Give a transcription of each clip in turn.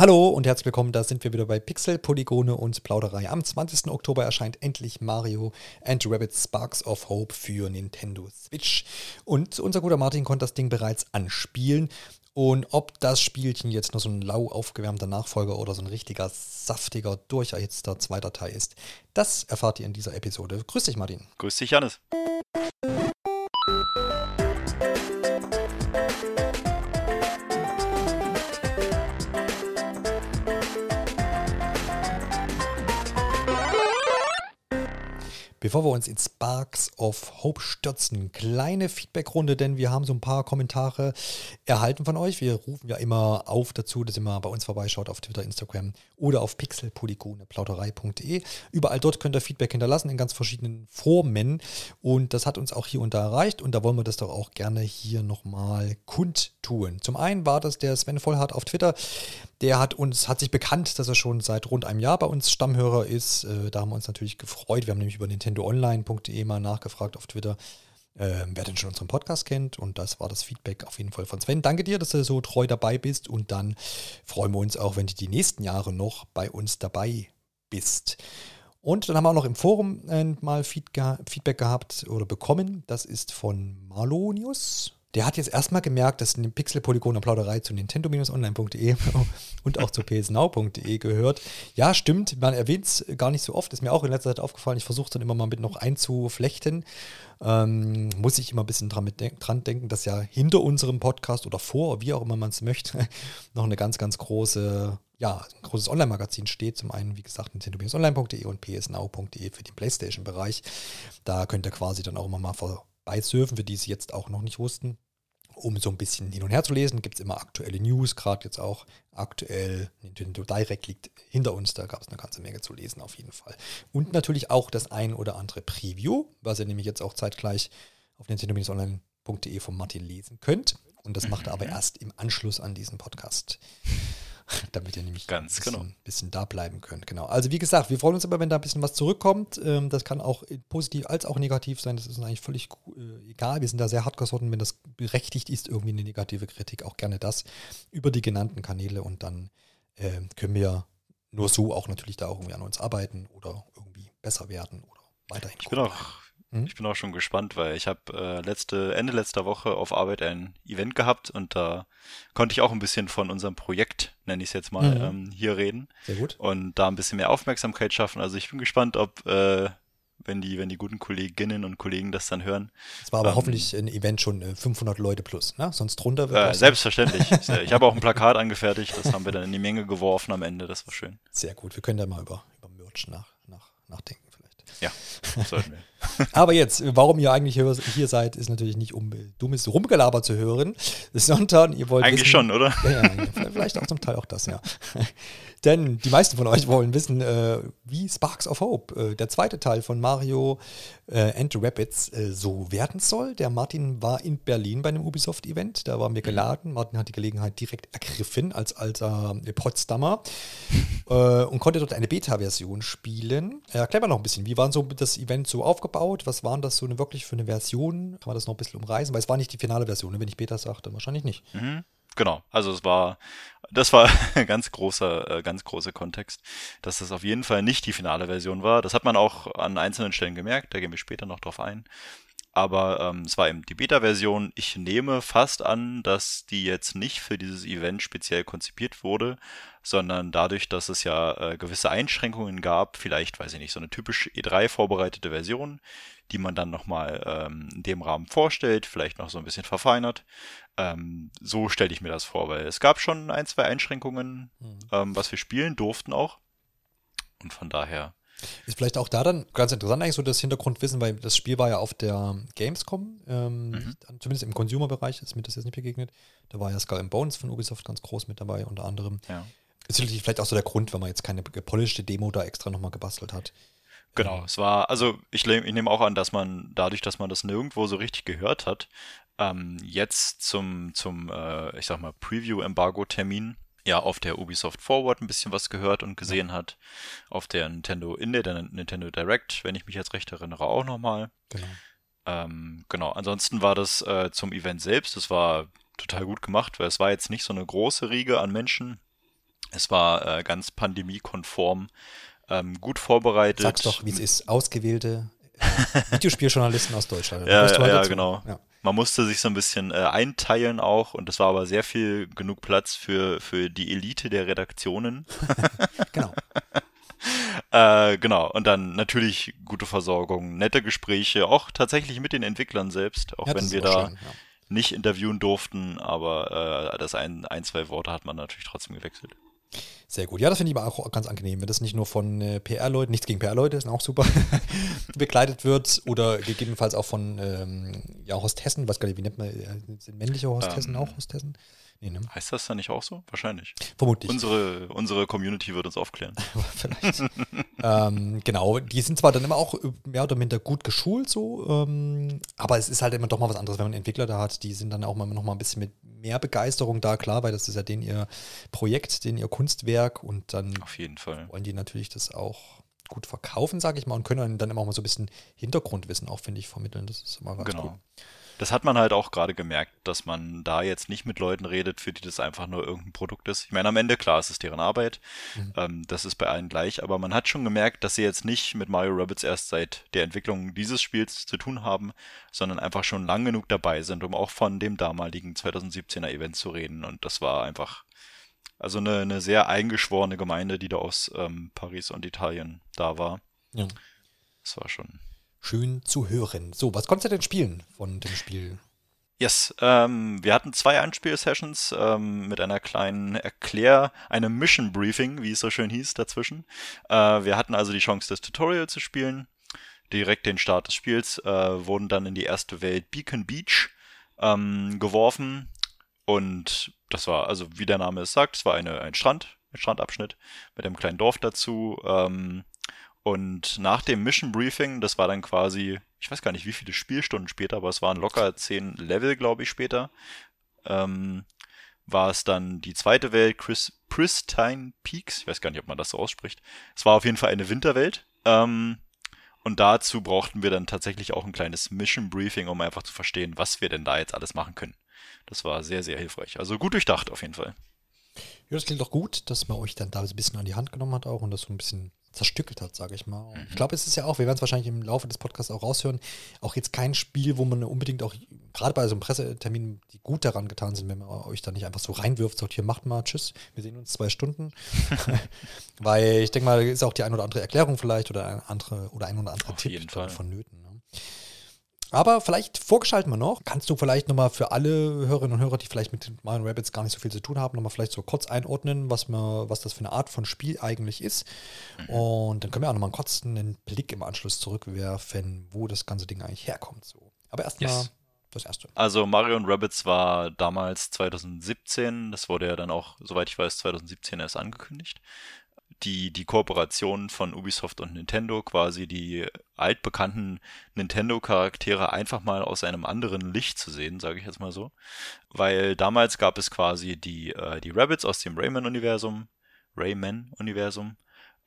Hallo und herzlich willkommen, da sind wir wieder bei Pixel, Polygone und Plauderei. Am 20. Oktober erscheint endlich Mario and Rabbit Sparks of Hope für Nintendo Switch. Und unser guter Martin konnte das Ding bereits anspielen. Und ob das Spielchen jetzt nur so ein lau aufgewärmter Nachfolger oder so ein richtiger, saftiger, durcherhitzter zweiter Teil ist, das erfahrt ihr in dieser Episode. Grüß dich, Martin. Grüß dich, Janis. Bevor wir uns in Sparks of Hope stürzen, kleine Feedbackrunde, denn wir haben so ein paar Kommentare erhalten von euch. Wir rufen ja immer auf dazu, dass ihr mal bei uns vorbeischaut auf Twitter, Instagram oder auf pixelpolygone.plauderei.de. Überall dort könnt ihr Feedback hinterlassen in ganz verschiedenen Formen und das hat uns auch hier und da erreicht und da wollen wir das doch auch gerne hier nochmal kundtun. Zum einen war das der Sven Vollhardt auf Twitter, der hat uns, hat sich bekannt, dass er schon seit rund einem Jahr bei uns Stammhörer ist. Äh, da haben wir uns natürlich gefreut. Wir haben nämlich über nintendoonline.de mal nachgefragt auf Twitter, äh, wer denn schon unseren Podcast kennt. Und das war das Feedback auf jeden Fall von Sven. Danke dir, dass du so treu dabei bist. Und dann freuen wir uns auch, wenn du die nächsten Jahre noch bei uns dabei bist. Und dann haben wir auch noch im Forum äh, mal Feedback gehabt oder bekommen. Das ist von Malonius. Der hat jetzt erstmal gemerkt, dass eine Pixel-Polygon und Plauderei zu Nintendo-Online.de und auch zu psnow.de gehört. Ja, stimmt, man erwähnt es gar nicht so oft. Ist mir auch in letzter Zeit aufgefallen. Ich versuche es dann immer mal mit noch einzuflechten. Ähm, muss ich immer ein bisschen dran, de dran denken, dass ja hinter unserem Podcast oder vor, wie auch immer man es möchte, noch eine ganz, ganz große ja, ein großes Online-Magazin steht. Zum einen, wie gesagt, nintendo-online.de und psnow.de für den PlayStation-Bereich. Da könnt ihr quasi dann auch immer mal vor beisurfen, für die es jetzt auch noch nicht wussten. Um so ein bisschen hin und her zu lesen, gibt es immer aktuelle News, gerade jetzt auch aktuell Nintendo Direct liegt hinter uns, da gab es eine ganze Menge zu lesen auf jeden Fall. Und natürlich auch das ein oder andere Preview, was ihr nämlich jetzt auch zeitgleich auf nintendo-online.de von Martin lesen könnt. Und das macht er aber mhm. erst im Anschluss an diesen Podcast. damit ihr nämlich Ganz ein bisschen, genau. bisschen, da bleiben könnt. Genau. Also wie gesagt, wir freuen uns aber, wenn da ein bisschen was zurückkommt. Ähm, das kann auch positiv als auch negativ sein. Das ist eigentlich völlig äh, egal. Wir sind da sehr hart gesotten. Wenn das berechtigt ist, irgendwie eine negative Kritik, auch gerne das über die genannten Kanäle und dann äh, können wir nur so auch natürlich da auch irgendwie an uns arbeiten oder irgendwie besser werden oder weiterhin. Ich bin auch Mhm. Ich bin auch schon gespannt, weil ich habe äh, letzte, Ende letzter Woche auf Arbeit ein Event gehabt und da konnte ich auch ein bisschen von unserem Projekt, nenne ich es jetzt mal, mhm. ähm, hier reden. Sehr gut. Und da ein bisschen mehr Aufmerksamkeit schaffen. Also ich bin gespannt, ob, äh, wenn die, wenn die guten Kolleginnen und Kollegen das dann hören. Es war aber ähm, hoffentlich ein Event schon 500 äh, Leute plus, ne? Sonst drunter wird äh, Selbstverständlich. ich habe auch ein Plakat angefertigt, das haben wir dann in die Menge geworfen am Ende, das war schön. Sehr gut, wir können da mal über, über Merch nach, nach, nachdenken vielleicht. Ja, sollten wir. Aber jetzt, warum ihr eigentlich hier, seid, ist natürlich nicht, um dummes Rumgelaber zu hören, sondern ihr wollt. Eigentlich wissen, schon, oder? Ja, ja, vielleicht auch zum Teil auch das, ja. Denn die meisten von euch wollen wissen, äh, wie Sparks of Hope, äh, der zweite Teil von Mario äh, and Rapids, äh, so werden soll. Der Martin war in Berlin bei einem Ubisoft-Event, da waren wir mhm. geladen. Martin hat die Gelegenheit direkt ergriffen als alter äh, Potsdamer äh, und konnte dort eine Beta-Version spielen. Erklär mal noch ein bisschen, wie war so das Event so aufgebaut? Was waren das so eine, wirklich für eine Version? Kann man das noch ein bisschen umreißen? Weil es war nicht die finale Version, ne? wenn ich Beta sagte, wahrscheinlich nicht. Mhm. Genau, also es war, das war ein ganz großer, äh, ganz großer Kontext, dass das auf jeden Fall nicht die finale Version war. Das hat man auch an einzelnen Stellen gemerkt, da gehen wir später noch drauf ein. Aber ähm, es war eben die Beta-Version. Ich nehme fast an, dass die jetzt nicht für dieses Event speziell konzipiert wurde, sondern dadurch, dass es ja äh, gewisse Einschränkungen gab, vielleicht, weiß ich nicht, so eine typisch E3 vorbereitete Version, die man dann nochmal ähm, in dem Rahmen vorstellt, vielleicht noch so ein bisschen verfeinert. Ähm, so stelle ich mir das vor, weil es gab schon ein, zwei Einschränkungen, mhm. ähm, was wir spielen durften auch. Und von daher. Ist vielleicht auch da dann ganz interessant eigentlich so das Hintergrundwissen, weil das Spiel war ja auf der Gamescom, ähm, mhm. zumindest im Consumer-Bereich ist mir das jetzt nicht begegnet. Da war ja Skull and Bones von Ubisoft ganz groß mit dabei, unter anderem. Ja. Ist natürlich vielleicht auch so der Grund, wenn man jetzt keine gepolischte Demo da extra nochmal gebastelt hat. Genau, es war, also ich, ich nehme auch an, dass man dadurch, dass man das nirgendwo so richtig gehört hat, ähm, jetzt zum, zum äh, ich sag mal, Preview-Embargo-Termin ja auf der Ubisoft Forward ein bisschen was gehört und gesehen hat. Auf der Nintendo Inde, der Nintendo Direct, wenn ich mich jetzt recht erinnere, auch nochmal. Genau. Ähm, genau, ansonsten war das äh, zum Event selbst, das war total gut gemacht, weil es war jetzt nicht so eine große Riege an Menschen, Es war äh, ganz pandemiekonform, ähm, gut vorbereitet. Sag's doch, wie es ist. Ausgewählte äh, Videospieljournalisten aus Deutschland. ja, ja, ja genau. Ja. Man musste sich so ein bisschen äh, einteilen auch und es war aber sehr viel genug Platz für, für die Elite der Redaktionen. genau. äh, genau, und dann natürlich gute Versorgung, nette Gespräche, auch tatsächlich mit den Entwicklern selbst, auch ja, wenn wir da schön, ja. nicht interviewen durften, aber äh, das ein, ein, zwei Worte hat man natürlich trotzdem gewechselt. Sehr gut. Ja, das finde ich aber auch ganz angenehm, wenn das nicht nur von äh, PR-Leuten, nichts gegen PR-Leute, sind auch super, begleitet wird oder gegebenenfalls auch von ähm, ja, Hostessen, weiß gar nicht, wie nennt man, äh, sind männliche Hostessen ähm, auch Hostessen? Nee, ne? Heißt das dann nicht auch so? Wahrscheinlich. Vermutlich. Unsere, unsere Community wird uns aufklären. Vielleicht. ähm, genau, die sind zwar dann immer auch mehr oder minder gut geschult, so, ähm, aber es ist halt immer doch mal was anderes, wenn man Entwickler da hat, die sind dann auch mal noch mal ein bisschen mit mehr Begeisterung da, klar, weil das ist ja den ihr Projekt, den ihr Kunstwerk und dann Auf jeden Fall. wollen die natürlich das auch gut verkaufen, sage ich mal, und können dann immer auch mal so ein bisschen Hintergrundwissen auch, finde ich, vermitteln. Das ist immer ganz genau. gut das hat man halt auch gerade gemerkt, dass man da jetzt nicht mit Leuten redet, für die das einfach nur irgendein Produkt ist. Ich meine, am Ende, klar, es ist deren Arbeit. Mhm. Ähm, das ist bei allen gleich, aber man hat schon gemerkt, dass sie jetzt nicht mit Mario Rabbits erst seit der Entwicklung dieses Spiels zu tun haben, sondern einfach schon lang genug dabei sind, um auch von dem damaligen 2017er Event zu reden. Und das war einfach, also eine, eine sehr eingeschworene Gemeinde, die da aus ähm, Paris und Italien da war. Ja. Das war schon schön zu hören. So, was konntest du denn spielen von dem Spiel? Yes, ähm, wir hatten zwei Anspielsessions ähm, mit einer kleinen Erklär, einem Mission Briefing, wie es so schön hieß, dazwischen. Äh, wir hatten also die Chance, das Tutorial zu spielen. Direkt den Start des Spiels äh, wurden dann in die erste Welt Beacon Beach ähm, geworfen. Und das war, also wie der Name es sagt, es war eine, ein Strand, ein Strandabschnitt mit einem kleinen Dorf dazu. Ähm, und nach dem Mission Briefing, das war dann quasi, ich weiß gar nicht, wie viele Spielstunden später, aber es waren locker zehn Level, glaube ich, später, ähm, war es dann die zweite Welt, Chris, Pristine Peaks. Ich weiß gar nicht, ob man das so ausspricht. Es war auf jeden Fall eine Winterwelt. Ähm, und dazu brauchten wir dann tatsächlich auch ein kleines Mission Briefing, um einfach zu verstehen, was wir denn da jetzt alles machen können. Das war sehr, sehr hilfreich. Also gut durchdacht auf jeden Fall. Ja, das klingt doch gut, dass man euch dann da ein bisschen an die Hand genommen hat auch und das so ein bisschen zerstückelt hat, sage ich mal. Mhm. Ich glaube, es ist ja auch, wir werden es wahrscheinlich im Laufe des Podcasts auch raushören, auch jetzt kein Spiel, wo man unbedingt auch, gerade bei so einem Pressetermin, die gut daran getan sind, wenn man euch da nicht einfach so reinwirft, sagt, hier macht mal, tschüss, wir sehen uns zwei Stunden. Weil ich denke mal, ist auch die ein oder andere Erklärung vielleicht oder ein, andere, oder ein oder andere Auf Tipp vonnöten. Ne? Aber vielleicht vorgeschalten wir noch. Kannst du vielleicht nochmal für alle Hörerinnen und Hörer, die vielleicht mit Mario Rabbits gar nicht so viel zu tun haben, nochmal vielleicht so kurz einordnen, was, man, was das für eine Art von Spiel eigentlich ist. Mhm. Und dann können wir auch nochmal einen kurzen Blick im Anschluss zurückwerfen, wo das ganze Ding eigentlich herkommt. So. Aber erstmal yes. das erste. Also Mario Rabbits war damals 2017. Das wurde ja dann auch, soweit ich weiß, 2017 erst angekündigt die, die Kooperation von Ubisoft und Nintendo, quasi die altbekannten Nintendo-Charaktere einfach mal aus einem anderen Licht zu sehen, sage ich jetzt mal so. Weil damals gab es quasi die, äh, die Rabbits aus dem Rayman-Universum, Rayman-Universum,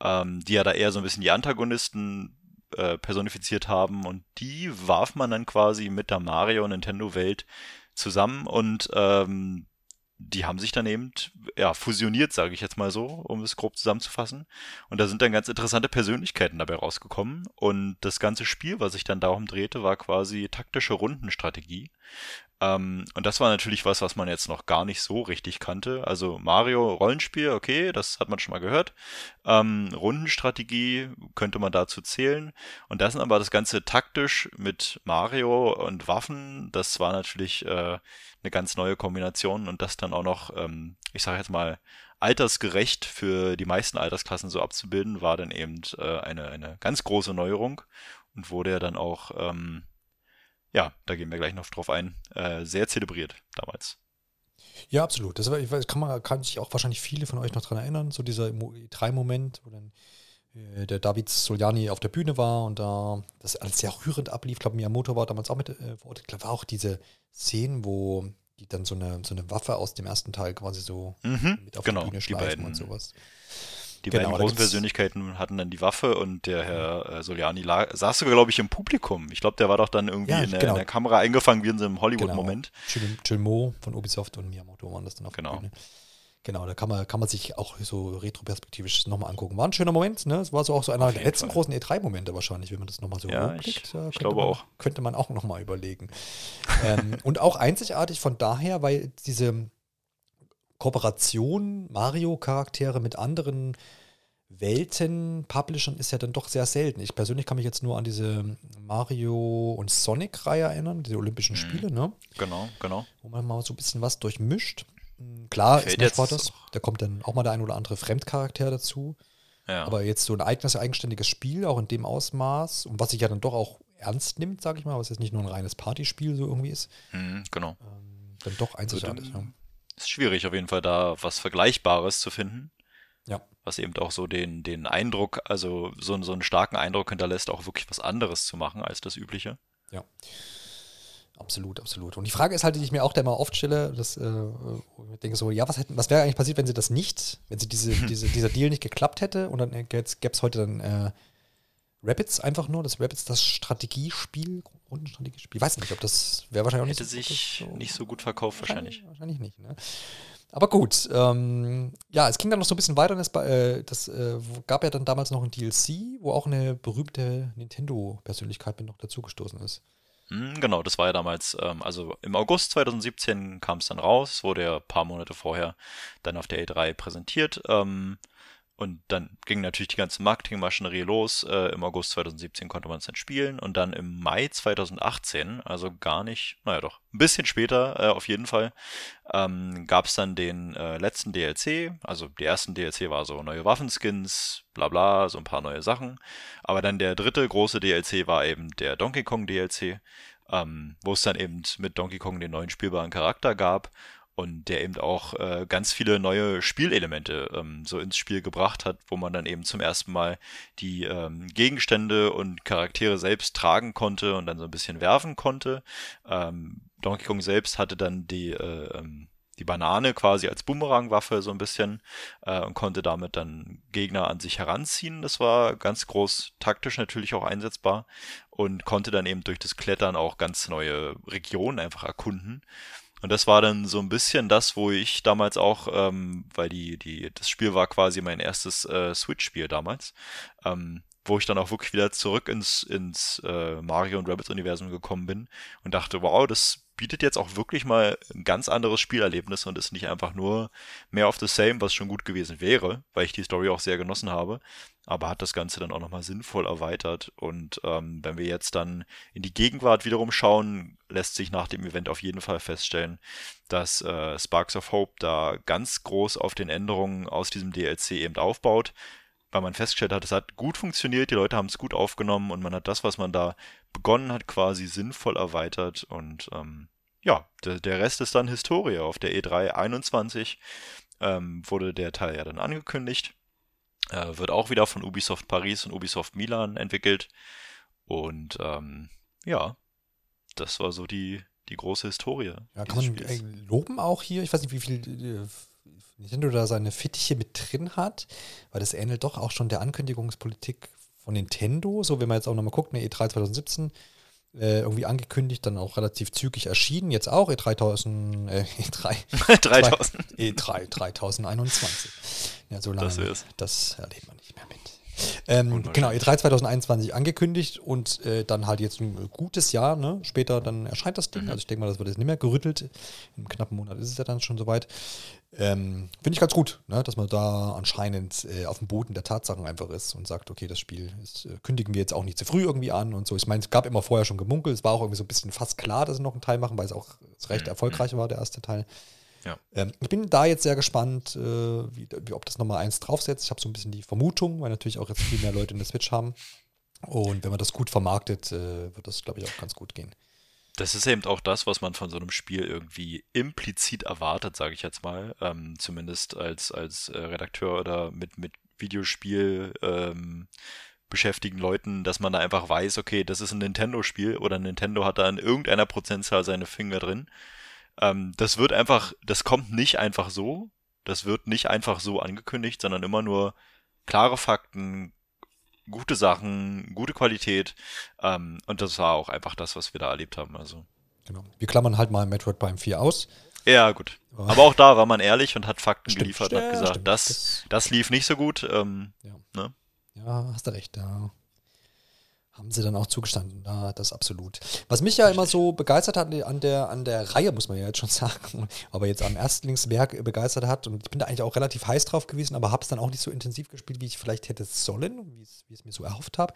ähm, die ja da eher so ein bisschen die Antagonisten äh, personifiziert haben und die warf man dann quasi mit der Mario-Nintendo-Welt zusammen und ähm, die haben sich dann eben ja, fusioniert, sage ich jetzt mal so, um es grob zusammenzufassen. Und da sind dann ganz interessante Persönlichkeiten dabei rausgekommen. Und das ganze Spiel, was sich dann darum drehte, war quasi taktische Rundenstrategie. Ähm, und das war natürlich was, was man jetzt noch gar nicht so richtig kannte. Also Mario Rollenspiel, okay, das hat man schon mal gehört. Ähm, Rundenstrategie könnte man dazu zählen. Und das sind aber das Ganze taktisch mit Mario und Waffen. Das war natürlich äh, eine ganz neue Kombination und das dann auch noch, ähm, ich sage jetzt mal, altersgerecht für die meisten Altersklassen so abzubilden, war dann eben äh, eine, eine ganz große Neuerung und wurde ja dann auch ähm, ja, da gehen wir gleich noch drauf ein, äh, sehr zelebriert damals. Ja, absolut. Das war, kann man kann sich auch wahrscheinlich viele von euch noch dran erinnern, so dieser E3-Moment, wo dann äh, der David Soljani auf der Bühne war und da das alles sehr rührend ablief. Ich glaube, Miyamoto war damals auch mit äh, vor Ort. Ich glaube, war auch diese Szenen, wo die dann so eine, so eine Waffe aus dem ersten Teil quasi so mhm, mit auf genau, die Bühne schleifen und sowas. Die genau, beiden großen Persönlichkeiten hatten dann die Waffe und der Herr äh, Soliani lag, saß sogar, glaube ich, im Publikum. Ich glaube, der war doch dann irgendwie ja, in, der, genau. in, der, Kamera eingefangen wie in so einem Hollywood-Moment. Genau. Chilmo von Ubisoft und Miyamoto waren das dann auf genau. der Bühne. Genau, da kann man, kann man sich auch so retroperspektivisch nochmal angucken. War ein schöner Moment, ne? Es war so auch so einer der letzten Fall. großen E3-Momente wahrscheinlich, wenn man das nochmal so ja, Ich, ich glaube man, auch. Könnte man auch nochmal überlegen. ähm, und auch einzigartig von daher, weil diese Kooperation Mario-Charaktere mit anderen Welten, Publishern ist ja dann doch sehr selten. Ich persönlich kann mich jetzt nur an diese Mario- und Sonic-Reihe erinnern, diese Olympischen mhm. Spiele, ne? Genau, genau. Wo man mal so ein bisschen was durchmischt. Hm, klar, Fällt Smash Brothers, da kommt dann auch mal der ein oder andere Fremdcharakter dazu. Ja. Aber jetzt so ein eigenes, eigenständiges Spiel, auch in dem Ausmaß, und was sich ja dann doch auch ernst nimmt, sage ich mal, was jetzt nicht nur ein reines Partyspiel so irgendwie ist. Mhm, genau. Ähm, dann doch einzigartig. Also, ja. Ist schwierig auf jeden Fall da was Vergleichbares zu finden. Ja. Was eben auch so den, den Eindruck, also so, so einen starken Eindruck hinterlässt, auch wirklich was anderes zu machen als das Übliche. Ja. Absolut, absolut. Und die Frage ist halt, die ich mir auch da immer oft stelle, dass äh, ich denke so, ja, was, hätten, was wäre eigentlich passiert, wenn sie das nicht, wenn sie diese, diese, dieser Deal nicht geklappt hätte und dann gäbe es heute dann äh, Rapids einfach nur, das Rapids das Strategiespiel, Rundenstrategiespiel. Ich weiß nicht, ob das wäre wahrscheinlich auch nicht Hätte so, sich so, nicht so gut verkauft, wahrscheinlich. Wahrscheinlich, nicht, ne? Aber gut, ähm, ja, es ging dann noch so ein bisschen weiter. Das, äh, das äh, gab ja dann damals noch ein DLC, wo auch eine berühmte Nintendo-Persönlichkeit mit noch dazugestoßen ist. Hm, genau, das war ja damals, ähm, also im August 2017 kam es dann raus, wurde ja ein paar Monate vorher dann auf der E3 präsentiert. Ähm, und dann ging natürlich die ganze Marketingmaschinerie los. Äh, Im August 2017 konnte man es dann spielen und dann im Mai 2018, also gar nicht, naja doch, ein bisschen später äh, auf jeden Fall, ähm, gab es dann den äh, letzten DLC. Also die ersten DLC war so neue Waffenskins, bla bla, so ein paar neue Sachen. Aber dann der dritte große DLC war eben der Donkey Kong DLC, ähm, wo es dann eben mit Donkey Kong den neuen spielbaren Charakter gab und der eben auch äh, ganz viele neue Spielelemente ähm, so ins Spiel gebracht hat, wo man dann eben zum ersten Mal die ähm, Gegenstände und Charaktere selbst tragen konnte und dann so ein bisschen werfen konnte. Ähm, Donkey Kong selbst hatte dann die äh, ähm, die Banane quasi als Bumerangwaffe so ein bisschen äh, und konnte damit dann Gegner an sich heranziehen. Das war ganz groß taktisch natürlich auch einsetzbar und konnte dann eben durch das Klettern auch ganz neue Regionen einfach erkunden. Und das war dann so ein bisschen das, wo ich damals auch, ähm, weil die, die, das Spiel war quasi mein erstes äh, Switch-Spiel damals, ähm, wo ich dann auch wirklich wieder zurück ins, ins äh, Mario und Rabbits Universum gekommen bin und dachte, wow, das bietet jetzt auch wirklich mal ein ganz anderes Spielerlebnis und ist nicht einfach nur mehr of the same, was schon gut gewesen wäre, weil ich die Story auch sehr genossen habe, aber hat das Ganze dann auch nochmal sinnvoll erweitert. Und ähm, wenn wir jetzt dann in die Gegenwart wiederum schauen, lässt sich nach dem Event auf jeden Fall feststellen, dass äh, Sparks of Hope da ganz groß auf den Änderungen aus diesem DLC eben aufbaut weil man festgestellt hat, es hat gut funktioniert, die Leute haben es gut aufgenommen und man hat das, was man da begonnen hat, quasi sinnvoll erweitert und ähm, ja, der, der Rest ist dann Historie. Auf der E3 21 ähm, wurde der Teil ja dann angekündigt. Äh, wird auch wieder von Ubisoft Paris und Ubisoft Milan entwickelt. Und ähm, ja, das war so die, die große Historie. Ja, kann man Spiels. loben auch hier? Ich weiß nicht, wie viel äh, Nintendo da seine Fittiche mit drin hat, weil das ähnelt doch auch schon der Ankündigungspolitik von Nintendo. So, wenn man jetzt auch nochmal guckt, eine E3 2017 äh, irgendwie angekündigt, dann auch relativ zügig erschienen. Jetzt auch E3000, äh, E3. 3000. E3 3021. Ja, so lange. Das, das erlebt man nicht mehr mit. Ähm, genau, E3 2021 angekündigt und äh, dann halt jetzt ein gutes Jahr, ne? Später dann erscheint das Ding. Mhm. Also ich denke mal, das wird jetzt nicht mehr gerüttelt. Im knappen Monat ist es ja dann schon soweit. Ähm, Finde ich ganz gut, ne? dass man da anscheinend äh, auf dem Boden der Tatsachen einfach ist und sagt, okay, das Spiel ist, äh, kündigen wir jetzt auch nicht zu früh irgendwie an und so. Ich meine, es gab immer vorher schon gemunkelt, es war auch irgendwie so ein bisschen fast klar, dass sie noch einen Teil machen, weil es auch recht mhm. erfolgreich war, der erste Teil. Ja. Ähm, ich bin da jetzt sehr gespannt, äh, wie, wie, ob das nochmal eins draufsetzt. Ich habe so ein bisschen die Vermutung, weil natürlich auch jetzt viel mehr Leute in der Switch haben. Und wenn man das gut vermarktet, äh, wird das, glaube ich, auch ganz gut gehen. Das ist eben auch das, was man von so einem Spiel irgendwie implizit erwartet, sage ich jetzt mal. Ähm, zumindest als, als äh, Redakteur oder mit, mit Videospiel ähm, beschäftigen Leuten, dass man da einfach weiß, okay, das ist ein Nintendo-Spiel oder Nintendo hat da in irgendeiner Prozentzahl seine Finger drin. Ähm, das wird einfach, das kommt nicht einfach so. Das wird nicht einfach so angekündigt, sondern immer nur klare Fakten, gute Sachen, gute Qualität. Ähm, und das war auch einfach das, was wir da erlebt haben. Also. Genau. Wir klammern halt mal Metroid Prime 4 aus. Ja, gut. Aber auch da war man ehrlich und hat Fakten Stimmt, geliefert und ja, hat gesagt, stimmt. das, Das- das lief nicht so gut. Ähm, Ja. ne? Ja, hast du recht, da haben sie dann auch zugestanden, da, das absolut. Was mich ja immer so begeistert hat an der, an der Reihe, muss man ja jetzt schon sagen, aber jetzt am Erstlingswerk begeistert hat und ich bin da eigentlich auch relativ heiß drauf gewesen, aber habe es dann auch nicht so intensiv gespielt, wie ich vielleicht hätte sollen, wie wie es mir so erhofft habe.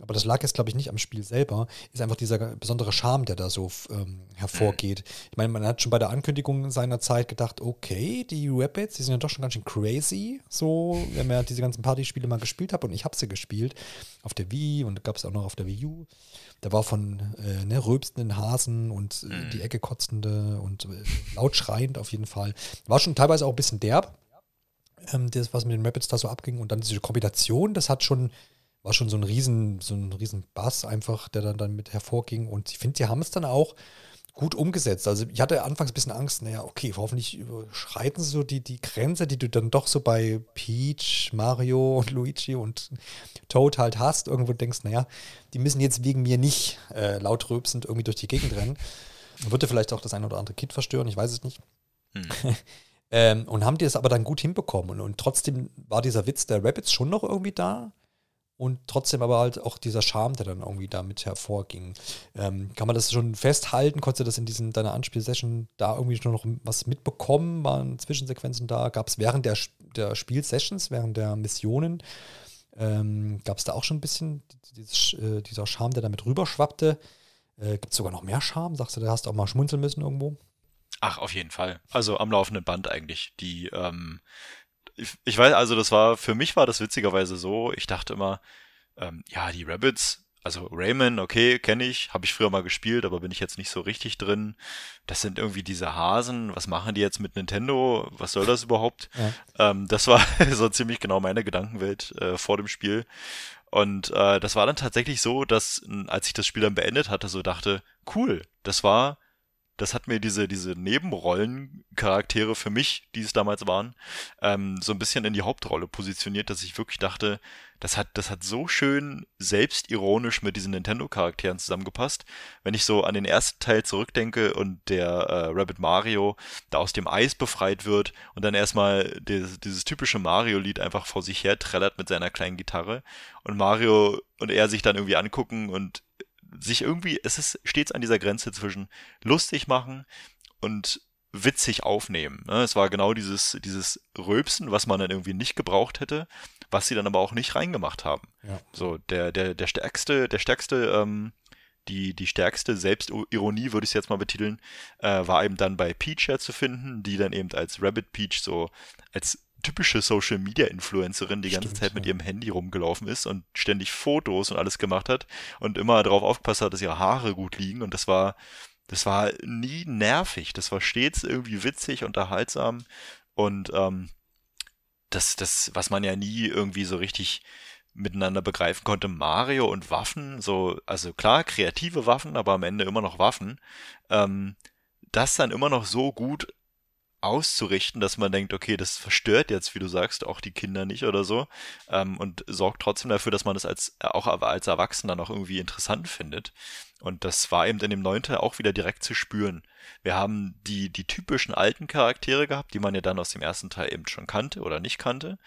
Aber das lag jetzt, glaube ich, nicht am Spiel selber. Ist einfach dieser besondere Charme, der da so ähm, hervorgeht. Ich meine, man hat schon bei der Ankündigung seiner Zeit gedacht, okay, die Rapids, die sind ja doch schon ganz schön crazy. So, wenn man ja diese ganzen Partyspiele mal gespielt hat und ich habe sie gespielt. Auf der Wii und gab es auch noch auf der Wii U. Da war von äh, ne, rülpsenden Hasen und äh, die Ecke kotzende und äh, laut schreiend auf jeden Fall. War schon teilweise auch ein bisschen derb, ähm, das, was mit den Rapids da so abging. Und dann diese Kombination, das hat schon war schon so ein riesen, so ein riesen Bass einfach, der dann, dann mit hervorging. Und ich finde, die haben es dann auch gut umgesetzt. Also ich hatte anfangs ein bisschen Angst, naja, okay, hoffentlich überschreiten sie so die, die Grenze, die du dann doch so bei Peach, Mario und Luigi und Toad halt hast. Irgendwo denkst, naja, die müssen jetzt wegen mir nicht äh, laut rülpsend irgendwie durch die Gegend rennen. Würde vielleicht auch das ein oder andere Kind verstören, ich weiß es nicht. Hm. ähm, und haben die es aber dann gut hinbekommen. Und, und trotzdem war dieser Witz der Rabbits schon noch irgendwie da. Und trotzdem aber halt auch dieser Charme, der dann irgendwie damit hervorging. Ähm, kann man das schon festhalten? Konntest du das in diesen, deiner Anspielsession da irgendwie schon noch was mitbekommen? Waren Zwischensequenzen da? Gab es während der, der Spielsessions, während der Missionen, ähm, gab es da auch schon ein bisschen dieses, äh, dieser Charme, der damit rüberschwappte? Äh, Gibt es sogar noch mehr Charme? Sagst du, da hast du auch mal schmunzeln müssen irgendwo? Ach, auf jeden Fall. Also am laufenden Band eigentlich. Die, ähm, ich, ich weiß, also das war, für mich war das witzigerweise so, ich dachte immer, ähm, ja, die Rabbits, also Rayman, okay, kenne ich, habe ich früher mal gespielt, aber bin ich jetzt nicht so richtig drin. Das sind irgendwie diese Hasen, was machen die jetzt mit Nintendo? Was soll das überhaupt? Ja. Ähm, das war so ziemlich genau meine Gedankenwelt äh, vor dem Spiel. Und äh, das war dann tatsächlich so, dass als ich das Spiel dann beendet hatte, so dachte, cool, das war, das hat mir diese, diese Nebenrollencharaktere für mich, die es damals waren, ähm, so ein bisschen in die Hauptrolle positioniert, dass ich wirklich dachte, das hat, das hat so schön selbstironisch mit diesen Nintendo-Charakteren zusammengepasst. Wenn ich so an den ersten Teil zurückdenke und der äh, Rabbit Mario da aus dem Eis befreit wird und dann erstmal dieses, dieses typische Mario-Lied einfach vor sich her trällert mit seiner kleinen Gitarre und Mario und er sich dann irgendwie angucken und sich irgendwie, es ist stets an dieser Grenze zwischen lustig machen und witzig aufnehmen. ne? Es war genau dieses, dieses Rülpsen, was man dann irgendwie nicht gebraucht hätte, was sie dann aber auch nicht reingemacht haben. Ja. So, der, der, der stärkste, der stärkste, ähm, die, die stärkste Selbstironie, würde ich es jetzt mal betiteln, äh, war eben dann bei Peach ja zu finden, die dann eben als Rabbit Peach so als typische Social Media Influencerin die ganze Stimmt, Zeit mit ihrem Handy rumgelaufen ist und ständig Fotos und alles gemacht hat und immer darauf aufgepasst hat, dass ihre Haare gut liegen und das war das war nie nervig, das war stets irgendwie witzig, unterhaltsam und ähm, das, das, was man ja nie irgendwie so richtig miteinander begreifen konnte, Mario und Waffen, so, also klar, kreative Waffen, aber am Ende immer noch Waffen, ähm, das dann immer noch so gut auszurichten, dass man denkt, okay, das verstört jetzt, wie du sagst, auch die Kinder nicht oder so, ähm, und sorgt trotzdem dafür, dass man das als auch als Erwachsener noch irgendwie interessant findet. Und das war eben in dem neuen Teil auch wieder direkt zu spüren. Wir haben die, die typischen alten Charaktere gehabt, die man ja dann aus dem ersten Teil eben schon kannte oder nicht kannte,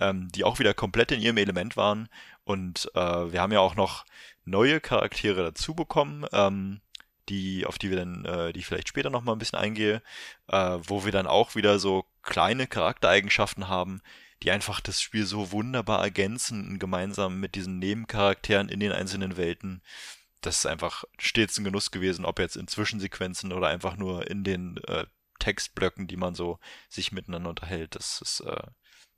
ähm, die auch wieder komplett in ihrem Element waren. Und äh, wir haben ja auch noch neue Charaktere dazu bekommen, ähm, die, auf die wir dann, äh, die ich vielleicht später noch mal ein bisschen eingehe, äh, wo wir dann auch wieder so kleine Charaktereigenschaften haben, die einfach das Spiel so wunderbar ergänzen, gemeinsam mit diesen Nebencharakteren in den einzelnen Welten. Das ist einfach stets ein Genuss gewesen, ob jetzt in Zwischensequenzen oder einfach nur in den äh, Textblöcken, die man so sich miteinander unterhält. Das ist äh,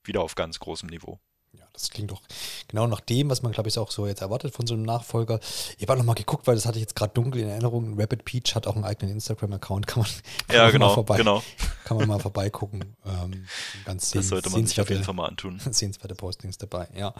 wieder auf ganz großem Niveau. Ja, das klingt doch genau nach dem, was man, glaube ich, auch so jetzt erwartet von so einem Nachfolger. Ich habe noch mal geguckt, weil das hatte ich jetzt gerade dunkel in Erinnerung. Rapid Peach hat auch einen eigenen Instagram-Account, kann man, kann Ja, man genau, mal vorbei, genau. kann man mal vorbeigucken. Ähm, ganz Das sehens- sollte man sich auf jeden Fall mal antun. sehenswerte Postings dabei, ja.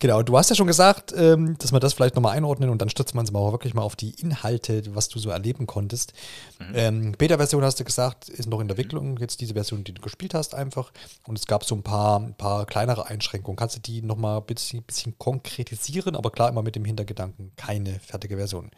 Genau, du hast ja schon gesagt, ähm, dass wir das vielleicht nochmal einordnen und dann stürzen wir uns mal auch wirklich mal auf die Inhalte, was du so erleben konntest. Mhm. Ähm, Beta-Version hast du gesagt, ist noch in der Entwicklung, jetzt diese Version, die du gespielt hast, einfach. Und es gab so ein paar, ein paar kleinere Einschränkungen. Kannst du die nochmal ein bisschen, bisschen konkretisieren, aber klar immer mit dem Hintergedanken, keine fertige Version.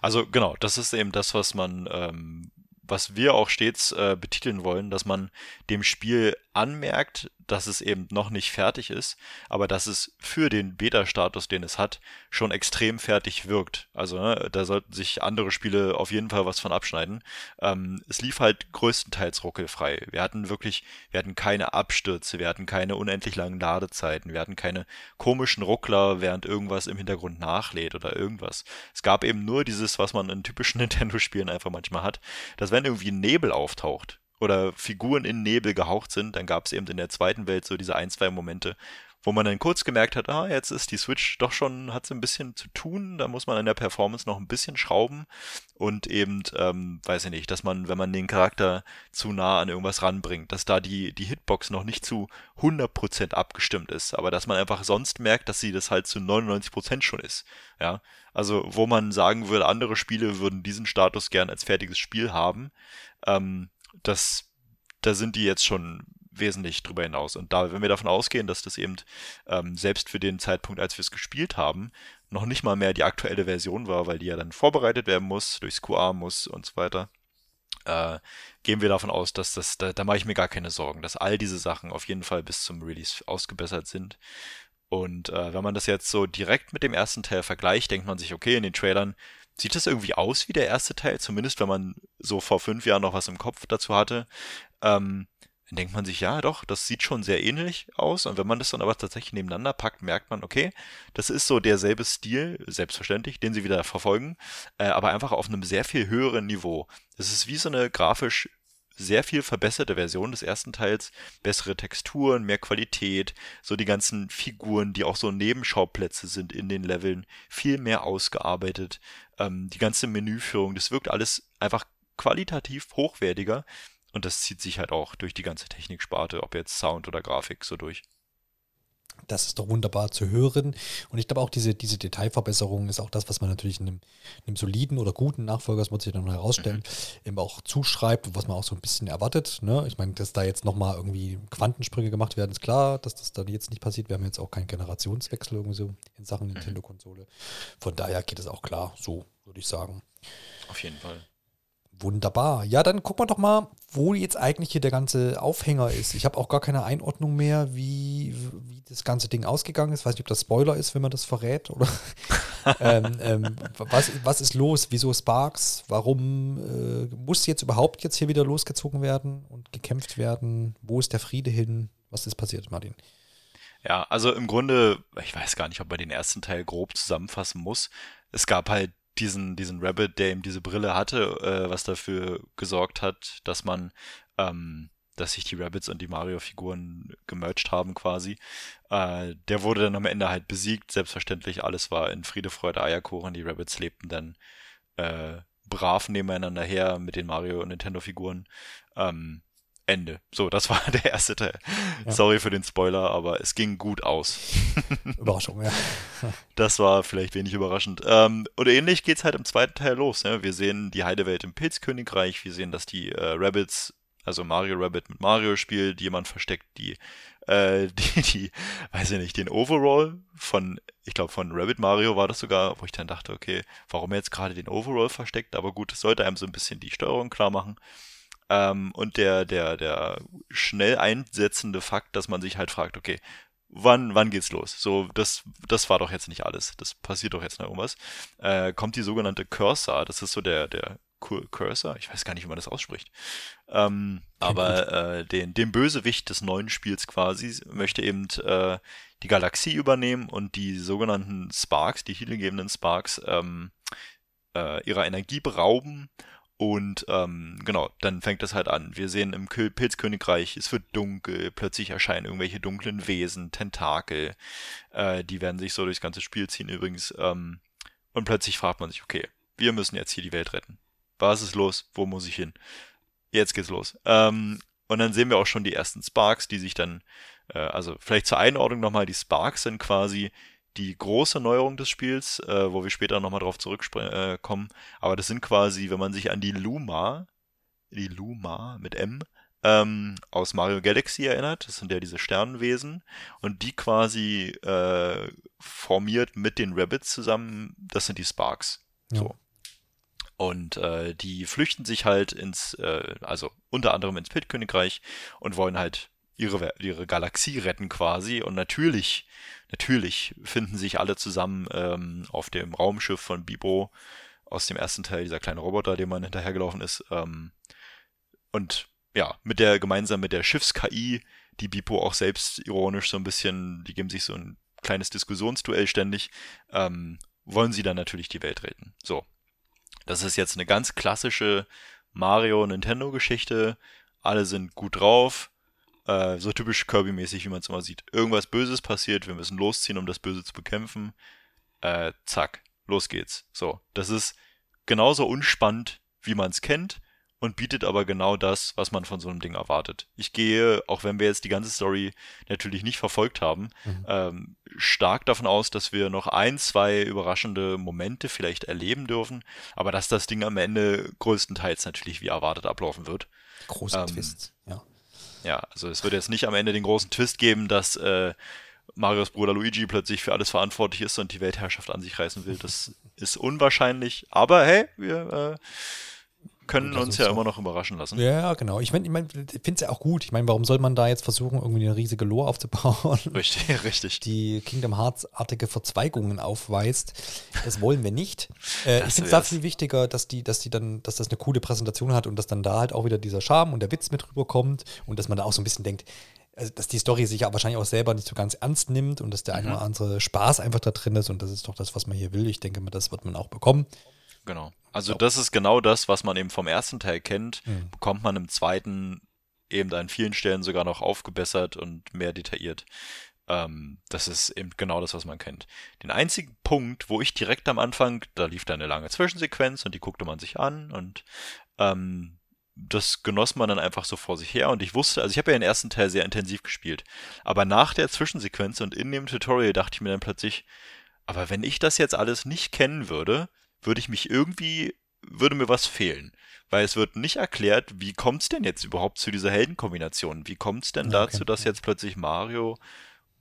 Also genau, das ist eben das, was man ähm, was wir auch stets äh, betiteln wollen, dass man dem Spiel anmerkt, dass es eben noch nicht fertig ist, aber dass es für den Beta-Status, den es hat, schon extrem fertig wirkt. Also ne, da sollten sich andere Spiele auf jeden Fall was von abschneiden. Ähm, es lief halt größtenteils ruckelfrei. Wir hatten wirklich, wir hatten keine Abstürze, wir hatten keine unendlich langen Ladezeiten, wir hatten keine komischen Ruckler, während irgendwas im Hintergrund nachlädt oder irgendwas. Es gab eben nur dieses, was man in typischen Nintendo-Spielen einfach manchmal hat, dass wenn irgendwie ein Nebel auftaucht, oder Figuren in Nebel gehaucht sind, dann gab es eben in der zweiten Welt so diese ein, zwei Momente, wo man dann kurz gemerkt hat, ah, jetzt ist die Switch doch schon, hat sie ein bisschen zu tun, da muss man an der Performance noch ein bisschen schrauben und eben, ähm, weiß ich nicht, dass man, wenn man den Charakter zu nah an irgendwas ranbringt, dass da die, die Hitbox noch nicht zu 100% abgestimmt ist, aber dass man einfach sonst merkt, dass sie das halt zu 99% schon ist, ja. Also, wo man sagen würde, andere Spiele würden diesen Status gern als fertiges Spiel haben, ähm, das, da sind die jetzt schon wesentlich drüber hinaus. Und da, wenn wir davon ausgehen, dass das eben ähm, selbst für den Zeitpunkt, als wir es gespielt haben, noch nicht mal mehr die aktuelle Version war, weil die ja dann vorbereitet werden muss, durchs QA muss und so weiter, äh, gehen wir davon aus, dass das, da, da mache ich mir gar keine Sorgen, dass all diese Sachen auf jeden Fall bis zum Release ausgebessert sind. Und äh, wenn man das jetzt so direkt mit dem ersten Teil vergleicht, denkt man sich, okay, in den Trailern Sieht das irgendwie aus wie der erste Teil? Zumindest wenn man so vor fünf Jahren noch was im Kopf dazu hatte. Ähm, dann denkt man sich, ja, doch, das sieht schon sehr ähnlich aus. Und wenn man das dann aber tatsächlich nebeneinander packt, merkt man, okay, das ist so derselbe Stil, selbstverständlich, den sie wieder verfolgen, äh, aber einfach auf einem sehr viel höheren Niveau. Das ist wie so eine grafisch sehr viel verbesserte Version des ersten Teils, bessere Texturen, mehr Qualität, so die ganzen Figuren, die auch so Nebenschauplätze sind in den Leveln, viel mehr ausgearbeitet, ähm, die ganze Menüführung, das wirkt alles einfach qualitativ hochwertiger und das zieht sich halt auch durch die ganze Techniksparte, ob jetzt Sound oder Grafik, so durch. Das ist doch wunderbar zu hören. Und ich glaube auch, diese, diese Detailverbesserung ist auch das, was man natürlich einem, einem soliden oder guten Nachfolger, das muss sich dann herausstellen, mhm. eben auch zuschreibt, was man auch so ein bisschen erwartet. Ne? Ich meine, dass da jetzt nochmal irgendwie Quantensprünge gemacht werden, ist klar, dass das dann jetzt nicht passiert. Wir haben jetzt auch keinen Generationswechsel irgendwie so in Sachen mhm. Nintendo-Konsole. Von daher geht es auch klar, so würde ich sagen. Auf jeden Fall. Wunderbar. Ja, dann gucken wir doch mal, wo jetzt eigentlich hier der ganze Aufhänger ist. Ich habe auch gar keine Einordnung mehr, wie, wie das ganze Ding ausgegangen ist. Ich weiß nicht, ob das Spoiler ist, wenn man das verrät. Oder ähm, ähm, was, was ist los? Wieso Sparks? Warum äh, muss jetzt überhaupt jetzt hier wieder losgezogen werden und gekämpft werden? Wo ist der Friede hin? Was ist passiert, Martin? Ja, also im Grunde, ich weiß gar nicht, ob man den ersten Teil grob zusammenfassen muss. Es gab halt diesen, diesen Rabbit, der eben diese Brille hatte, äh, was dafür gesorgt hat, dass man, ähm, dass sich die Rabbits und die Mario-Figuren gemerged haben quasi. Äh, der wurde dann am Ende halt besiegt. Selbstverständlich, alles war in Friede, Freude, Eierkuchen. Die Rabbits lebten dann äh, brav nebeneinander her mit den Mario- und Nintendo-Figuren. Ähm, Ende. So, das war der erste Teil. Ja. Sorry für den Spoiler, aber es ging gut aus. Überraschung, ja. Das war vielleicht wenig überraschend. Ähm, und ähnlich geht's halt im zweiten Teil los. Ne? Wir sehen die Heidewelt im Pilzkönigreich, wir sehen, dass die äh, Rabbits, also Mario Rabbit mit Mario spielt, jemand versteckt die, äh, die, die, weiß ich nicht, den Overall von, ich glaube von Rabbit Mario war das sogar, wo ich dann dachte, okay, warum er jetzt gerade den Overall versteckt, aber gut, es sollte einem so ein bisschen die Steuerung klar machen. Ähm, und der, der, der schnell einsetzende Fakt, dass man sich halt fragt, okay, wann, wann geht's los? So, das, das war doch jetzt nicht alles. Das passiert doch jetzt noch irgendwas. Äh, kommt die sogenannte Cursor, das ist so der, der Cursor, ich weiß gar nicht, wie man das ausspricht. Ähm, aber äh, den, den Bösewicht des neuen Spiels quasi möchte eben äh, die Galaxie übernehmen und die sogenannten Sparks, die healinggebenden Sparks, ähm, äh, ihrer Energie berauben und ähm, genau, dann fängt das halt an. Wir sehen im Pilzkönigreich, es wird dunkel, plötzlich erscheinen irgendwelche dunklen Wesen, Tentakel, äh, die werden sich so durchs ganze Spiel ziehen übrigens. Ähm, und plötzlich fragt man sich, okay, wir müssen jetzt hier die Welt retten. Was ist los? Wo muss ich hin? Jetzt geht's los. Ähm, und dann sehen wir auch schon die ersten Sparks, die sich dann, äh, also vielleicht zur Einordnung nochmal, die Sparks sind quasi die große Neuerung des Spiels, äh, wo wir später nochmal drauf zurückkommen. Äh, Aber das sind quasi, wenn man sich an die Luma, die Luma mit M, ähm, aus Mario Galaxy erinnert. Das sind ja diese Sternenwesen. Und die quasi äh, formiert mit den Rabbits zusammen, das sind die Sparks. Ja. So. Und äh, die flüchten sich halt ins, äh, also unter anderem ins Pit-Königreich und wollen halt ihre, ihre Galaxie retten quasi. Und natürlich, natürlich finden sich alle zusammen ähm, auf dem Raumschiff von Bibo aus dem ersten Teil, dieser kleine Roboter, dem man hinterhergelaufen ist. Ähm, und ja, mit der, gemeinsam mit der Schiffs-KI, die Bipo auch selbst ironisch so ein bisschen, die geben sich so ein kleines Diskussionsduell ständig, ähm, wollen sie dann natürlich die Welt retten. So. Das ist jetzt eine ganz klassische Mario-Nintendo-Geschichte. Alle sind gut drauf. Äh, so typisch Kirby-mäßig, wie man es immer sieht. Irgendwas Böses passiert, wir müssen losziehen, um das Böse zu bekämpfen. Äh, zack, los geht's. So, das ist genauso unspannend, wie man es kennt und bietet aber genau das, was man von so einem Ding erwartet. Ich gehe, auch wenn wir jetzt die ganze Story natürlich nicht verfolgt haben, mhm. ähm, stark davon aus, dass wir noch ein, zwei überraschende Momente vielleicht erleben dürfen, aber dass das Ding am Ende größtenteils natürlich wie erwartet ablaufen wird. Große ähm, Twist, ja. Ja, also es wird jetzt nicht am Ende den großen Twist geben, dass äh, Marios Bruder Luigi plötzlich für alles verantwortlich ist und die Weltherrschaft an sich reißen will. Das ist unwahrscheinlich, aber hey, wir äh, können uns ja so. immer noch überraschen lassen. Ja, genau. Ich meine, ich, mein, finde es ja auch gut. Ich meine, warum soll man da jetzt versuchen, irgendwie eine riesige Lore aufzubauen? Richtig, richtig. Die Kingdom Hearts-artige Verzweigungen aufweist. Das wollen wir nicht. Äh, ich finde es da viel wichtiger, dass die, dass die dann, dass das eine coole Präsentation hat und dass dann da halt auch wieder dieser Charme und der Witz mit rüberkommt und dass man da auch so ein bisschen denkt, also, dass die Story sich ja wahrscheinlich auch selber nicht so ganz ernst nimmt und dass der mhm. eine oder andere Spaß einfach da drin ist und das ist doch das, was man hier will. Ich denke mal, das wird man auch bekommen. Genau. Also das ist genau das, was man eben vom ersten Teil kennt, mhm. bekommt man im zweiten eben an vielen Stellen sogar noch aufgebessert und mehr detailliert. Ähm, das ist eben genau das, was man kennt. Den einzigen Punkt, wo ich direkt am Anfang, da lief da eine lange Zwischensequenz und die guckte man sich an und ähm, das genoss man dann einfach so vor sich her und ich wusste, also ich habe ja den ersten Teil sehr intensiv gespielt, aber nach der Zwischensequenz und in dem Tutorial dachte ich mir dann plötzlich, aber wenn ich das jetzt alles nicht kennen würde, würde ich mich irgendwie, würde mir was fehlen. Weil es wird nicht erklärt, wie kommt es denn jetzt überhaupt zu dieser Heldenkombination? Wie kommt es denn ja, dazu, dass jetzt plötzlich Mario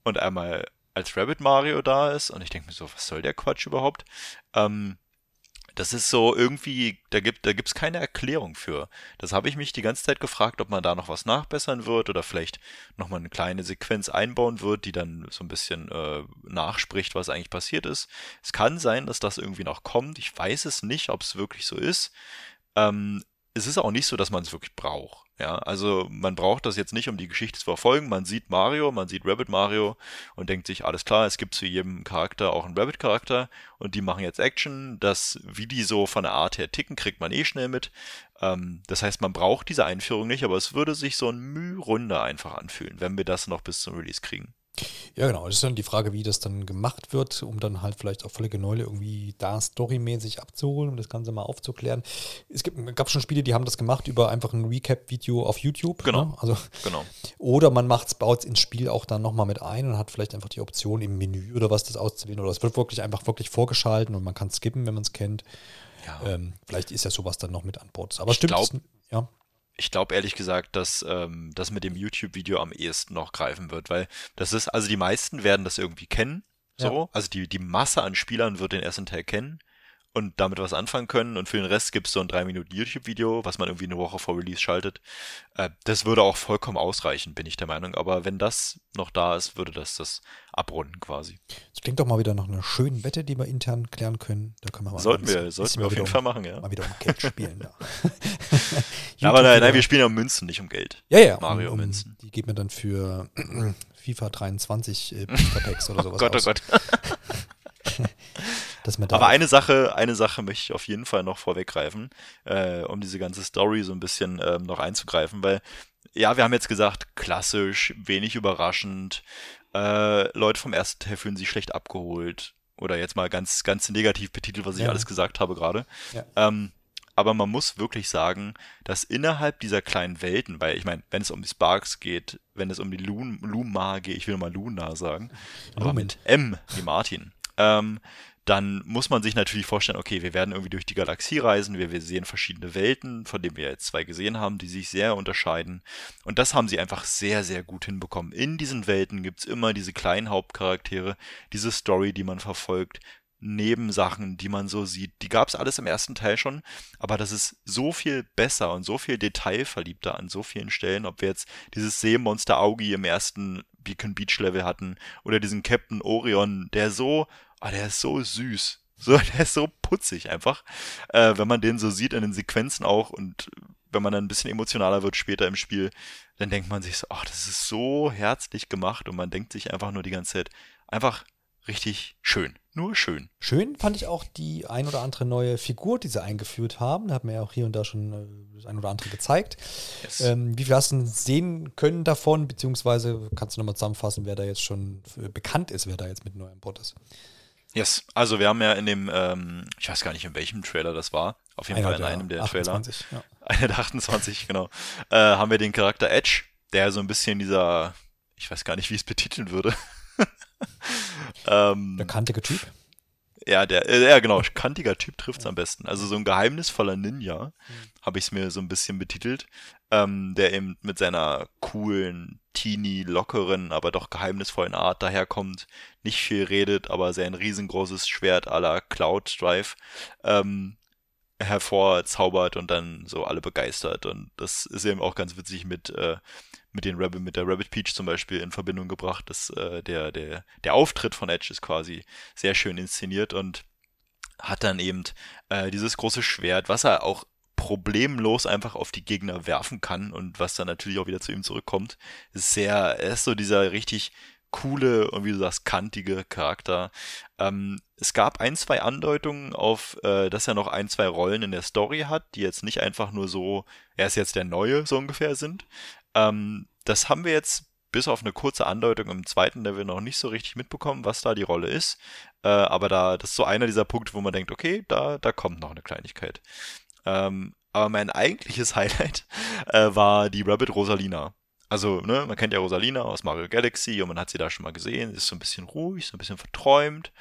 und einmal als Rabbit Mario da ist? Und ich denke mir so, was soll der Quatsch überhaupt? Ähm, das ist so irgendwie, da gibt da gibt's keine Erklärung für. Das habe ich mich die ganze Zeit gefragt, ob man da noch was nachbessern wird oder vielleicht nochmal eine kleine Sequenz einbauen wird, die dann so ein bisschen äh, nachspricht, was eigentlich passiert ist. Es kann sein, dass das irgendwie noch kommt. Ich weiß es nicht, ob es wirklich so ist. Ähm, es ist auch nicht so, dass man es wirklich braucht. Ja, also man braucht das jetzt nicht, um die Geschichte zu verfolgen. Man sieht Mario, man sieht Rabbit Mario und denkt sich, alles klar, es gibt zu jedem Charakter auch einen Rabbit-Charakter und die machen jetzt Action. Das, wie die so von der Art her ticken, kriegt man eh schnell mit. Ähm, das heißt, man braucht diese Einführung nicht, aber es würde sich so ein Müh-Runde einfach anfühlen, wenn wir das noch bis zum Release kriegen. Ja, genau. Das ist dann die Frage, wie das dann gemacht wird, um dann halt vielleicht auch völlige Neule irgendwie da storymäßig abzuholen, um das Ganze mal aufzuklären. Es gibt, gab schon Spiele, die haben das gemacht über einfach ein Recap-Video auf YouTube. Genau. Ne? Also, genau. Oder man baut es ins Spiel auch dann nochmal mit ein und hat vielleicht einfach die Option im Menü oder was das auszuwählen. Oder es wird wirklich einfach wirklich vorgeschalten und man kann skippen, wenn man es kennt. Ja. Ähm, vielleicht ist ja sowas dann noch mit an Bord. Aber ich stimmt, glaub, das, ja ich glaube ehrlich gesagt, dass ähm, das mit dem YouTube-Video am ehesten noch greifen wird, weil das ist, also die meisten werden das irgendwie kennen, so, ja. also die, die Masse an Spielern wird den ersten Teil kennen und damit was anfangen können. Und für den Rest gibt es so ein 3 Minuten YouTube-Video, was man irgendwie eine Woche vor Release schaltet. Äh, das würde auch vollkommen ausreichen, bin ich der Meinung. Aber wenn das noch da ist, würde das das abrunden quasi. Das klingt doch mal wieder nach einer schönen Wette, die wir intern klären können. Da können wir mal sollten wir, sollten wir auf jeden Fall machen, ja. Mal wieder um Geld spielen. ja. aber nein, nein, wir spielen um Münzen, nicht um Geld. Ja, ja. Mario um, um Münzen. Die geben wir dann für FIFA 23 äh, Packs oder sowas. oh Gott, aus. oh Gott. Aber eine Sache, eine Sache möchte ich auf jeden Fall noch vorweggreifen, äh, um diese ganze Story so ein bisschen ähm, noch einzugreifen, weil ja, wir haben jetzt gesagt, klassisch, wenig überraschend, äh, Leute vom ersten Teil fühlen sich schlecht abgeholt oder jetzt mal ganz, ganz negativ betitelt, was ich ja. alles gesagt habe gerade. Ja. Ähm, aber man muss wirklich sagen, dass innerhalb dieser kleinen Welten, weil ich meine, wenn es um die Sparks geht, wenn es um die Lun Luma geht, ich will mal Luna sagen, aber mit M wie Martin, ähm, dann muss man sich natürlich vorstellen, okay, wir werden irgendwie durch die Galaxie reisen, wir, wir sehen verschiedene Welten, von denen wir jetzt zwei gesehen haben, die sich sehr unterscheiden. Und das haben sie einfach sehr, sehr gut hinbekommen. In diesen Welten gibt es immer diese kleinen Hauptcharaktere, diese Story, die man verfolgt. Nebensachen, die man so sieht, die gab es alles im ersten Teil schon, aber das ist so viel besser und so viel detailverliebter an so vielen Stellen, ob wir jetzt dieses Seemonster Augi im ersten Beacon Beach Level hatten oder diesen Captain Orion, der so, ah, der ist so süß. So, der ist so putzig einfach, äh, wenn man den so sieht in den Sequenzen auch und wenn man dann ein bisschen emotionaler wird später im Spiel, dann denkt man sich so, ach, das ist so herzlich gemacht und man denkt sich einfach nur die ganze Zeit, einfach richtig schön. Nur schön. Schön fand ich auch die ein oder andere neue Figur, die sie eingeführt haben. Da hat man ja auch hier und da schon äh, das ein oder andere gezeigt. Yes. Ähm, wie viel hast du sehen können davon, beziehungsweise kannst du nochmal zusammenfassen, wer da jetzt schon bekannt ist, wer da jetzt mit neu an Bord ist? Yes, also wir haben ja in dem, ähm, ich weiß gar nicht, in welchem Trailer das war, auf jeden Fall in einem der 28, Trailer. Ja. Einer der 28, genau. Äh, haben wir den Charakter Edge, der so ein bisschen dieser, ich weiß gar nicht, wie ich es betiteln würde. ähm, der kantige Typ? Ja, der, äh, ja genau, kantiger Typ trifft's am besten. Also so ein geheimnisvoller Ninja, mhm. habe ich es mir so ein bisschen betitelt, ähm, der eben mit seiner coolen, teeny, lockeren, aber doch geheimnisvollen Art daherkommt, nicht viel redet, aber sein riesengroßes Schwert aller Cloud Drive ähm, hervorzaubert und dann so alle begeistert. Und das ist eben auch ganz witzig mit äh, mit den Rabbit, mit der Rabbit Peach zum Beispiel in Verbindung gebracht. dass äh, der, der, der Auftritt von Edge ist quasi sehr schön inszeniert und hat dann eben äh, dieses große Schwert, was er auch problemlos einfach auf die Gegner werfen kann und was dann natürlich auch wieder zu ihm zurückkommt. Ist sehr, er ist so dieser richtig coole und wie du sagst, kantige Charakter. Ähm, es gab ein, zwei Andeutungen auf, äh, dass er noch ein, zwei Rollen in der Story hat, die jetzt nicht einfach nur so, er ist jetzt der Neue so ungefähr sind, ähm, das haben wir jetzt bis auf eine kurze Andeutung im zweiten Level noch nicht so richtig mitbekommen, was da die Rolle ist. Äh, aber da, das ist so einer dieser Punkte, wo man denkt, okay, da, da kommt noch eine Kleinigkeit. Ähm, aber mein eigentliches Highlight äh, war die Rabbit Rosalina. Also, ne, man kennt ja Rosalina aus Mario Galaxy und man hat sie da schon mal gesehen. Ist so ein bisschen ruhig, so ein bisschen verträumt.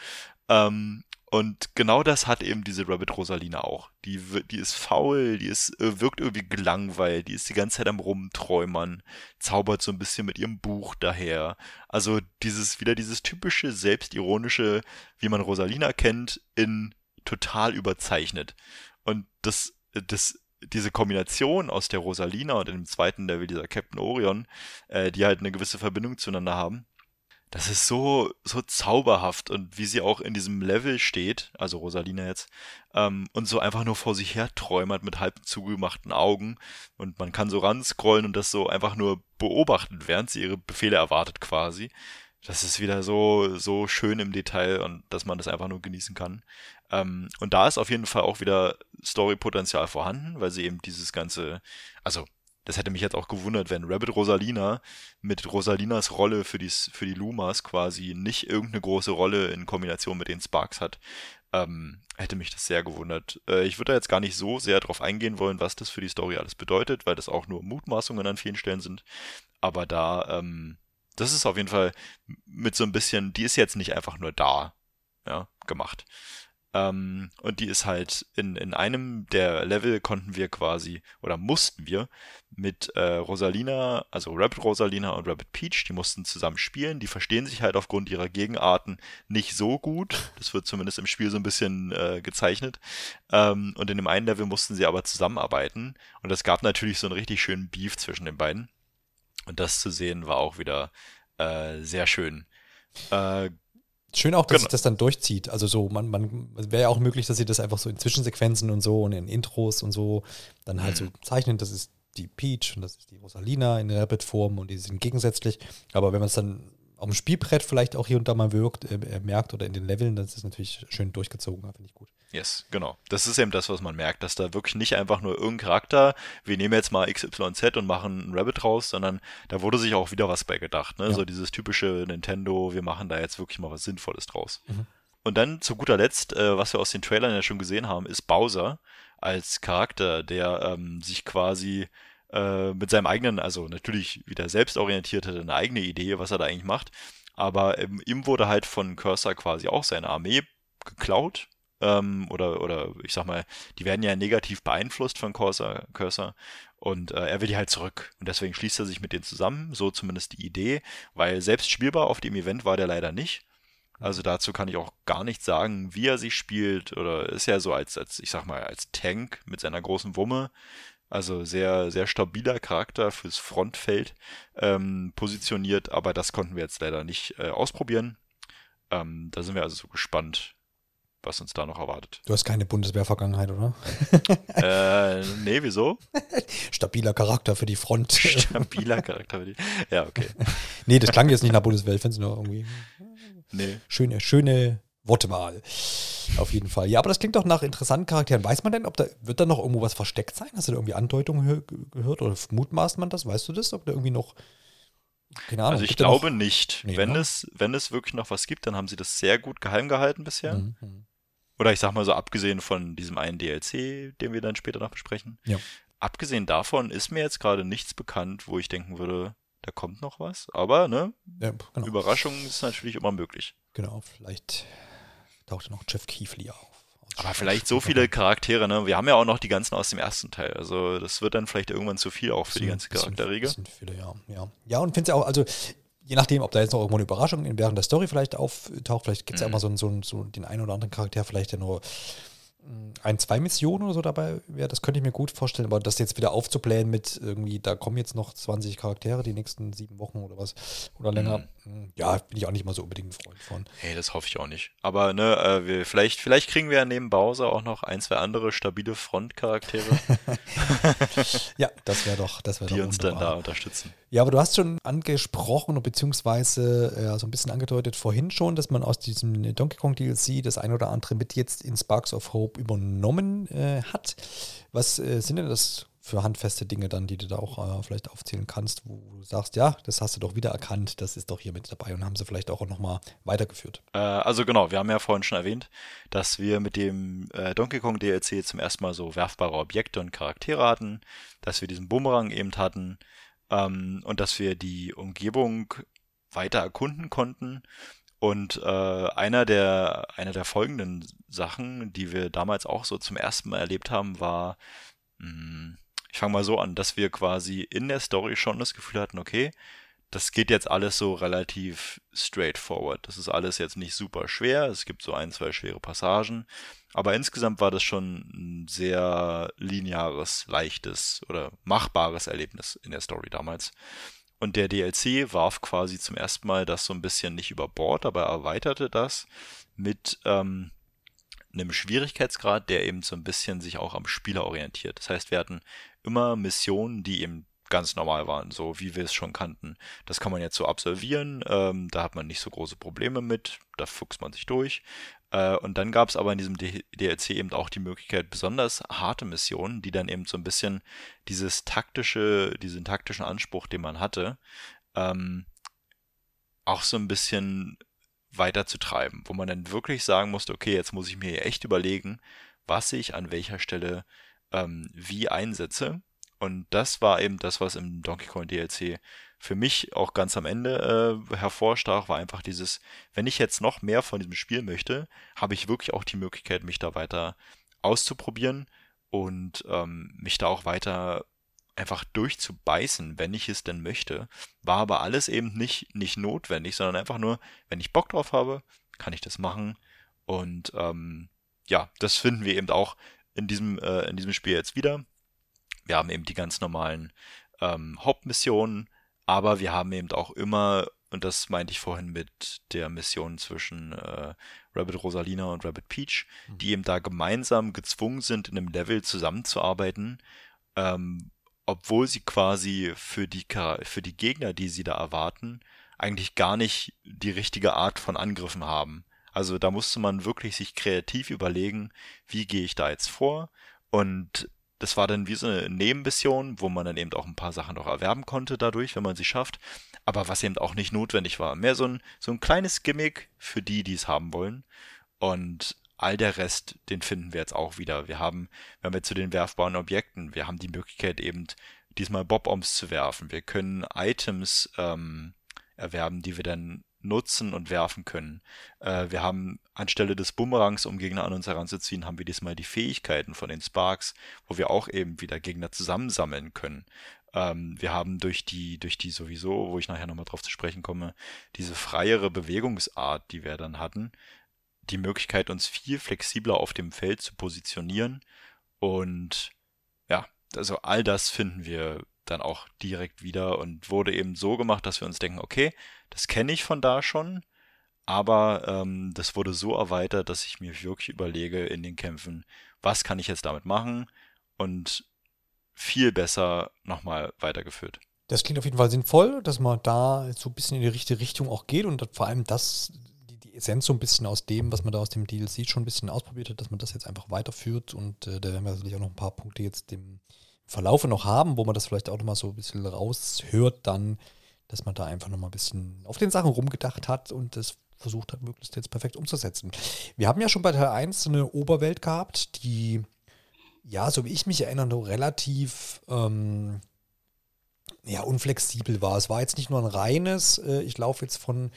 Ähm, und genau das hat eben diese Rabbit Rosalina auch. Die, die ist faul, die ist, äh, wirkt irgendwie gelangweilt, die ist die ganze Zeit am Rumträumern, zaubert so ein bisschen mit ihrem Buch daher. Also dieses, wieder dieses typische, selbstironische, wie man Rosalina kennt, in total überzeichnet. Und das, das, diese Kombination aus der Rosalina und dem zweiten Level dieser Captain Orion, äh, die halt eine gewisse Verbindung zueinander haben, das ist so, so zauberhaft und wie sie auch in diesem Level steht, also Rosalina jetzt, ähm, und so einfach nur vor sich her träumert mit halb zugemachten Augen und man kann so ranscrollen und das so einfach nur beobachten, während sie ihre Befehle erwartet quasi. Das ist wieder so, so schön im Detail und dass man das einfach nur genießen kann. Ähm, und da ist auf jeden Fall auch wieder Story-Potenzial vorhanden, weil sie eben dieses ganze, also das hätte mich jetzt auch gewundert, wenn Rabbit Rosalina mit Rosalinas Rolle für die, für die Lumas quasi nicht irgendeine große Rolle in Kombination mit den Sparks hat. Ähm, hätte mich das sehr gewundert. Äh, ich würde da jetzt gar nicht so sehr drauf eingehen wollen, was das für die Story alles bedeutet, weil das auch nur Mutmaßungen an vielen Stellen sind. Aber da, ähm, das ist auf jeden Fall mit so ein bisschen, die ist jetzt nicht einfach nur da, ja, gemacht. Ähm, und die ist halt in, in einem der Level konnten wir quasi oder mussten wir mit äh, Rosalina, also Rabbit Rosalina und Rabbit Peach, die mussten zusammen spielen. Die verstehen sich halt aufgrund ihrer Gegenarten nicht so gut. Das wird zumindest im Spiel so ein bisschen äh, gezeichnet. Ähm, und in dem einen Level mussten sie aber zusammenarbeiten. Und es gab natürlich so einen richtig schönen Beef zwischen den beiden. Und das zu sehen war auch wieder äh, sehr schön. Äh, Schön auch, dass genau. sich das dann durchzieht. Also so, man, man wäre ja auch möglich, dass sie das einfach so in Zwischensequenzen und so und in Intros und so dann halt mhm. so zeichnen. Das ist die Peach und das ist die Rosalina in der Rabbit-Form und die sind gegensätzlich. Aber wenn man es dann auf dem Spielbrett vielleicht auch hier und da mal wirkt, äh, merkt oder in den Leveln, dann ist es natürlich schön durchgezogen, finde ich gut. Yes, genau. Das ist eben das, was man merkt, dass da wirklich nicht einfach nur irgendein Charakter, wir nehmen jetzt mal XYZ und machen einen Rabbit raus, sondern da wurde sich auch wieder was bei gedacht. Ne? Ja. So dieses typische Nintendo, wir machen da jetzt wirklich mal was Sinnvolles draus. Mhm. Und dann zu guter Letzt, äh, was wir aus den Trailern ja schon gesehen haben, ist Bowser als Charakter, der ähm, sich quasi äh, mit seinem eigenen, also natürlich wieder selbstorientiert hat, eine eigene Idee, was er da eigentlich macht. Aber ähm, ihm wurde halt von Cursor quasi auch seine Armee geklaut, ähm, oder, oder ich sag mal, die werden ja negativ beeinflusst von Cursor, Cursor und äh, er will die halt zurück. Und deswegen schließt er sich mit denen zusammen, so zumindest die Idee, weil selbst spielbar auf dem Event war der leider nicht. Also dazu kann ich auch gar nicht sagen, wie er sich spielt. Oder ist ja so als, als, ich sag mal, als Tank mit seiner großen Wumme. Also sehr, sehr stabiler Charakter fürs Frontfeld ähm, positioniert, aber das konnten wir jetzt leider nicht äh, ausprobieren. Ähm, da sind wir also so gespannt, was uns da noch erwartet. Du hast keine Bundeswehr-Vergangenheit, oder? äh, nee, wieso? Stabiler Charakter für die Front. Stabiler Charakter für die. Ja, okay. nee, das klang jetzt nicht nach Bundeswehr, ich finde es nur irgendwie. Nee. Schöne, schöne Wortwahl. Auf jeden Fall. Ja, aber das klingt doch nach interessanten Charakteren. Weiß man denn, ob da, wird da noch irgendwo was versteckt sein? Hast du da irgendwie Andeutungen gehört oder mutmaßt man das? Weißt du das? Ob da irgendwie noch keine Ahnung. Also ich glaube nicht. Nee, wenn, ne? es, wenn es wirklich noch was gibt, dann haben sie das sehr gut geheim gehalten bisher. Mhm. Oder ich sag mal so, abgesehen von diesem einen DLC, den wir dann später noch besprechen. Ja. Abgesehen davon ist mir jetzt gerade nichts bekannt, wo ich denken würde, da kommt noch was. Aber, ne? Ja, genau. Überraschung ist natürlich immer möglich. Genau, vielleicht taucht noch Jeff Keefley auf. Aber vielleicht so viele Charaktere, ne? Wir haben ja auch noch die ganzen aus dem ersten Teil. Also das wird dann vielleicht irgendwann zu viel auch für die ganze Charakterriege. Bisschen viele, ja. Ja, ja und finde es auch, also je nachdem, ob da jetzt noch irgendwo eine Überraschung während der Story vielleicht auftaucht, vielleicht gibt es mhm. ja immer so, so, so den einen oder anderen Charakter, vielleicht der nur ein, zwei Missionen oder so dabei wäre, das könnte ich mir gut vorstellen, aber das jetzt wieder aufzublähen mit irgendwie, da kommen jetzt noch 20 Charaktere die nächsten sieben Wochen oder was oder länger, mhm. Hm, ja, bin ich auch nicht mal so unbedingt ein Freund von. Hey, das hoffe ich auch nicht. Aber ne, äh, wir, vielleicht, vielleicht kriegen wir ja neben Bowser auch noch ein, zwei andere stabile Frontcharaktere. ja, das wäre doch, das wäre Die uns wunderbar. dann da unterstützen. Ja, aber du hast schon angesprochen, beziehungsweise äh, so ein bisschen angedeutet vorhin schon, dass man aus diesem Donkey Kong DLC das ein oder andere mit jetzt in Sparks of Hope übernommen äh, hat. Was äh, sind denn das für handfeste Dinge dann, die du da auch äh, vielleicht aufzählen kannst, wo du sagst, ja, das hast du doch wieder erkannt, das ist doch hier mit dabei und haben sie vielleicht auch nochmal weitergeführt. Äh, also genau, wir haben ja vorhin schon erwähnt, dass wir mit dem äh, Donkey Kong DLC zum ersten Mal so werfbare Objekte und Charaktere hatten, dass wir diesen Bumerang eben hatten ähm, und dass wir die Umgebung weiter erkunden konnten. Und äh, einer der einer der folgenden Sachen, die wir damals auch so zum ersten Mal erlebt haben, war mh, hm, ich fange mal so an, dass wir quasi in der Story schon das Gefühl hatten, okay, das geht jetzt alles so relativ straightforward. Das ist alles jetzt nicht super schwer. Es gibt so ein, zwei schwere Passagen. Aber insgesamt war das schon ein sehr lineares, leichtes oder machbares Erlebnis in der Story damals. Und der DLC warf quasi zum ersten Mal das so ein bisschen nicht über Bord, aber erweiterte das mit ähm, einem Schwierigkeitsgrad, der eben so ein bisschen sich auch am Spieler orientiert. Das heißt, wir hatten immer Missionen, die eben ganz normal waren, so wie wir es schon kannten. Das kann man jetzt so absolvieren, ähm, da hat man nicht so große Probleme mit, da fuchst man sich durch. Äh, und dann gab es aber in diesem DLC eben auch die Möglichkeit, besonders harte Missionen, die dann eben so ein bisschen dieses taktische, diesen taktischen Anspruch, den man hatte, ähm, auch so ein bisschen weiter zu treiben, wo man dann wirklich sagen musste, okay, jetzt muss ich mir echt überlegen, was ich an welcher Stelle ähm, wie einsetze. Und das war eben das, was im Donkey Kong DLC für mich auch ganz am Ende äh, hervorstach, war einfach dieses, wenn ich jetzt noch mehr von diesem Spiel möchte, habe ich wirklich auch die Möglichkeit, mich da weiter auszuprobieren und ähm, mich da auch weiter einfach durchzubeißen, wenn ich es denn möchte. War aber alles eben nicht, nicht notwendig, sondern einfach nur, wenn ich Bock drauf habe, kann ich das machen. Und ähm, ja, das finden wir eben auch in diesem, äh, in diesem Spiel jetzt wieder. Wir haben eben die ganz normalen ähm, Hauptmissionen, aber wir haben eben auch immer, und das meinte ich vorhin mit der Mission zwischen äh, Rabbit Rosalina und Rabbit Peach, mhm. die eben da gemeinsam gezwungen sind, in einem Level zusammenzuarbeiten, ähm, obwohl sie quasi für die, für die Gegner, die sie da erwarten, eigentlich gar nicht die richtige Art von Angriffen haben. Also da musste man wirklich sich kreativ überlegen, wie gehe ich da jetzt vor. Und das war dann wie so eine Nebenmission, wo man dann eben auch ein paar Sachen noch erwerben konnte dadurch, wenn man sie schafft. Aber was eben auch nicht notwendig war. Mehr so ein, so ein kleines Gimmick für die, die es haben wollen. Und all der Rest, den finden wir jetzt auch wieder. Wir haben, wenn wir zu den werfbaren Objekten, wir haben die Möglichkeit eben diesmal Bob-Oms zu werfen. Wir können Items ähm, erwerben, die wir dann nutzen und werfen können. Äh, wir haben anstelle des Bumerangs, um Gegner an uns heranzuziehen, haben wir diesmal die Fähigkeiten von den Sparks, wo wir auch eben wieder Gegner zusammensammeln können. Ähm, wir haben durch die, durch die sowieso, wo ich nachher nochmal drauf zu sprechen komme, diese freiere Bewegungsart, die wir dann hatten, die Möglichkeit, uns viel flexibler auf dem Feld zu positionieren. Und ja, also all das finden wir dann auch direkt wieder und wurde eben so gemacht, dass wir uns denken, okay, das kenne ich von da schon, aber ähm, das wurde so erweitert, dass ich mir wirklich überlege in den Kämpfen, was kann ich jetzt damit machen und viel besser nochmal weitergeführt. Das klingt auf jeden Fall sinnvoll, dass man da so ein bisschen in die richtige Richtung auch geht und vor allem das, die, die Essenz so ein bisschen aus dem, was man da aus dem DLC schon ein bisschen ausprobiert hat, dass man das jetzt einfach weiterführt und äh, da werden wir sicherlich auch noch ein paar Punkte jetzt dem Verlaufe noch haben, wo man das vielleicht auch nochmal so ein bisschen raushört, dann, dass man da einfach nochmal ein bisschen auf den Sachen rumgedacht hat und das versucht hat, möglichst jetzt perfekt umzusetzen. Wir haben ja schon bei Teil 1 eine Oberwelt gehabt, die ja, so wie ich mich erinnere, relativ ähm, ja, unflexibel war. Es war jetzt nicht nur ein reines, äh, ich laufe jetzt von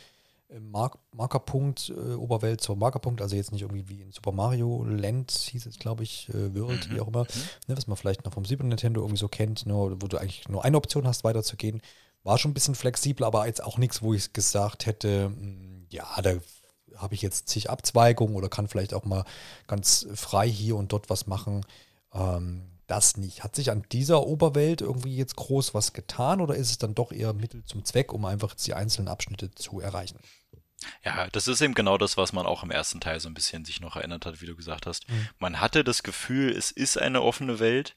Mark Markerpunkt äh, Oberwelt zur Markerpunkt, also jetzt nicht irgendwie wie in Super Mario Land, hieß es, glaube ich, äh, World, mhm. wie auch immer, mhm. ne, was man vielleicht noch vom Super Nintendo irgendwie so kennt, ne, wo du eigentlich nur eine Option hast, weiterzugehen. War schon ein bisschen flexibel, aber jetzt auch nichts, wo ich gesagt hätte, mh, hm, ja, da habe ich jetzt zig Abzweigungen oder kann vielleicht auch mal ganz frei hier und dort was machen. Ähm, das nicht. Hat sich an dieser Oberwelt irgendwie jetzt groß was getan oder ist es dann doch eher Mittel zum Zweck, um einfach die einzelnen Abschnitte zu erreichen? Ja, das ist eben genau das, was man auch im ersten Teil so ein bisschen sich noch erinnert hat, wie du gesagt hast. Mhm. Man hatte das Gefühl, es ist eine offene Welt,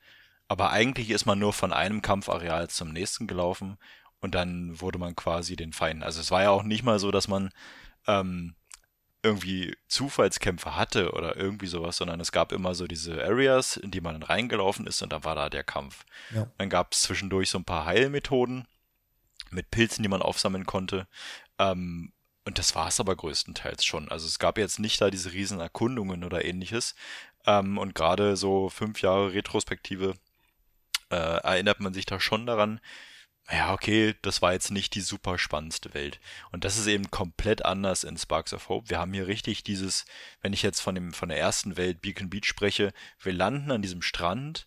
aber eigentlich ist man nur von einem Kampfareal zum nächsten gelaufen und dann wurde man quasi den Feinden. Also es war ja auch nicht mal so, dass man ähm, irgendwie Zufallskämpfe hatte oder irgendwie sowas, sondern es gab immer so diese Areas, in die man dann reingelaufen ist und da war da der Kampf. Ja. Dann gab es zwischendurch so ein paar Heilmethoden mit Pilzen, die man aufsammeln konnte. Ähm, und das war es aber größtenteils schon. Also es gab jetzt nicht da diese riesen Erkundungen oder ähnliches. Ähm, und gerade so fünf Jahre Retrospektive äh, erinnert man sich da schon daran, ja, okay, das war jetzt nicht die super spannendste Welt. Und das ist eben komplett anders in Sparks of Hope. Wir haben hier richtig dieses, wenn ich jetzt von, dem, von der ersten Welt Beacon Beach spreche, wir landen an diesem Strand,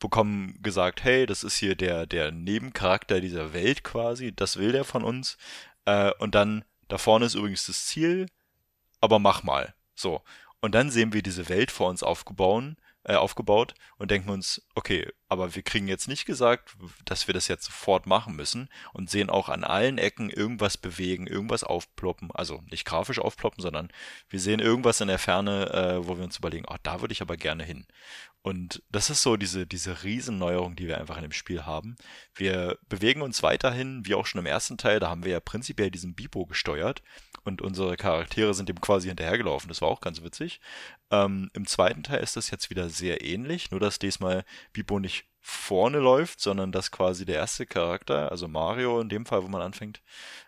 bekommen gesagt, hey, das ist hier der, der Nebencharakter dieser Welt quasi, das will der von uns. Äh, und dann, da vorne ist übrigens das Ziel, aber mach mal. So. Und dann sehen wir diese Welt vor uns aufgebaut äh, aufgebaut und denken uns, okay, aber wir kriegen jetzt nicht gesagt, dass wir das jetzt sofort machen müssen und sehen auch an allen Ecken irgendwas bewegen, irgendwas aufploppen, also nicht grafisch aufploppen, sondern wir sehen irgendwas in der Ferne, äh, wo wir uns überlegen, oh, da würde ich aber gerne hin. Und das ist so diese, diese Riesenneuerung, die wir einfach in dem Spiel haben. Wir bewegen uns weiterhin, wie auch schon im ersten Teil, da haben wir ja prinzipiell diesen Bipo gesteuert und unsere Charaktere sind dem quasi hinterhergelaufen. Das war auch ganz witzig. Ähm, Im zweiten Teil ist das jetzt wieder sehr ähnlich, nur dass diesmal Bipo nicht vorne läuft, sondern dass quasi der erste Charakter, also Mario in dem Fall, wo man anfängt,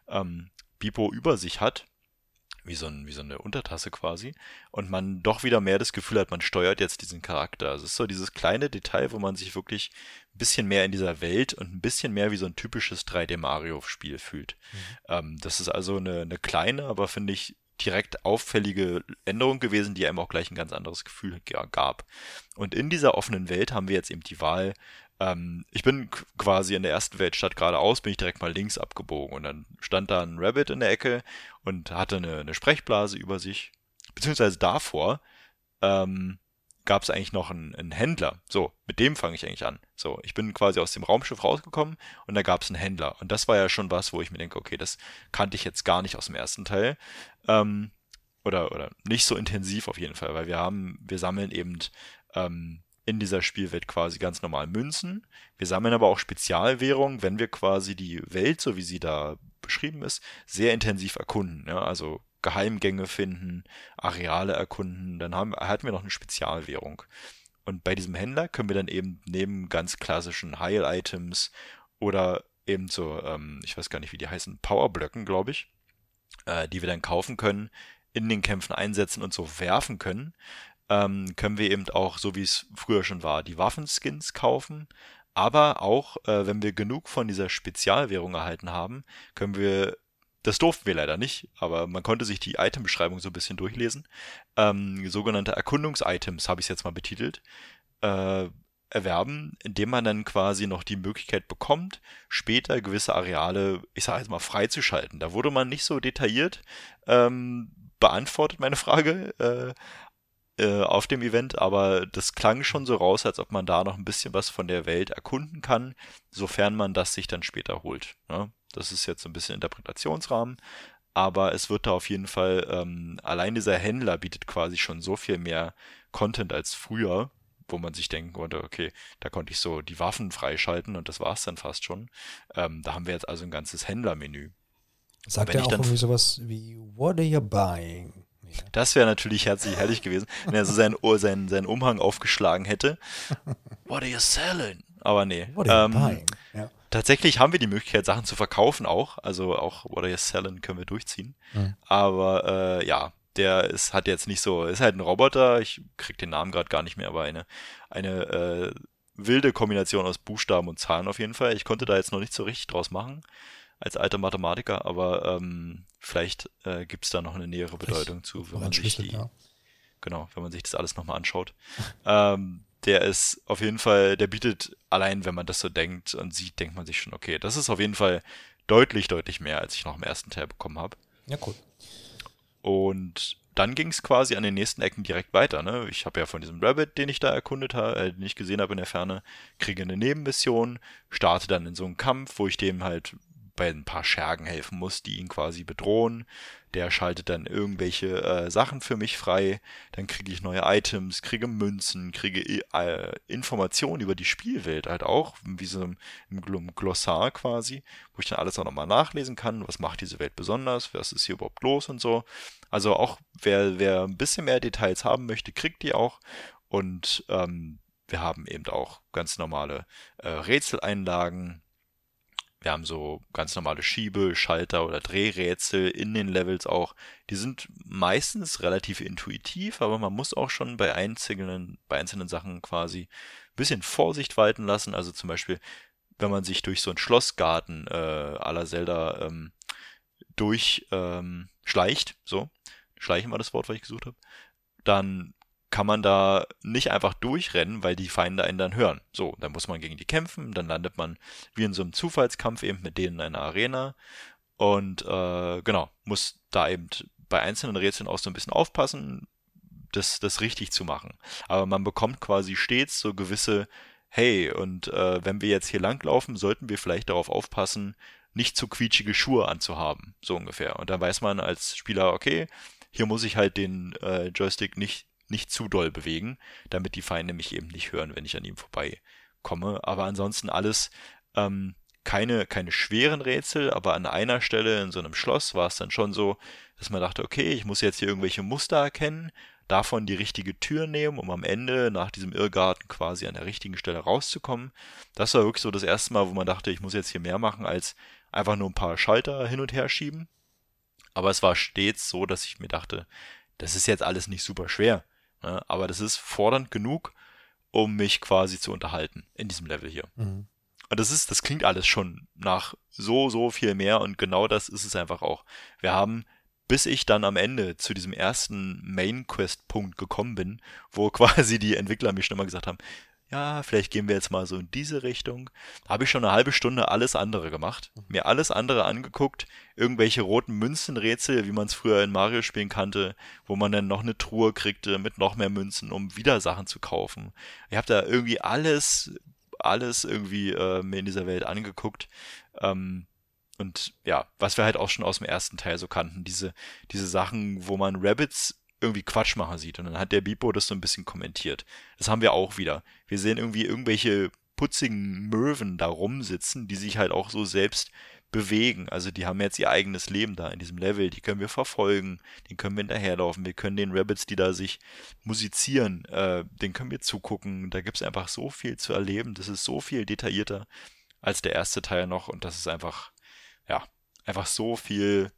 ähm, Bipo über sich hat wie so, ein, wie so eine Untertasse quasi. Und man doch wieder mehr das Gefühl hat, man steuert jetzt diesen Charakter. Also es ist so dieses kleine Detail, wo man sich wirklich ein bisschen mehr in dieser Welt und ein bisschen mehr wie so ein typisches 3D-Mario-Spiel fühlt. Mhm. Ähm, das ist also eine, eine kleine, aber finde ich direkt auffällige Änderung gewesen, die einem auch gleich ein ganz anderes Gefühl gab. Und in dieser offenen Welt haben wir jetzt eben die Wahl, ähm, ich bin quasi in der ersten Weltstadt geradeaus, bin ich direkt mal links abgebogen und dann stand da ein Rabbit in der Ecke und hatte eine, eine Sprechblase über sich. Beziehungsweise davor ähm, gab es eigentlich noch einen, einen, Händler. So, mit dem fange ich eigentlich an. So, ich bin quasi aus dem Raumschiff rausgekommen und da gab es einen Händler. Und das war ja schon was, wo ich mir denke, okay, das kannte ich jetzt gar nicht aus dem ersten Teil. Ähm, oder, oder nicht so intensiv auf jeden Fall, weil wir haben, wir sammeln eben ähm, in dieser Spielwelt quasi ganz normal Münzen. Wir sammeln aber auch Spezialwährungen, wenn wir quasi die Welt, so wie sie da beschrieben ist, sehr intensiv erkunden. Ja? Also Geheimgänge finden, Areale erkunden, dann haben, hatten wir noch eine Spezialwährung. Und bei diesem Händler können wir dann eben neben ganz klassischen Heil-Items oder eben so, ähm, ich weiß gar nicht, wie die heißen, Powerblöcken, glaube ich, äh, die wir dann kaufen können, in den Kämpfen einsetzen und so werfen können, ähm, können wir eben auch, so wie es früher schon war, die Waffenskins kaufen. Aber auch, äh, wenn wir genug von dieser Spezialwährung erhalten haben, können wir das durften wir leider nicht, aber man konnte sich die Item-Beschreibung so ein bisschen durchlesen. Ähm, sogenannte Erkundungs-Items habe ich es jetzt mal betitelt. Äh, erwerben, indem man dann quasi noch die Möglichkeit bekommt, später gewisse Areale, ich sage jetzt mal, freizuschalten. Da wurde man nicht so detailliert ähm, beantwortet, meine Frage, äh, äh, auf dem Event, aber das klang schon so raus, als ob man da noch ein bisschen was von der Welt erkunden kann, sofern man das sich dann später holt. Ne? Das ist jetzt so ein bisschen Interpretationsrahmen, aber es wird da auf jeden Fall, ähm, allein dieser Händler bietet quasi schon so viel mehr Content als früher, wo man sich denken konnte, okay, da konnte ich so die Waffen freischalten und das war es dann fast schon. Ähm, da haben wir jetzt also ein ganzes Händlermenü. Sagt er auch irgendwie sowas wie, what are you buying? Das wäre natürlich herzlich herrlich gewesen, wenn er so seinen, seinen, seinen Umhang aufgeschlagen hätte. What are you selling? Aber nee. What are you ähm, buying? Ja. Tatsächlich haben wir die Möglichkeit, Sachen zu verkaufen auch. Also auch What are you selling können wir durchziehen. Mhm. Aber äh, ja, der ist, hat jetzt nicht so, ist halt ein Roboter, ich krieg den Namen gerade gar nicht mehr, aber eine, eine äh, wilde Kombination aus Buchstaben und Zahlen auf jeden Fall. Ich konnte da jetzt noch nicht so richtig draus machen als alter Mathematiker, aber ähm, vielleicht äh, gibt es da noch eine nähere Bedeutung vielleicht zu, wenn man sich die, ja. genau, wenn man sich das alles nochmal anschaut. ähm, der ist auf jeden Fall, der bietet allein, wenn man das so denkt und sieht, denkt man sich schon, okay, das ist auf jeden Fall deutlich, deutlich mehr, als ich noch im ersten Teil bekommen habe. Ja, cool. Und dann ging es quasi an den nächsten Ecken direkt weiter. Ne? Ich habe ja von diesem Rabbit, den ich da erkundet habe, äh, den ich gesehen habe in der Ferne, kriege eine Nebenmission, starte dann in so einen Kampf, wo ich dem halt bei ein paar Schergen helfen muss, die ihn quasi bedrohen. Der schaltet dann irgendwelche äh, Sachen für mich frei. Dann kriege ich neue Items, kriege Münzen, kriege äh, Informationen über die Spielwelt halt auch, wie so im, im Glossar quasi, wo ich dann alles auch nochmal nachlesen kann. Was macht diese Welt besonders? Was ist hier überhaupt los und so. Also auch wer, wer ein bisschen mehr Details haben möchte, kriegt die auch. Und ähm, wir haben eben auch ganz normale äh, Rätseleinlagen, wir haben so ganz normale Schiebe-, Schalter- oder Drehrätsel in den Levels auch. Die sind meistens relativ intuitiv, aber man muss auch schon bei einzelnen, bei einzelnen Sachen quasi ein bisschen Vorsicht walten lassen. Also zum Beispiel, wenn man sich durch so einen Schlossgarten äh, aller Zelda ähm, durchschleicht, ähm, so, schleichen war das Wort, was ich gesucht habe, dann kann man da nicht einfach durchrennen, weil die Feinde einen dann hören. So, dann muss man gegen die kämpfen, dann landet man wie in so einem Zufallskampf eben mit denen in einer Arena und äh, genau, muss da eben bei einzelnen Rätseln auch so ein bisschen aufpassen, das, das richtig zu machen. Aber man bekommt quasi stets so gewisse, hey, und äh, wenn wir jetzt hier langlaufen, sollten wir vielleicht darauf aufpassen, nicht zu quietschige Schuhe anzuhaben, so ungefähr. Und dann weiß man als Spieler, okay, hier muss ich halt den äh, Joystick nicht nicht zu doll bewegen, damit die Feinde mich eben nicht hören, wenn ich an ihm vorbeikomme. Aber ansonsten alles ähm, keine, keine schweren Rätsel, aber an einer Stelle in so einem Schloss war es dann schon so, dass man dachte, okay, ich muss jetzt hier irgendwelche Muster erkennen, davon die richtige Tür nehmen, um am Ende nach diesem Irrgarten quasi an der richtigen Stelle rauszukommen. Das war wirklich so das erste Mal, wo man dachte, ich muss jetzt hier mehr machen, als einfach nur ein paar Schalter hin und her schieben. Aber es war stets so, dass ich mir dachte, das ist jetzt alles nicht super schwer. Ne? Aber das ist fordernd genug, um mich quasi zu unterhalten in diesem Level hier. Mhm. Und das ist, das klingt alles schon nach so, so viel mehr und genau das ist es einfach auch. Wir haben, bis ich dann am Ende zu diesem ersten Main Quest Punkt gekommen bin, wo quasi die Entwickler mir schon immer gesagt haben, ja, vielleicht gehen wir jetzt mal so in diese Richtung. Habe ich schon eine halbe Stunde alles andere gemacht. Mir alles andere angeguckt. Irgendwelche roten Münzenrätsel, wie man es früher in Mario-Spielen kannte, wo man dann noch eine Truhe kriegte mit noch mehr Münzen, um wieder Sachen zu kaufen. Ich habe da irgendwie alles, alles irgendwie äh, mir in dieser Welt angeguckt. Ähm, und ja, was wir halt auch schon aus dem ersten Teil so kannten, diese, diese Sachen, wo man Rabbits irgendwie Quatsch machen sieht. Und dann hat der Bipo das so ein bisschen kommentiert. Das haben wir auch wieder. Wir sehen irgendwie irgendwelche putzigen Möwen da rumsitzen, die sich halt auch so selbst bewegen. Also die haben jetzt ihr eigenes Leben da in diesem Level. Die können wir verfolgen, den können wir hinterherlaufen. Wir können den Rabbits, die da sich musizieren, äh, den können wir zugucken. Da gibt es einfach so viel zu erleben. Das ist so viel detaillierter als der erste Teil noch. Und das ist einfach, ja, einfach so viel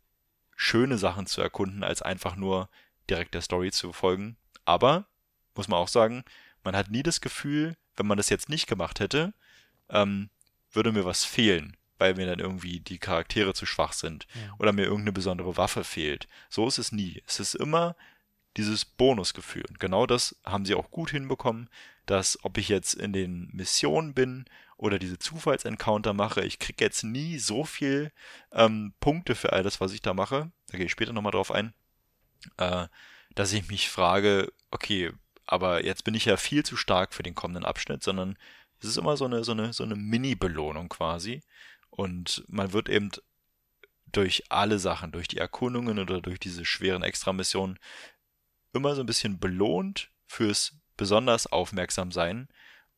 schöne Sachen zu erkunden, als einfach nur direkt der Story zu folgen. Aber, muss man auch sagen, man hat nie das Gefühl, wenn man das jetzt nicht gemacht hätte, ähm, würde mir was fehlen, weil mir dann irgendwie die Charaktere zu schwach sind ja. oder mir irgendeine besondere Waffe fehlt. So ist es nie. Es ist immer dieses Bonusgefühl. Und genau das haben sie auch gut hinbekommen, dass ob ich jetzt in den Missionen bin oder diese Zufallsencounter mache, ich kriege jetzt nie so viel ähm, Punkte für all das, was ich da mache. Da gehe ich später nochmal drauf ein. Äh, dass ich mich frage, okay, aber jetzt bin ich ja viel zu stark für den kommenden Abschnitt, sondern es ist immer so eine, so eine, so eine Mini-Belohnung quasi. Und man wird eben durch alle Sachen, durch die Erkundungen oder durch diese schweren Extramissionen immer so ein bisschen belohnt fürs besonders aufmerksam sein.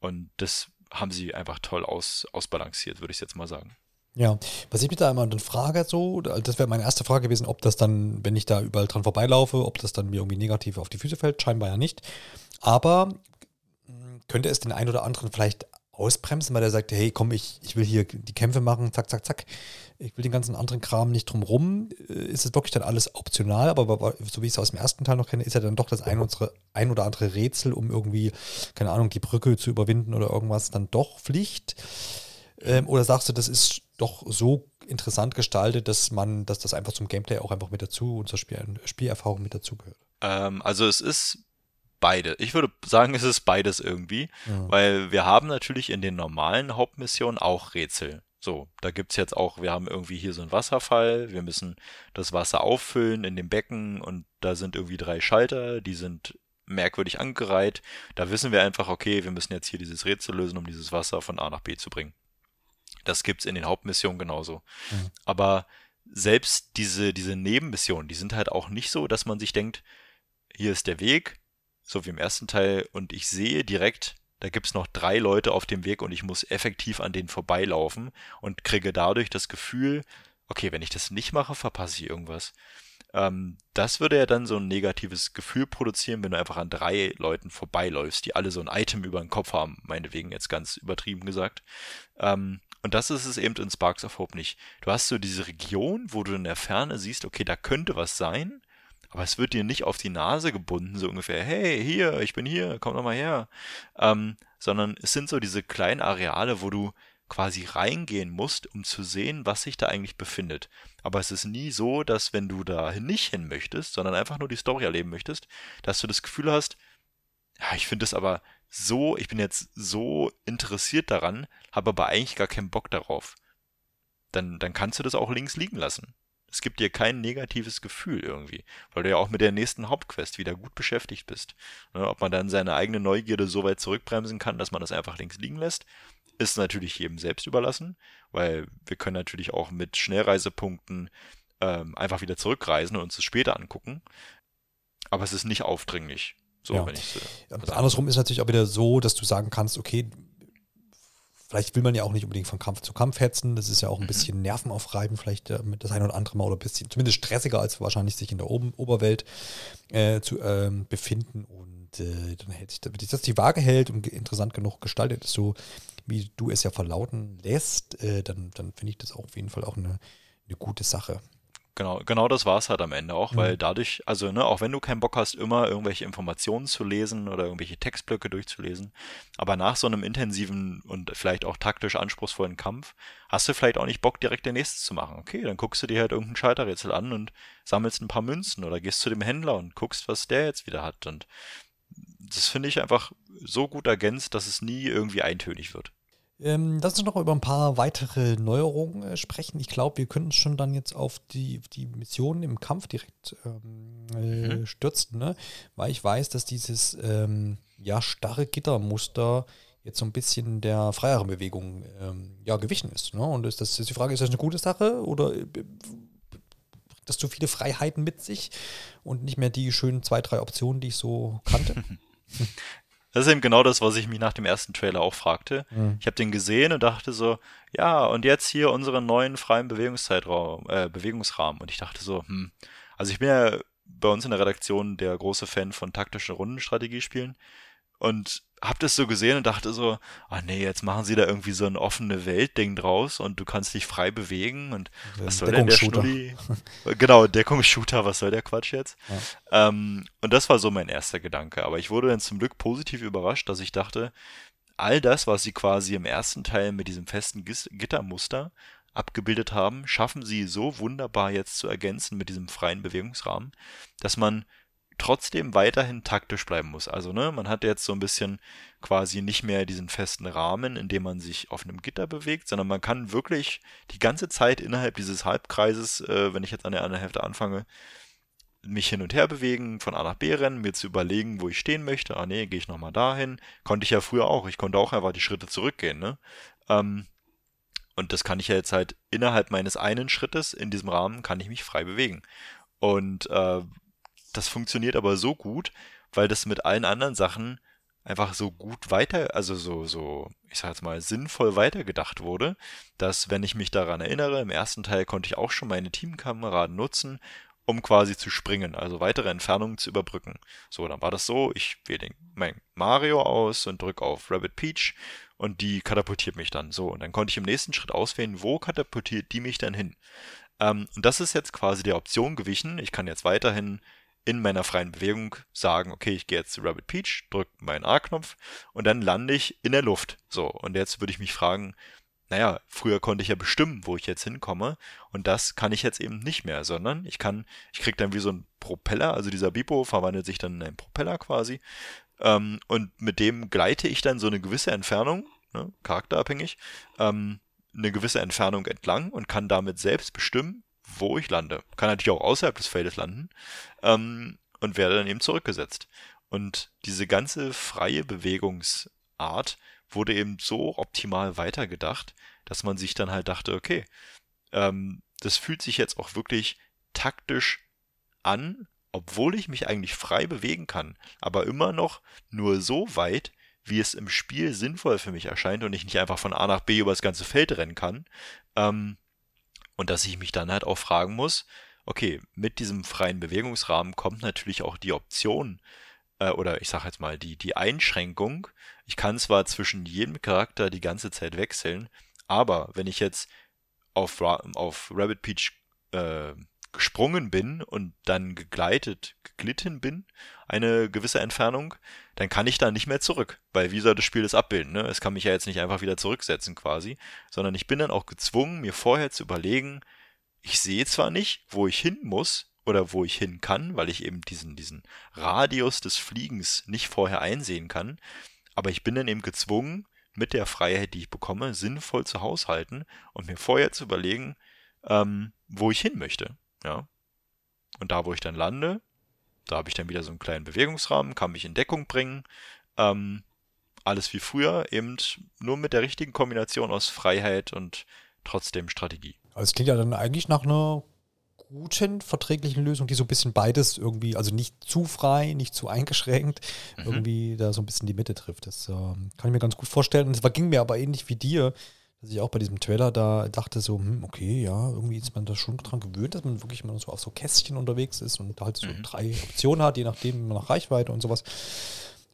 Und das haben sie einfach toll aus, ausbalanciert, würde ich jetzt mal sagen. Ja, was ich mich da immer dann frage, so, das wäre meine erste Frage gewesen, ob das dann, wenn ich da überall dran vorbeilaufe, ob das dann mir irgendwie negativ auf die Füße fällt, scheinbar ja nicht. Aber hm, könnte es den einen oder anderen vielleicht ausbremsen, weil er sagt, hey, komm, ich, ich will hier die Kämpfe machen, zack, zack, zack. Ich will den ganzen anderen Kram nicht drumrum. Äh, ist es wirklich dann alles optional, aber so wie ich es aus dem ersten Teil noch kenne, ist ja dann doch das ein, unsere, ein oder andere Rätsel, um irgendwie, keine Ahnung, die Brücke zu überwinden oder irgendwas, dann doch Pflicht. Ähm, oder sagst du, das ist doch so interessant gestaltet, dass man, dass das einfach zum Gameplay auch einfach mit dazu und zur Spiel, Spielerfahrung mit dazugehört? Ähm, also es ist beide. Ich würde sagen, es ist beides irgendwie, ja. weil wir haben natürlich in den normalen Hauptmissionen auch Rätsel. So, da gibt's jetzt auch, wir haben irgendwie hier so einen Wasserfall, wir müssen das Wasser auffüllen in dem Becken und da sind irgendwie drei Schalter, die sind merkwürdig angereiht. Da wissen wir einfach, okay, wir müssen jetzt hier dieses Rätsel lösen, um dieses Wasser von A nach B zu bringen. Das gibt's in den Hauptmissionen genauso. Mhm. Aber selbst diese, diese Nebenmissionen, die sind halt auch nicht so, dass man sich denkt, hier ist der Weg, so wie im ersten Teil, und ich sehe direkt, da gibt's noch drei Leute auf dem Weg und ich muss effektiv an denen vorbeilaufen und kriege dadurch das Gefühl, okay, wenn ich das nicht mache, verpasse ich irgendwas. Ähm, das würde ja dann so ein negatives Gefühl produzieren, wenn du einfach an drei Leuten vorbeiläufst, die alle so ein Item über den Kopf haben, meinetwegen jetzt ganz übertrieben gesagt. Ähm, und das ist es eben in Sparks of Hope nicht. Du hast so diese Region, wo du in der Ferne siehst, okay, da könnte was sein, aber es wird dir nicht auf die Nase gebunden, so ungefähr, hey, hier, ich bin hier, komm doch mal her. Ähm, sondern es sind so diese kleinen Areale, wo du quasi reingehen musst, um zu sehen, was sich da eigentlich befindet. Aber es ist nie so, dass wenn du da nicht hin möchtest, sondern einfach nur die Story erleben möchtest, dass du das Gefühl hast, ich finde es aber so, ich bin jetzt so interessiert daran, habe aber eigentlich gar keinen Bock darauf. Dann, dann kannst du das auch links liegen lassen. Es gibt dir kein negatives Gefühl irgendwie, weil du ja auch mit der nächsten Hauptquest wieder gut beschäftigt bist. Ne, ob man dann seine eigene Neugierde so weit zurückbremsen kann, dass man das einfach links liegen lässt, ist natürlich jedem selbst überlassen, weil wir können natürlich auch mit Schnellreisepunkten ähm, einfach wieder zurückreisen und uns das später angucken. Aber es ist nicht aufdringlich. So, ja. wenn ich so. Andersrum ist natürlich auch wieder so, dass du sagen kannst, okay, vielleicht will man ja auch nicht unbedingt von Kampf zu Kampf hetzen. Das ist ja auch ein mhm. bisschen nervenaufreibend, vielleicht äh, das ein oder andere Mal oder ein bisschen, zumindest stressiger, als wahrscheinlich sich in der Oben Oberwelt äh, zu ähm, befinden. Und äh, dann hält sich, sich das die Waage hält und interessant genug gestaltet ist, so wie du es ja verlauten lässt, äh, dann, dann finde ich das auch auf jeden Fall auch eine, eine gute Sache. Genau, genau das war es halt am Ende auch, mhm. weil dadurch, also ne, auch wenn du keinen Bock hast, immer irgendwelche Informationen zu lesen oder irgendwelche Textblöcke durchzulesen, aber nach so einem intensiven und vielleicht auch taktisch anspruchsvollen Kampf hast du vielleicht auch nicht Bock, direkt den nächsten zu machen. Okay, dann guckst du dir halt irgendein Schalterrätsel an und sammelst ein paar Münzen oder gehst zu dem Händler und guckst, was der jetzt wieder hat. Und das finde ich einfach so gut ergänzt, dass es nie irgendwie eintönig wird. Ähm, lass uns noch über ein paar weitere Neuerungen äh, sprechen. Ich glaube, wir können uns schon dann jetzt auf die, die Mission im Kampf direkt ähm, äh, mhm. stürzen, ne? weil ich weiß, dass dieses ähm, ja, starre Gittermuster jetzt so ein bisschen der freieren Bewegung ähm, ja, gewichen ist. Ne? Und ist das ist die Frage, ist das eine gute Sache oder äh, bringt das zu viele Freiheiten mit sich und nicht mehr die schönen zwei, drei Optionen, die ich so kannte? Das ist eben genau das, was ich mich nach dem ersten Trailer auch fragte. Mhm. Ich habe den gesehen und dachte so, ja, und jetzt hier unseren neuen freien Bewegungszeitraum, äh, Bewegungsrahmen. Und ich dachte so, hm, also ich bin ja bei uns in der Redaktion der große Fan von taktischen Rundenstrategiespielen. Und hab das so gesehen und dachte so, ah nee, jetzt machen sie da irgendwie so ein offene Welt-Ding draus und du kannst dich frei bewegen und was soll denn der Schnulli? genau, Deckungsshooter, was soll der Quatsch jetzt? Ja. Ähm, und das war so mein erster Gedanke. Aber ich wurde dann zum Glück positiv überrascht, dass ich dachte, all das, was sie quasi im ersten Teil mit diesem festen Gittermuster abgebildet haben, schaffen sie so wunderbar jetzt zu ergänzen mit diesem freien Bewegungsrahmen, dass man trotzdem weiterhin taktisch bleiben muss. Also, ne, man hat jetzt so ein bisschen quasi nicht mehr diesen festen Rahmen, in dem man sich auf einem Gitter bewegt, sondern man kann wirklich die ganze Zeit innerhalb dieses Halbkreises, äh, wenn ich jetzt an der anderen Hälfte anfange, mich hin und her bewegen, von A nach B rennen, mir zu überlegen, wo ich stehen möchte. Ah nee, gehe ich nochmal dahin. Konnte ich ja früher auch. Ich konnte auch einfach die Schritte zurückgehen, ne? Ähm, und das kann ich ja jetzt halt innerhalb meines einen Schrittes in diesem Rahmen kann ich mich frei bewegen. Und äh, das funktioniert aber so gut, weil das mit allen anderen Sachen einfach so gut weiter, also so, so, ich sag jetzt mal, sinnvoll weitergedacht wurde, dass wenn ich mich daran erinnere, im ersten Teil konnte ich auch schon meine Teamkameraden nutzen, um quasi zu springen, also weitere Entfernungen zu überbrücken. So, dann war das so, ich wähle mein Mario aus und drücke auf Rabbit Peach und die katapultiert mich dann. So, und dann konnte ich im nächsten Schritt auswählen, wo katapultiert die mich dann hin. Ähm, und das ist jetzt quasi der Option gewichen. Ich kann jetzt weiterhin in meiner freien Bewegung sagen, okay, ich gehe jetzt zu Rabbit Peach, drücke meinen A-Knopf und dann lande ich in der Luft. So, und jetzt würde ich mich fragen, naja, früher konnte ich ja bestimmen, wo ich jetzt hinkomme und das kann ich jetzt eben nicht mehr, sondern ich kann, ich kriege dann wie so ein Propeller, also dieser Bipo verwandelt sich dann in einen Propeller quasi ähm, und mit dem gleite ich dann so eine gewisse Entfernung, ne, charakterabhängig, ähm, eine gewisse Entfernung entlang und kann damit selbst bestimmen, wo ich lande. Kann natürlich auch außerhalb des Feldes landen ähm, und werde dann eben zurückgesetzt. Und diese ganze freie Bewegungsart wurde eben so optimal weitergedacht, dass man sich dann halt dachte, okay, ähm, das fühlt sich jetzt auch wirklich taktisch an, obwohl ich mich eigentlich frei bewegen kann, aber immer noch nur so weit, wie es im Spiel sinnvoll für mich erscheint und ich nicht einfach von A nach B über das ganze Feld rennen kann. Ähm, und dass ich mich dann halt auch fragen muss, okay, mit diesem freien Bewegungsrahmen kommt natürlich auch die Option, äh, oder ich sage jetzt mal die, die Einschränkung, ich kann zwar zwischen jedem Charakter die ganze Zeit wechseln, aber wenn ich jetzt auf, auf Rabbit Peach äh, gesprungen bin und dann gegleitet, geglitten bin, eine gewisse Entfernung, dann kann ich da nicht mehr zurück. Weil wie soll das Spiel das abbilden? Ne? Es kann mich ja jetzt nicht einfach wieder zurücksetzen quasi, sondern ich bin dann auch gezwungen, mir vorher zu überlegen, ich sehe zwar nicht, wo ich hin muss, oder wo ich hin kann, weil ich eben diesen, diesen Radius des Fliegens nicht vorher einsehen kann. Aber ich bin dann eben gezwungen, mit der Freiheit, die ich bekomme, sinnvoll zu haushalten und mir vorher zu überlegen, ähm, wo ich hin möchte. Ja. Und da, wo ich dann lande, da habe ich dann wieder so einen kleinen Bewegungsrahmen, kann mich in Deckung bringen. Ähm, alles wie früher, eben nur mit der richtigen Kombination aus Freiheit und trotzdem Strategie. Also es klingt ja dann eigentlich nach einer guten, verträglichen Lösung, die so ein bisschen beides irgendwie, also nicht zu frei, nicht zu eingeschränkt, mhm. irgendwie da so ein bisschen die Mitte trifft. Das äh, kann ich mir ganz gut vorstellen. Und es ging mir aber ähnlich wie dir, dass ich auch bei diesem Trailer da dachte so, hm, okay, ja, irgendwie ist man da schon dran gewöhnt, dass man wirklich mal so auf so Kästchen unterwegs ist und da halt so mhm. drei Optionen hat, je nachdem, nach Reichweite und sowas.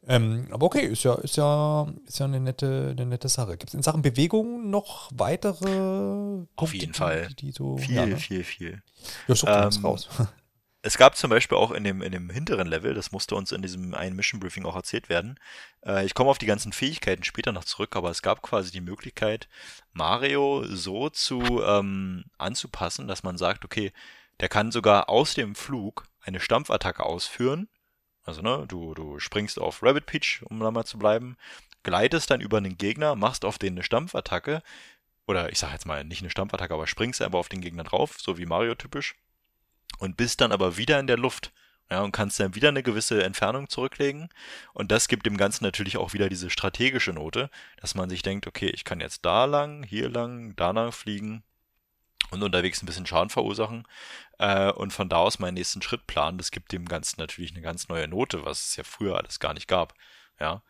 Ähm, aber okay, ist ja, ist ja, ist ja eine nette, eine nette Sache. Gibt es in Sachen Bewegung noch weitere Punkte, Auf jeden Fall. Die, die so, viel, ja, ne? viel, viel. Ja, so ähm, raus. Es gab zum Beispiel auch in dem, in dem hinteren Level, das musste uns in diesem einen Mission Briefing auch erzählt werden. Äh, ich komme auf die ganzen Fähigkeiten später noch zurück, aber es gab quasi die Möglichkeit, Mario so zu ähm, anzupassen, dass man sagt, okay, der kann sogar aus dem Flug eine Stampfattacke ausführen also, ne, du, du springst auf Rabbit Peach, um da mal zu bleiben, gleitest dann über einen Gegner, machst auf den eine Stampfattacke, oder ich sag jetzt mal nicht eine Stampfattacke, aber springst einfach auf den Gegner drauf, so wie Mario typisch, und bist dann aber wieder in der Luft. Ja, und kannst dann wieder eine gewisse Entfernung zurücklegen. Und das gibt dem Ganzen natürlich auch wieder diese strategische Note, dass man sich denkt, okay, ich kann jetzt da lang, hier lang, da lang fliegen, und unterwegs ein bisschen Schaden verursachen äh, und von da aus meinen nächsten Schritt planen. Das gibt dem Ganzen natürlich eine ganz neue Note, was es ja früher alles gar nicht gab. Ja,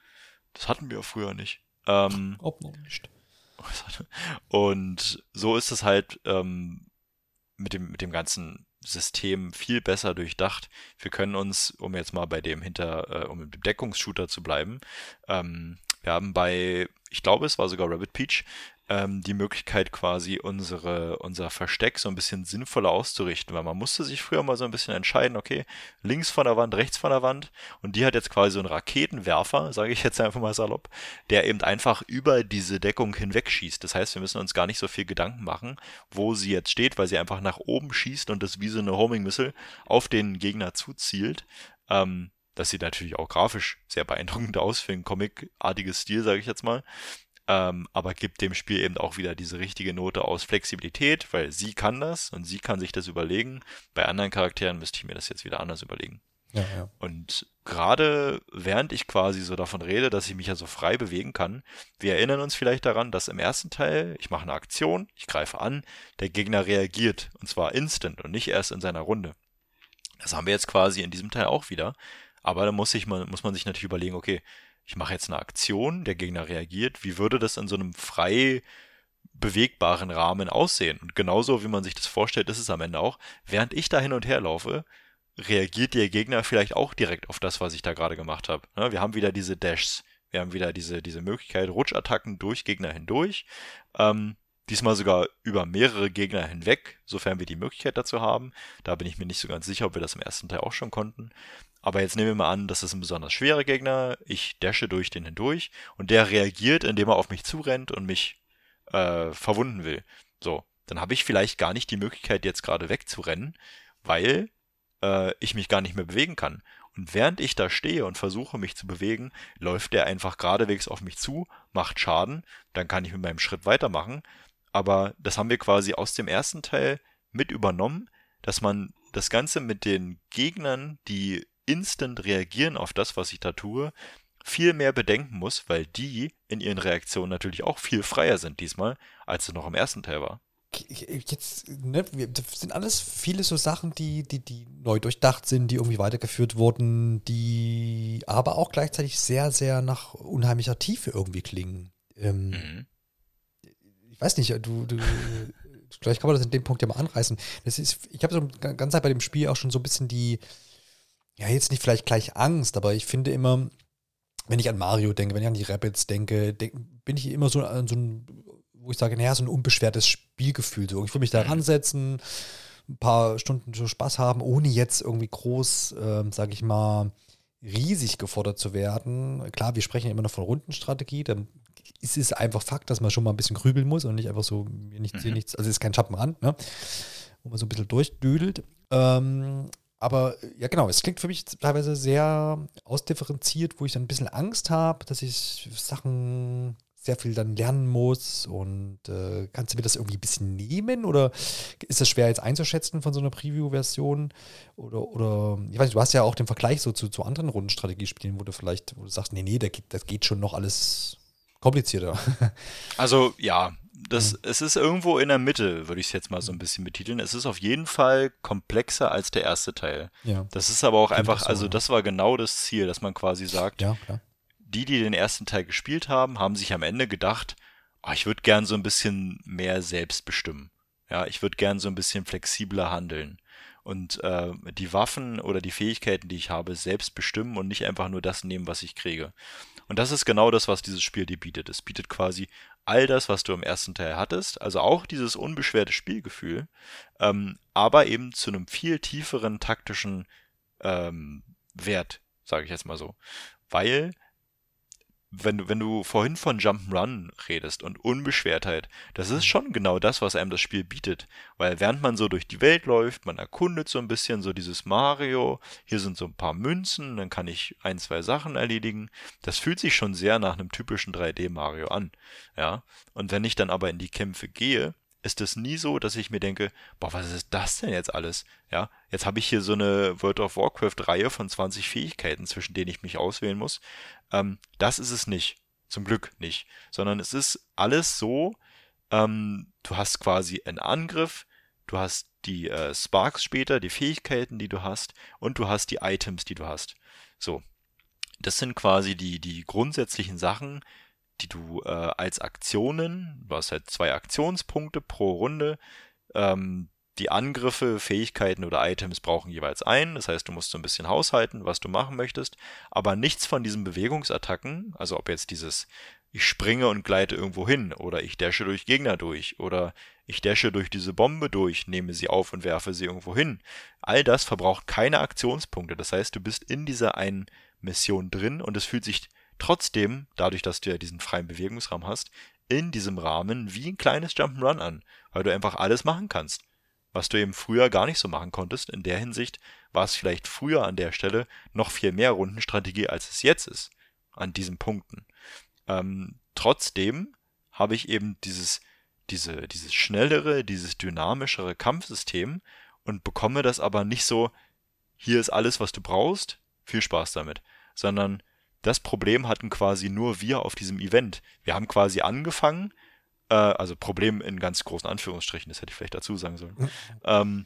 das hatten wir früher nicht. Ähm, Ob noch nicht. Und so ist es halt ähm, mit dem mit dem ganzen System viel besser durchdacht. Wir können uns, um jetzt mal bei dem hinter, äh, um im Deckungsshooter zu bleiben, ähm, wir haben bei, ich glaube, es war sogar Rabbit Peach, ähm, die Möglichkeit quasi unsere, unser Versteck so ein bisschen sinnvoller auszurichten, weil man musste sich früher mal so ein bisschen entscheiden, okay, links von der Wand, rechts von der Wand und die hat jetzt quasi so einen Raketenwerfer, sage ich jetzt einfach mal salopp, der eben einfach über diese Deckung hinweg schießt. Das heißt, wir müssen uns gar nicht so viel Gedanken machen, wo sie jetzt steht, weil sie einfach nach oben schießt und das wie so eine Homing-Missile auf den Gegner zuzielt. Ähm, das sieht natürlich auch grafisch sehr beeindruckend aus für ein Comic-artiges Stil, sage ich jetzt mal ähm, aber gibt dem Spiel eben auch wieder diese richtige Note aus Flexibilität, weil sie kann das und sie kann sich das überlegen. Bei anderen Charakteren müsste ich mir das jetzt wieder anders überlegen. Ja, ja. Und gerade während ich quasi so davon rede, dass ich mich ja so frei bewegen kann, wir erinnern uns vielleicht daran, dass im ersten Teil ich mache eine Aktion, ich greife an, der Gegner reagiert und zwar instant und nicht erst in seiner Runde. Das haben wir jetzt quasi in diesem Teil auch wieder, aber da muss, ich, muss man sich natürlich überlegen, okay, ich mache jetzt eine Aktion, der Gegner reagiert, wie würde das in so einem frei bewegbaren Rahmen aussehen? Und genauso, wie man sich das vorstellt, ist es am Ende auch. Während ich da hin und her laufe, reagiert der Gegner vielleicht auch direkt auf das, was ich da gerade gemacht habe. Ne, wir haben wieder diese Dashs. Wir haben wieder diese, diese Möglichkeit, Rutschattacken durch Gegner hindurch. Ähm, diesmal sogar über mehrere Gegner hinweg, sofern wir die Möglichkeit dazu haben. Da bin ich mir nicht so ganz sicher, ob wir das im ersten Teil auch schon konnten. Aber jetzt nehmen wir mal an, das ist ein besonders schwerer Gegner. Ich dashe durch den hindurch und der reagiert, indem er auf mich zurennt und mich äh, verwunden will. So, dann habe ich vielleicht gar nicht die Möglichkeit, jetzt gerade wegzurennen, weil äh, ich mich gar nicht mehr bewegen kann. Und während ich da stehe und versuche, mich zu bewegen, läuft der einfach geradewegs auf mich zu, macht Schaden, dann kann ich mit meinem Schritt weitermachen. Aber das haben wir quasi aus dem ersten Teil mit übernommen, dass man das Ganze mit den Gegnern, die instant reagieren auf das, was ich da tue, viel mehr bedenken muss, weil die in ihren Reaktionen natürlich auch viel freier sind diesmal, als es noch im ersten Teil war. Jetzt, ne, das sind alles viele so Sachen, die, die, die neu durchdacht sind, die irgendwie weitergeführt wurden, die aber auch gleichzeitig sehr, sehr nach unheimlicher Tiefe irgendwie klingen. Ähm, mhm. Ich weiß nicht, du, du vielleicht kann man das in dem Punkt ja mal anreißen. Das ist, ich habe so ganz Zeit bei dem Spiel auch schon so ein bisschen die, ja, jetzt nicht vielleicht gleich Angst, aber ich finde immer, wenn ich an Mario denke, wenn ich an die Rabbits denke, denk, bin ich immer so an so ein, wo ich sage, naja, so ein unbeschwertes Spielgefühl. So, ich will mich da mhm. ransetzen, ein paar Stunden so Spaß haben, ohne jetzt irgendwie groß, äh, sage ich mal, riesig gefordert zu werden. Klar, wir sprechen immer noch von Rundenstrategie, dann ist es einfach Fakt, dass man schon mal ein bisschen grübeln muss und nicht einfach so, nichts, hier mhm. nichts, also es ist kein Schatten ran, ne? wo man so ein bisschen durchdüdelt. Ähm, aber ja, genau, es klingt für mich teilweise sehr ausdifferenziert, wo ich dann ein bisschen Angst habe, dass ich Sachen sehr viel dann lernen muss. Und äh, kannst du mir das irgendwie ein bisschen nehmen? Oder ist das schwer jetzt einzuschätzen von so einer Preview-Version? Oder, oder, ich weiß nicht, du hast ja auch den Vergleich so zu, zu anderen Rundenstrategiespielen, wo du vielleicht, wo du sagst, nee, nee, das geht, das geht schon noch alles komplizierter. Also ja, das, mhm. es ist irgendwo in der Mitte, würde ich es jetzt mal so ein bisschen betiteln. Es ist auf jeden Fall komplexer als der erste Teil. Ja. Das ist aber auch einfach, so, also das war genau das Ziel, dass man quasi sagt, ja, die, die den ersten Teil gespielt haben, haben sich am Ende gedacht, oh, ich würde gern so ein bisschen mehr selbst bestimmen. Ja, ich würde gern so ein bisschen flexibler handeln und äh, die Waffen oder die Fähigkeiten, die ich habe, selbst bestimmen und nicht einfach nur das nehmen, was ich kriege. Und das ist genau das, was dieses Spiel dir bietet. Es bietet quasi all das, was du im ersten Teil hattest, also auch dieses unbeschwerte Spielgefühl, ähm, aber eben zu einem viel tieferen taktischen ähm, Wert, sage ich jetzt mal so. Weil wenn du, wenn du vorhin von Jump'n'Run redest und Unbeschwertheit, das ist mhm. schon genau das, was einem das Spiel bietet. Weil während man so durch die Welt läuft, man erkundet so ein bisschen so dieses Mario, hier sind so ein paar Münzen, dann kann ich ein, zwei Sachen erledigen. Das fühlt sich schon sehr nach einem typischen 3D-Mario an. Ja. Und wenn ich dann aber in die Kämpfe gehe, ist es nie so, dass ich mir denke, boah, was ist das denn jetzt alles? Ja, jetzt habe ich hier so eine World of Warcraft-Reihe von 20 Fähigkeiten, zwischen denen ich mich auswählen muss. Ähm, das ist es nicht. Zum Glück nicht. Sondern es ist alles so, ähm, du hast quasi einen Angriff, du hast die äh, Sparks später, die Fähigkeiten, die du hast, und du hast die Items, die du hast. So. Das sind quasi die, die grundsätzlichen Sachen, die du äh, als Aktionen, du hast halt zwei Aktionspunkte pro Runde, ähm, die Angriffe, Fähigkeiten oder Items brauchen jeweils einen. Das heißt, du musst so ein bisschen haushalten, was du machen möchtest. Aber nichts von diesen Bewegungsattacken, also ob jetzt dieses, ich springe und gleite irgendwo hin oder ich dashe durch Gegner durch oder ich dashe durch diese Bombe durch, nehme sie auf und werfe sie irgendwo hin. All das verbraucht keine Aktionspunkte. Das heißt, du bist in dieser einen Mission drin und es fühlt sich trotzdem, dadurch, dass du ja diesen freien Bewegungsraum hast, in diesem Rahmen wie ein kleines Jump'n'Run an, weil du einfach alles machen kannst, was du eben früher gar nicht so machen konntest. In der Hinsicht war es vielleicht früher an der Stelle noch viel mehr Rundenstrategie, als es jetzt ist, an diesen Punkten. Ähm, trotzdem habe ich eben dieses, diese, dieses schnellere, dieses dynamischere Kampfsystem und bekomme das aber nicht so, hier ist alles, was du brauchst, viel Spaß damit, sondern das Problem hatten quasi nur wir auf diesem Event. Wir haben quasi angefangen, äh, also Problem in ganz großen Anführungsstrichen, das hätte ich vielleicht dazu sagen sollen. Mhm. Ähm,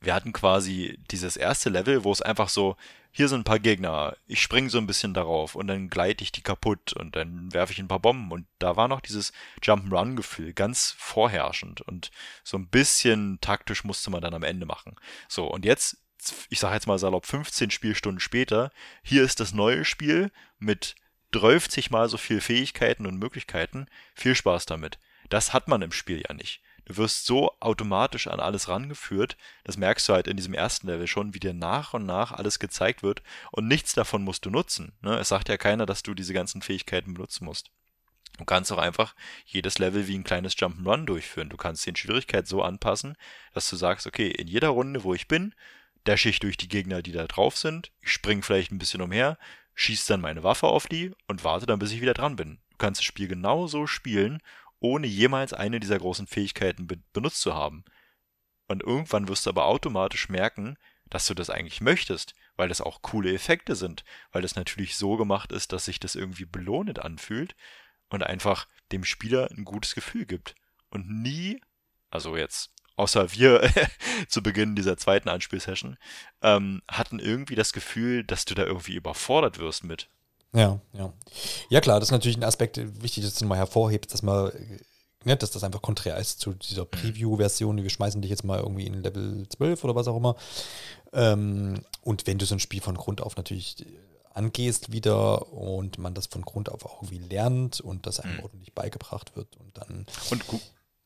wir hatten quasi dieses erste Level, wo es einfach so, hier sind ein paar Gegner, ich springe so ein bisschen darauf und dann gleite ich die kaputt und dann werfe ich ein paar Bomben und da war noch dieses Jump'n'Run-Gefühl ganz vorherrschend und so ein bisschen taktisch musste man dann am Ende machen. So, und jetzt, ich sage jetzt mal salopp 15 Spielstunden später, hier ist das neue Spiel mit 30 mal so viel Fähigkeiten und Möglichkeiten. Viel Spaß damit. Das hat man im Spiel ja nicht. Du wirst so automatisch an alles rangeführt, das merkst du halt in diesem ersten Level schon, wie dir nach und nach alles gezeigt wird und nichts davon musst du nutzen. Ne? Es sagt ja keiner, dass du diese ganzen Fähigkeiten benutzen musst. Du kannst auch einfach jedes Level wie ein kleines Jump'n'Run durchführen. Du kannst den Schwierigkeit so anpassen, dass du sagst, okay, in jeder Runde, wo ich bin, dasche ich durch die Gegner, die da drauf sind, ich spring vielleicht ein bisschen umher, schieße dann meine Waffe auf die und warte dann, bis ich wieder dran bin. Du kannst das Spiel genauso spielen ohne jemals eine dieser großen Fähigkeiten be benutzt zu haben. Und irgendwann wirst du aber automatisch merken, dass du das eigentlich möchtest, weil das auch coole Effekte sind, weil das natürlich so gemacht ist, dass sich das irgendwie belohnend anfühlt und einfach dem Spieler ein gutes Gefühl gibt. Und nie, also jetzt außer wir zu Beginn dieser zweiten Anspielsession, ähm, hatten irgendwie das Gefühl, dass du da irgendwie überfordert wirst mit. Ja, ja. Ja, klar, das ist natürlich ein Aspekt, wichtig, dass du mal hervorhebst, dass man, ne, dass das einfach konträr ist zu dieser mhm. Preview-Version. Wir schmeißen dich jetzt mal irgendwie in Level 12 oder was auch immer. Ähm, und wenn du so ein Spiel von Grund auf natürlich angehst wieder und man das von Grund auf auch irgendwie lernt und das einem mhm. ordentlich beigebracht wird und dann. Und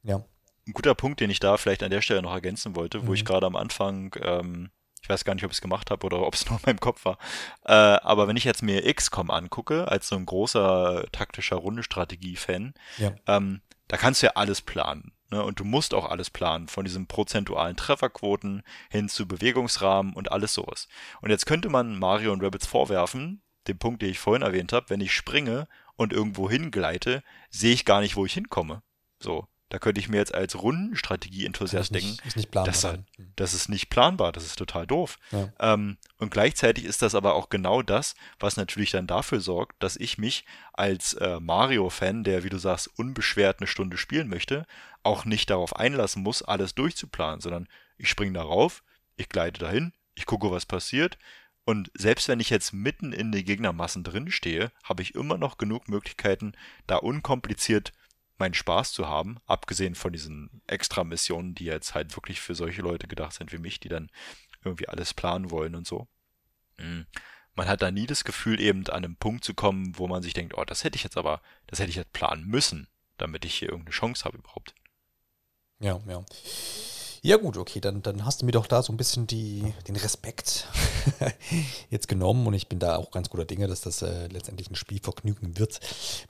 ja. Ein guter Punkt, den ich da vielleicht an der Stelle noch ergänzen wollte, wo mhm. ich gerade am Anfang ähm, ich weiß gar nicht, ob ich es gemacht habe oder ob es nur in meinem Kopf war. Äh, aber wenn ich jetzt mir XCOM angucke, als so ein großer taktischer Rundestrategie-Fan, ja. ähm, da kannst du ja alles planen. Ne? Und du musst auch alles planen, von diesen prozentualen Trefferquoten hin zu Bewegungsrahmen und alles sowas. Und jetzt könnte man Mario und Rabbits vorwerfen, den Punkt, den ich vorhin erwähnt habe, wenn ich springe und irgendwo hingleite, sehe ich gar nicht, wo ich hinkomme. So. Da könnte ich mir jetzt als Rundenstrategie-Enthusiast denken, ist nicht planbar. Das, das, ist nicht planbar, das ist total doof. Ja. Ähm, und gleichzeitig ist das aber auch genau das, was natürlich dann dafür sorgt, dass ich mich als äh, Mario-Fan, der, wie du sagst, unbeschwert eine Stunde spielen möchte, auch nicht darauf einlassen muss, alles durchzuplanen, sondern ich springe darauf, ich gleite dahin, ich gucke, was passiert. Und selbst wenn ich jetzt mitten in den Gegnermassen drin stehe, habe ich immer noch genug Möglichkeiten, da unkompliziert meinen Spaß zu haben, abgesehen von diesen Extra-Missionen, die jetzt halt wirklich für solche Leute gedacht sind wie mich, die dann irgendwie alles planen wollen und so. Mhm. Man hat da nie das Gefühl, eben an einem Punkt zu kommen, wo man sich denkt, oh, das hätte ich jetzt aber, das hätte ich jetzt planen müssen, damit ich hier irgendeine Chance habe überhaupt. Ja, ja. Ja gut, okay, dann, dann hast du mir doch da so ein bisschen die, den Respekt jetzt genommen und ich bin da auch ganz guter Dinge, dass das äh, letztendlich ein Spielvergnügen wird,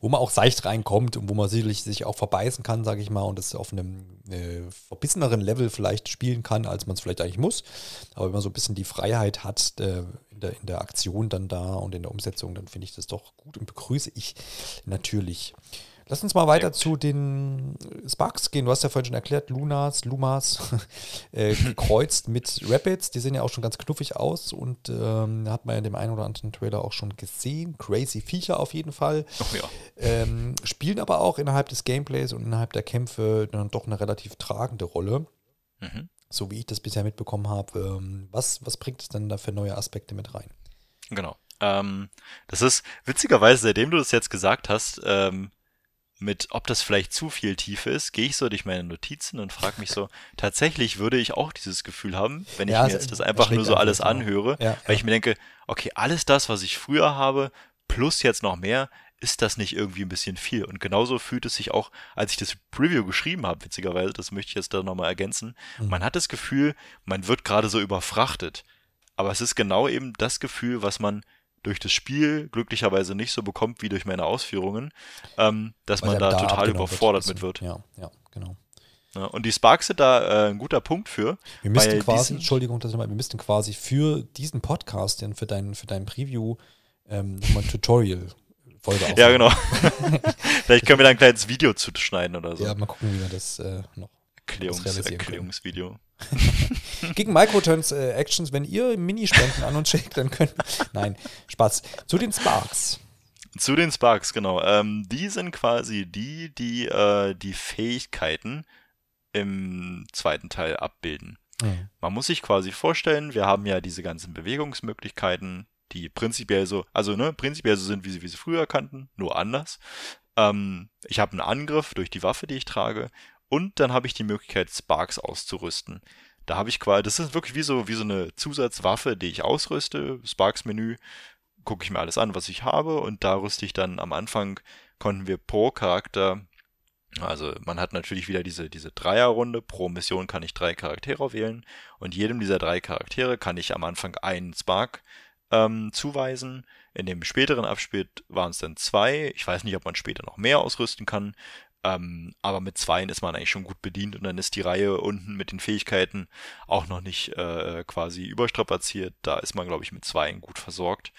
wo man auch seicht reinkommt und wo man sicherlich sich auch verbeißen kann, sage ich mal, und das auf einem äh, verbisseneren Level vielleicht spielen kann, als man es vielleicht eigentlich muss. Aber wenn man so ein bisschen die Freiheit hat äh, in, der, in der Aktion dann da und in der Umsetzung, dann finde ich das doch gut und begrüße ich natürlich. Lass uns mal weiter zu den Sparks gehen. Du hast ja vorhin schon erklärt, Lunas, Lumas, äh, gekreuzt mit Rapids. Die sehen ja auch schon ganz knuffig aus und ähm, hat man ja in dem einen oder anderen Trailer auch schon gesehen. Crazy Viecher auf jeden Fall. Oh ja. ähm, spielen aber auch innerhalb des Gameplays und innerhalb der Kämpfe dann doch eine relativ tragende Rolle. Mhm. So wie ich das bisher mitbekommen habe. Ähm, was, was bringt es denn da für neue Aspekte mit rein? Genau. Ähm, das ist witzigerweise, seitdem du das jetzt gesagt hast, ähm, mit, ob das vielleicht zu viel Tiefe ist, gehe ich so durch meine Notizen und frage mich so, tatsächlich würde ich auch dieses Gefühl haben, wenn ich ja, mir jetzt das einfach nur so alles genau. anhöre, ja, weil ja. ich mir denke, okay, alles das, was ich früher habe, plus jetzt noch mehr, ist das nicht irgendwie ein bisschen viel? Und genauso fühlt es sich auch, als ich das Preview geschrieben habe, witzigerweise, das möchte ich jetzt da nochmal ergänzen, mhm. man hat das Gefühl, man wird gerade so überfrachtet. Aber es ist genau eben das Gefühl, was man durch das Spiel glücklicherweise nicht so bekommt wie durch meine Ausführungen, ähm, dass Weil man da, da total überfordert wird mit wird. Ja, ja, genau. Ja, und die Sparks sind da äh, ein guter Punkt für. Wir müssten quasi, Entschuldigung, dass ich mal, wir müssten quasi für diesen Podcast, für dein, für dein Preview, ähm, nochmal ein Tutorial Folge aufnehmen. Ja, genau. Vielleicht können wir da ein kleines Video zuschneiden oder so. Ja, mal gucken, wie wir das äh, noch Erklärungs Erklärungsvideo. Gegen Microtransactions, wenn ihr Minispenden an uns schickt, dann können. Nein, Spaß. Zu den Sparks. Zu den Sparks, genau. Ähm, die sind quasi die, die äh, die Fähigkeiten im zweiten Teil abbilden. Mhm. Man muss sich quasi vorstellen, wir haben ja diese ganzen Bewegungsmöglichkeiten, die prinzipiell so, also ne, prinzipiell so sind, wie sie, wie sie früher kannten, nur anders. Ähm, ich habe einen Angriff durch die Waffe, die ich trage, und dann habe ich die Möglichkeit, Sparks auszurüsten. Da habe ich quasi, das ist wirklich wie so, wie so eine Zusatzwaffe, die ich ausrüste, Sparks-Menü, gucke ich mir alles an, was ich habe, und da rüste ich dann am Anfang, konnten wir pro Charakter also man hat natürlich wieder diese, diese Dreierrunde. Pro Mission kann ich drei Charaktere wählen und jedem dieser drei Charaktere kann ich am Anfang einen Spark ähm, zuweisen. In dem späteren Abspiel waren es dann zwei. Ich weiß nicht, ob man später noch mehr ausrüsten kann. Ähm, aber mit zweien ist man eigentlich schon gut bedient und dann ist die Reihe unten mit den Fähigkeiten auch noch nicht äh, quasi überstrapaziert. Da ist man, glaube ich, mit zweien gut versorgt.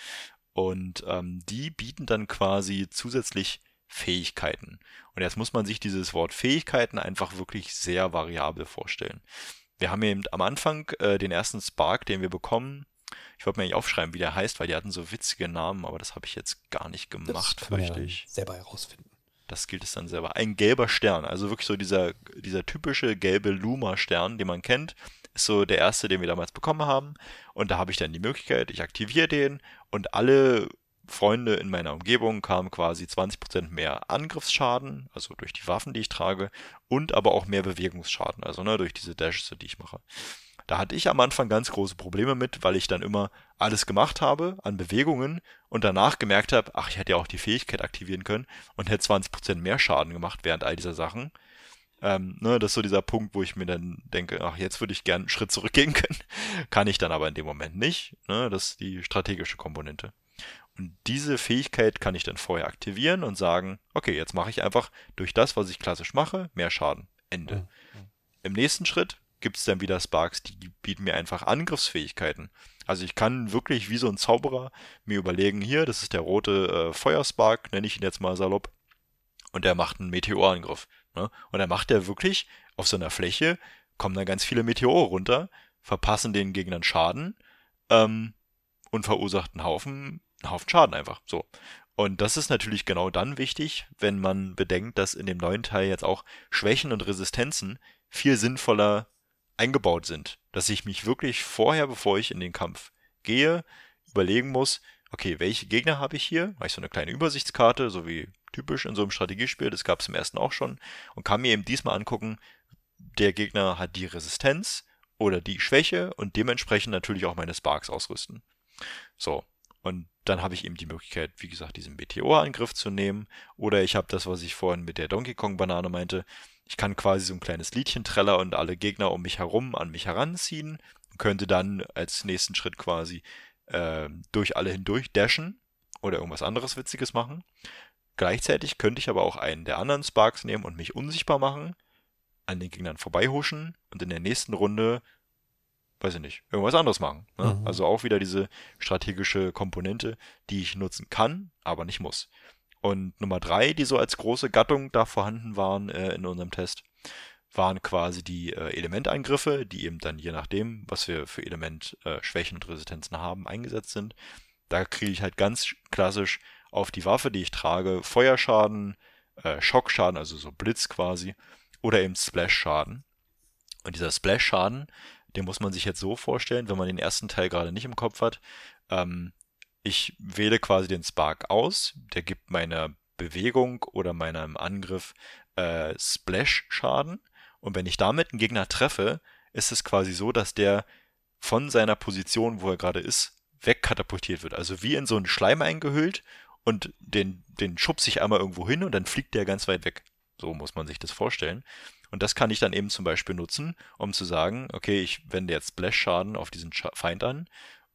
Und ähm, die bieten dann quasi zusätzlich Fähigkeiten. Und jetzt muss man sich dieses Wort Fähigkeiten einfach wirklich sehr variabel vorstellen. Wir haben eben am Anfang äh, den ersten Spark, den wir bekommen. Ich wollte mir nicht aufschreiben, wie der heißt, weil die hatten so witzige Namen, aber das habe ich jetzt gar nicht gemacht, fürchte ich. Selber herausfinden. Das gilt es dann selber. Ein gelber Stern, also wirklich so dieser, dieser typische gelbe Luma-Stern, den man kennt, ist so der erste, den wir damals bekommen haben. Und da habe ich dann die Möglichkeit, ich aktiviere den und alle Freunde in meiner Umgebung kamen quasi 20% mehr Angriffsschaden, also durch die Waffen, die ich trage, und aber auch mehr Bewegungsschaden, also ne, durch diese Dashes, die ich mache. Da hatte ich am Anfang ganz große Probleme mit, weil ich dann immer alles gemacht habe an Bewegungen und danach gemerkt habe, ach, ich hätte ja auch die Fähigkeit aktivieren können und hätte 20% mehr Schaden gemacht während all dieser Sachen. Ähm, ne, das ist so dieser Punkt, wo ich mir dann denke, ach, jetzt würde ich gern einen Schritt zurückgehen können. Kann ich dann aber in dem Moment nicht. Ne, das ist die strategische Komponente. Und diese Fähigkeit kann ich dann vorher aktivieren und sagen, okay, jetzt mache ich einfach durch das, was ich klassisch mache, mehr Schaden. Ende. Mhm. Im nächsten Schritt gibt es dann wieder Sparks, die bieten mir einfach Angriffsfähigkeiten. Also ich kann wirklich wie so ein Zauberer mir überlegen, hier, das ist der rote äh, Feuerspark, nenne ich ihn jetzt mal salopp, und der macht einen Meteorangriff. Ne? Und dann macht er wirklich auf so einer Fläche, kommen dann ganz viele Meteore runter, verpassen den Gegnern Schaden ähm, und verursacht einen Haufen einen Haufen Schaden einfach. So. Und das ist natürlich genau dann wichtig, wenn man bedenkt, dass in dem neuen Teil jetzt auch Schwächen und Resistenzen viel sinnvoller eingebaut sind. Dass ich mich wirklich vorher, bevor ich in den Kampf gehe, überlegen muss, okay, welche Gegner habe ich hier? Habe ich so eine kleine Übersichtskarte, so wie typisch in so einem Strategiespiel, das gab es im ersten auch schon, und kann mir eben diesmal angucken, der Gegner hat die Resistenz oder die Schwäche und dementsprechend natürlich auch meine Sparks ausrüsten. So, und dann habe ich eben die Möglichkeit, wie gesagt, diesen Meteorangriff zu nehmen. Oder ich habe das, was ich vorhin mit der Donkey Kong Banane meinte. Ich kann quasi so ein kleines Liedchen treller und alle Gegner um mich herum an mich heranziehen. Und könnte dann als nächsten Schritt quasi äh, durch alle hindurch dashen oder irgendwas anderes Witziges machen. Gleichzeitig könnte ich aber auch einen der anderen Sparks nehmen und mich unsichtbar machen, an den Gegnern vorbeihuschen und in der nächsten Runde weiß ich nicht, irgendwas anderes machen. Ne? Mhm. Also auch wieder diese strategische Komponente, die ich nutzen kann, aber nicht muss. Und Nummer drei, die so als große Gattung da vorhanden waren äh, in unserem Test, waren quasi die äh, Elementangriffe, die eben dann je nachdem, was wir für Element äh, Schwächen und Resistenzen haben, eingesetzt sind. Da kriege ich halt ganz klassisch auf die Waffe, die ich trage, Feuerschaden, äh, Schockschaden, also so Blitz quasi, oder eben Splash-Schaden. Und dieser Splash-Schaden, den muss man sich jetzt so vorstellen, wenn man den ersten Teil gerade nicht im Kopf hat. Ähm, ich wähle quasi den Spark aus, der gibt meiner Bewegung oder meinem Angriff äh, Splash-Schaden. Und wenn ich damit einen Gegner treffe, ist es quasi so, dass der von seiner Position, wo er gerade ist, wegkatapultiert wird. Also wie in so einen Schleim eingehüllt und den, den schubse ich einmal irgendwo hin und dann fliegt der ganz weit weg. So muss man sich das vorstellen. Und das kann ich dann eben zum Beispiel nutzen, um zu sagen, okay, ich wende jetzt Splash-Schaden auf diesen Feind an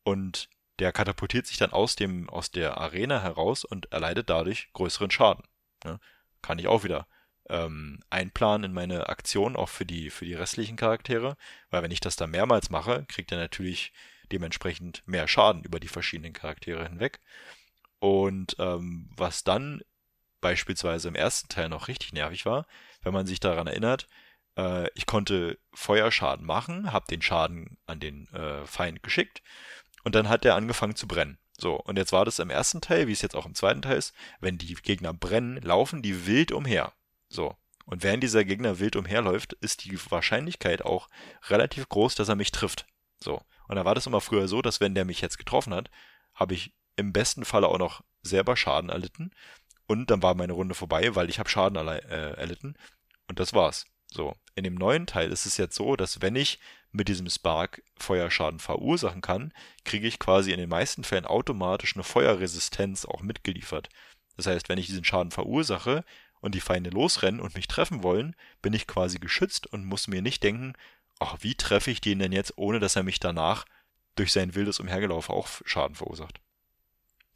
und der katapultiert sich dann aus dem, aus der Arena heraus und erleidet dadurch größeren Schaden. Ne? Kann ich auch wieder ähm, einplanen in meine Aktion, auch für die, für die restlichen Charaktere, weil wenn ich das da mehrmals mache, kriegt er natürlich dementsprechend mehr Schaden über die verschiedenen Charaktere hinweg. Und ähm, was dann beispielsweise im ersten Teil noch richtig nervig war, wenn man sich daran erinnert, äh, ich konnte Feuerschaden machen, habe den Schaden an den äh, Feind geschickt und dann hat der angefangen zu brennen. So, und jetzt war das im ersten Teil, wie es jetzt auch im zweiten Teil ist, wenn die Gegner brennen, laufen die wild umher. So. Und während dieser Gegner wild umherläuft, ist die Wahrscheinlichkeit auch relativ groß, dass er mich trifft. So. Und da war das immer früher so, dass wenn der mich jetzt getroffen hat, habe ich im besten Falle auch noch selber Schaden erlitten. Und dann war meine Runde vorbei, weil ich habe Schaden äh, erlitten. Und das war's. So. In dem neuen Teil ist es jetzt so, dass wenn ich mit diesem Spark Feuerschaden verursachen kann, kriege ich quasi in den meisten Fällen automatisch eine Feuerresistenz auch mitgeliefert. Das heißt, wenn ich diesen Schaden verursache und die Feinde losrennen und mich treffen wollen, bin ich quasi geschützt und muss mir nicht denken, ach, wie treffe ich den denn jetzt, ohne dass er mich danach durch sein wildes Umhergelaufen auch Schaden verursacht.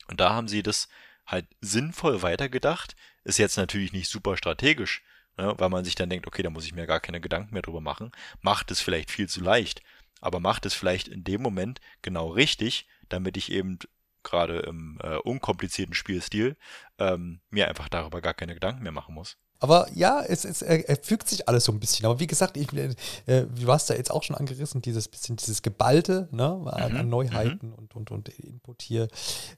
Und da haben sie das halt sinnvoll weitergedacht, ist jetzt natürlich nicht super strategisch, ne, weil man sich dann denkt, okay, da muss ich mir gar keine Gedanken mehr drüber machen, macht es vielleicht viel zu leicht, aber macht es vielleicht in dem Moment genau richtig, damit ich eben gerade im äh, unkomplizierten Spielstil ähm, mir einfach darüber gar keine Gedanken mehr machen muss. Aber ja, es, es er, er, fügt sich alles so ein bisschen. Aber wie gesagt, ich, äh, wie war es da jetzt auch schon angerissen, dieses bisschen, dieses Geballte ne, an, mhm. an Neuheiten mhm. und, und, und Input hier,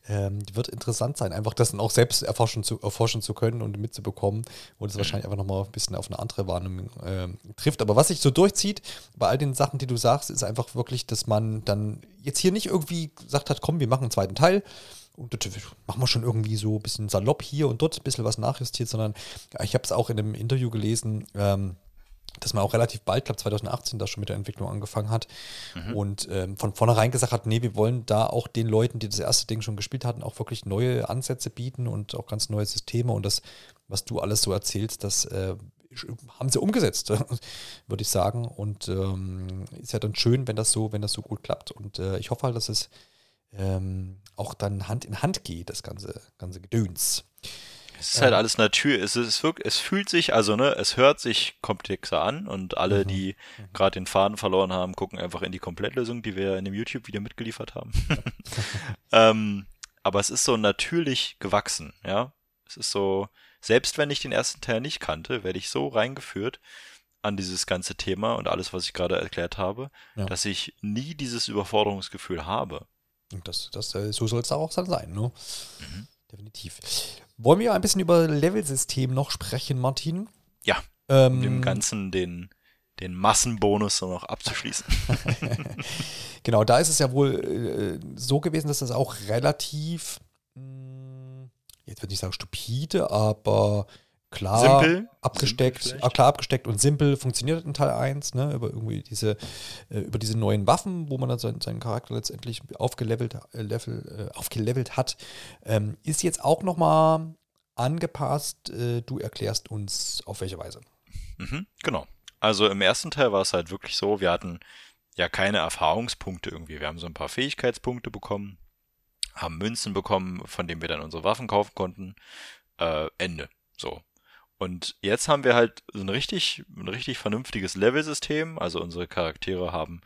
ähm, wird interessant sein, einfach das dann auch selbst erforschen zu, erforschen zu können und mitzubekommen, wo das mhm. wahrscheinlich einfach nochmal ein bisschen auf eine andere Wahrnehmung äh, trifft. Aber was sich so durchzieht bei all den Sachen, die du sagst, ist einfach wirklich, dass man dann jetzt hier nicht irgendwie gesagt hat, komm, wir machen einen zweiten Teil, und das machen wir schon irgendwie so ein bisschen salopp hier und dort ein bisschen was nachjustiert, sondern ich habe es auch in einem Interview gelesen, ähm, dass man auch relativ bald, glaube 2018, da schon mit der Entwicklung angefangen hat mhm. und ähm, von vornherein gesagt hat, nee, wir wollen da auch den Leuten, die das erste Ding schon gespielt hatten, auch wirklich neue Ansätze bieten und auch ganz neue Systeme und das, was du alles so erzählst, das äh, haben sie umgesetzt, würde ich sagen und ähm, ist ja dann schön, wenn das so, wenn das so gut klappt und äh, ich hoffe halt, dass es ähm, auch dann Hand in Hand geht, das ganze, ganze Gedöns. Es ist halt alles natürlich, es, ist, es fühlt sich, also ne, es hört sich komplexer an und alle, mhm. die mhm. gerade den Faden verloren haben, gucken einfach in die Komplettlösung, die wir in dem YouTube-Video mitgeliefert haben. ähm, aber es ist so natürlich gewachsen, ja. Es ist so, selbst wenn ich den ersten Teil nicht kannte, werde ich so reingeführt an dieses ganze Thema und alles, was ich gerade erklärt habe, ja. dass ich nie dieses Überforderungsgefühl habe. Und das, das, äh, so soll es auch dann sein, ne? Mhm. Definitiv. Wollen wir ein bisschen über Levelsystem noch sprechen, Martin? Ja. Ähm, um dem Ganzen den, den Massenbonus noch abzuschließen. genau, da ist es ja wohl äh, so gewesen, dass das auch relativ, mh, hm, jetzt würde ich sagen stupide, aber klar simpel, abgesteckt, simpel ah, klar abgesteckt und simpel funktioniert in Teil 1, ne, über irgendwie diese, äh, über diese neuen Waffen, wo man dann seinen, seinen Charakter letztendlich aufgelevelt, äh, level, äh, aufgelevelt hat, ähm, ist jetzt auch nochmal angepasst. Äh, du erklärst uns auf welche Weise. Mhm, genau. Also im ersten Teil war es halt wirklich so, wir hatten ja keine Erfahrungspunkte irgendwie. Wir haben so ein paar Fähigkeitspunkte bekommen, haben Münzen bekommen, von denen wir dann unsere Waffen kaufen konnten. Äh, Ende. So. Und jetzt haben wir halt so ein richtig, ein richtig vernünftiges Level-System. Also unsere Charaktere haben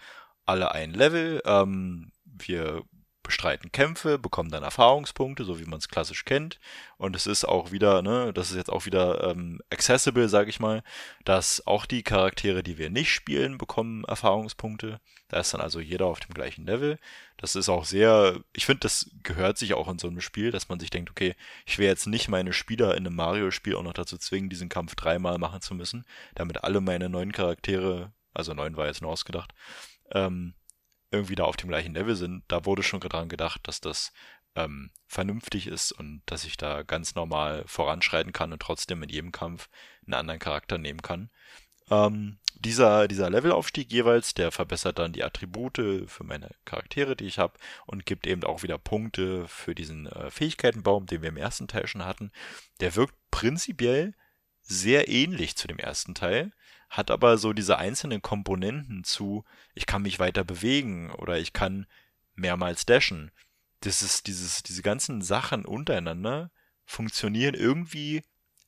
alle ein Level. Ähm, wir bestreiten Kämpfe, bekommen dann Erfahrungspunkte, so wie man es klassisch kennt. Und es ist auch wieder, ne, das ist jetzt auch wieder ähm, accessible, sage ich mal, dass auch die Charaktere, die wir nicht spielen, bekommen Erfahrungspunkte. Da ist dann also jeder auf dem gleichen Level. Das ist auch sehr, ich finde, das gehört sich auch in so einem Spiel, dass man sich denkt, okay, ich will jetzt nicht meine Spieler in einem Mario-Spiel auch noch dazu zwingen, diesen Kampf dreimal machen zu müssen, damit alle meine neuen Charaktere, also neun war jetzt nur ausgedacht, ähm, irgendwie da auf dem gleichen Level sind, da wurde schon daran gedacht, dass das ähm, vernünftig ist und dass ich da ganz normal voranschreiten kann und trotzdem in jedem Kampf einen anderen Charakter nehmen kann. Ähm, dieser, dieser Levelaufstieg jeweils, der verbessert dann die Attribute für meine Charaktere, die ich habe und gibt eben auch wieder Punkte für diesen äh, Fähigkeitenbaum, den wir im ersten Teil schon hatten. Der wirkt prinzipiell sehr ähnlich zu dem ersten Teil, hat aber so diese einzelnen Komponenten zu, ich kann mich weiter bewegen oder ich kann mehrmals dashen. Das ist dieses, diese ganzen Sachen untereinander funktionieren irgendwie,